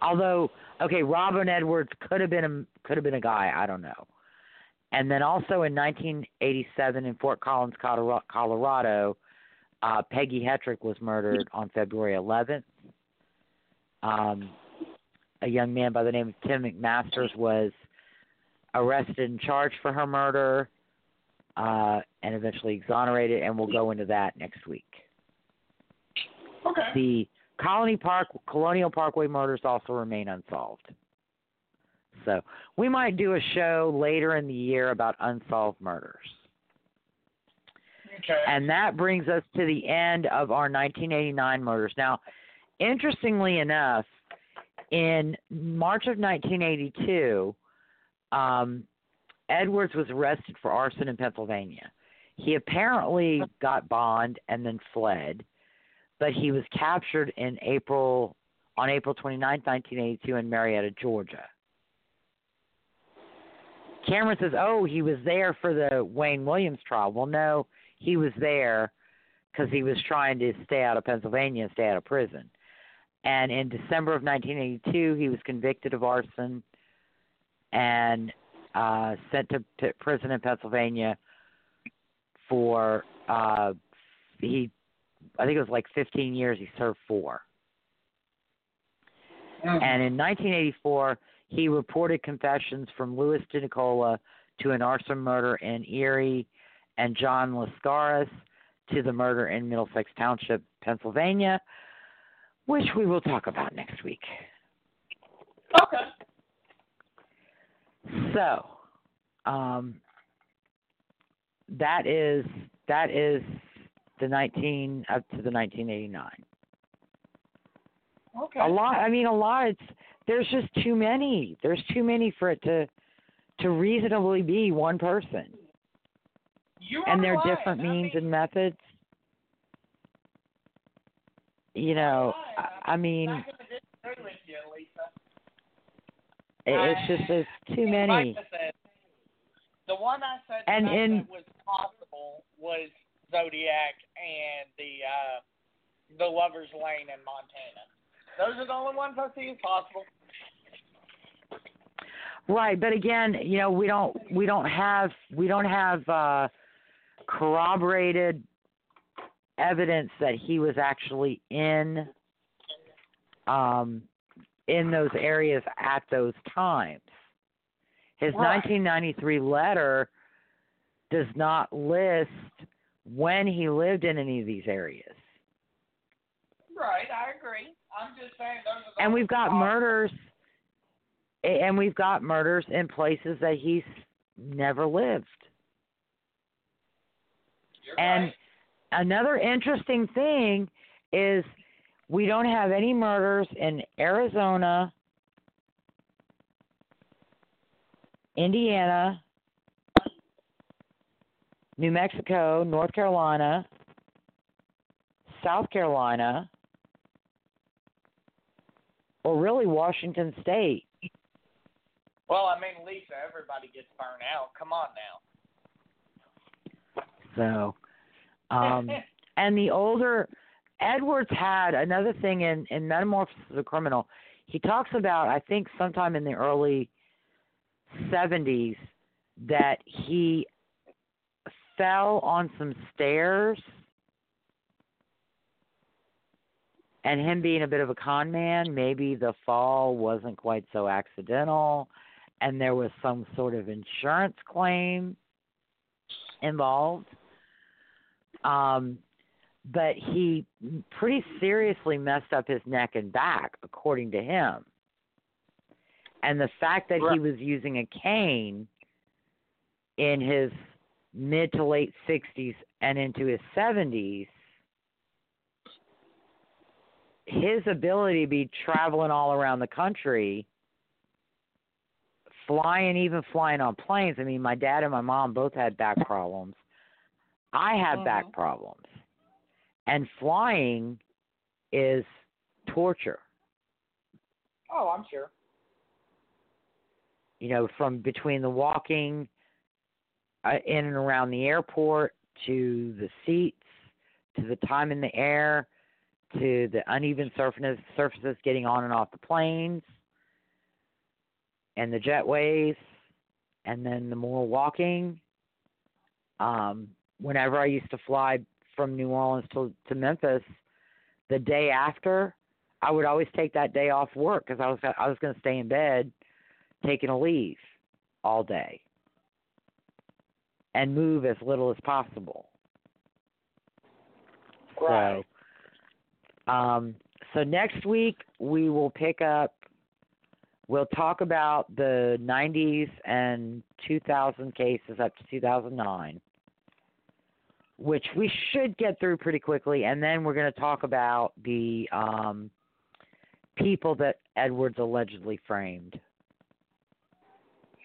Although, okay, Robin Edwards could have been a could have been a guy. I don't know. And then also in 1987 in Fort Collins, Colorado, Colorado uh, Peggy Hetrick was murdered on February 11th. Um, a young man by the name of Tim McMasters was arrested and charged for her murder, uh, and eventually exonerated. And we'll go into that next week. Okay. The Colony Park, Colonial Parkway murders also remain unsolved. So we might do a show later in the year about unsolved murders. Okay. And that brings us to the end of our 1989 murders. Now, interestingly enough, in March of 1982, um, Edwards was arrested for arson in Pennsylvania. He apparently got bond and then fled, but he was captured in April on April 29, 1982 in Marietta, Georgia. Cameron says, "Oh, he was there for the Wayne Williams trial." Well, no, he was there because he was trying to stay out of Pennsylvania and stay out of prison. And in December of 1982, he was convicted of arson and uh, sent to p- prison in Pennsylvania for uh, he, I think it was like 15 years. He served four. Mhm. And in 1984, he reported confessions from Louis DeNicola to an arson murder in Erie and John Lascaris to the murder in Middlesex Township, Pennsylvania, which we will talk about next week. okay. So, um, that is that is the 19 up to the 1989. Okay. A lot. I mean, a lot. It's there's just too many. There's too many for it to to reasonably be one person. You and are their right. different I means mean, and methods. You know, I, I mean, I'm not gonna disagree with you, Lisa. It- it's just there's too many. Said, the one I said And tonight in- that was possible was Zodiac and the uh the Lovers Lane in Montana. Those are the only ones I see as possible. Right, but again, you know, we don't we don't have we don't have uh corroborated evidence that he was actually in um in those areas at those times. His Right. 1993 letter does not list when he lived in any of these areas. Right, I agree. I'm just saying those and we've got murders and we've got murders in places that he's never lived You're and right. another interesting thing is we don't have any murders in Arizona, Indiana, New Mexico, North Carolina, South Carolina, or really Washington State. Well, I mean, Lisa, everybody gets burned out. Come on now. So, um, and the older Edwards had another thing in in Metamorphosis of a Criminal. He talks about I think sometime in the early seventies that he fell on some stairs, and him being a bit of a con man, maybe the fall wasn't quite so accidental, and there was some sort of insurance claim involved. Um, but he pretty seriously messed up his neck and back, according to him. And the fact that he was using a cane in his mid to late 60s and into his 70s, his ability to be traveling all around the country, flying, even flying on planes. I mean, my dad and my mom both had back problems. I have back Mhm. problems. And flying is torture. Oh, I'm sure. You know, from between the walking uh, in and around the airport to the seats to the time in the air to the uneven surfaces surfaces getting on and off the planes and the jetways and then the more walking um whenever I used to fly from New Orleans to to Memphis the day after I would always take that day off work cuz I was I was going to stay in bed taking a leave all day and move as little as possible. Right. So, um, so next week we will pick up. We'll talk about the 90s and 2000 cases up to 2009. Which we should get through pretty quickly, and then we're going to talk about the um, people that Edwards allegedly framed.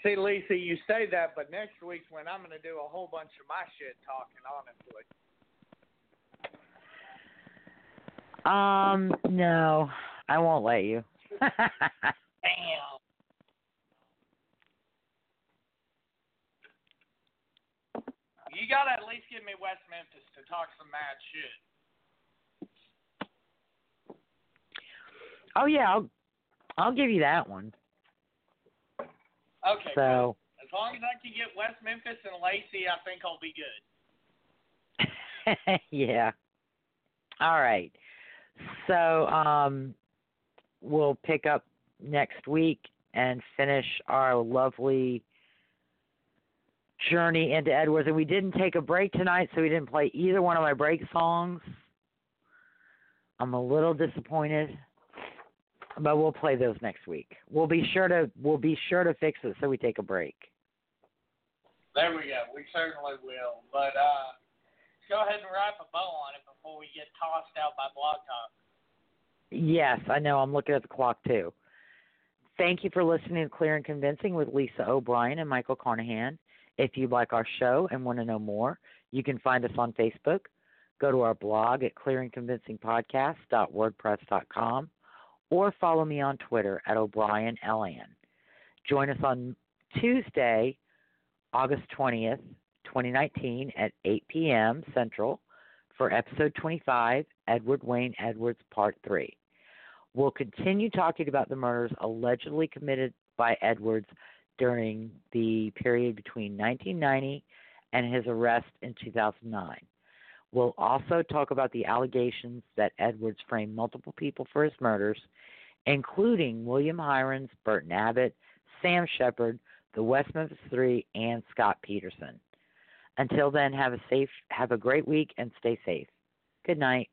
See, Lisa, you say that, but next week's when I'm going to do a whole bunch of my shit talking, honestly. Um, no, I won't let you. Damn. You gotta at least give me West Memphis to talk some mad shit. oh yeah, I'll I'll give you that one. Okay. So. As long as I can get West Memphis and Laci, I think I'll be good. yeah. All right. So um we'll pick up next week and finish our lovely journey into Edwards. And we didn't take a break tonight, so we didn't play either one of my break songs. I'm a little disappointed, but we'll play those next week. We'll be sure to we'll be sure to fix it so we take a break. There we go. We certainly will. But uh, go ahead and wrap a bow on it before we get tossed out by Blog Talk. Yes, I know. I'm looking at the clock too. Thank you for listening to Clear and Convincing with Lisa O'Brien and Michael Carnahan. If you like our show and want to know more, you can find us on Facebook. Go to our blog at clearandconvincingpodcast.wordpress.com or follow me on Twitter at O'BrienLN. Join us on Tuesday, August 20th, 2019 at 8 p.m. Central for episode 25, Edward Wayne Edwards Part 3. We'll continue talking about the murders allegedly committed by Edwards during the period between 1990 and his arrest in 2009. We'll also talk about the allegations that Edwards framed multiple people for his murders, including William Heirens, Burton Abbott, Sam Shepard, the West Memphis Three, and Scott Peterson. Until then, have a safe, have a great week, and stay safe. Good night.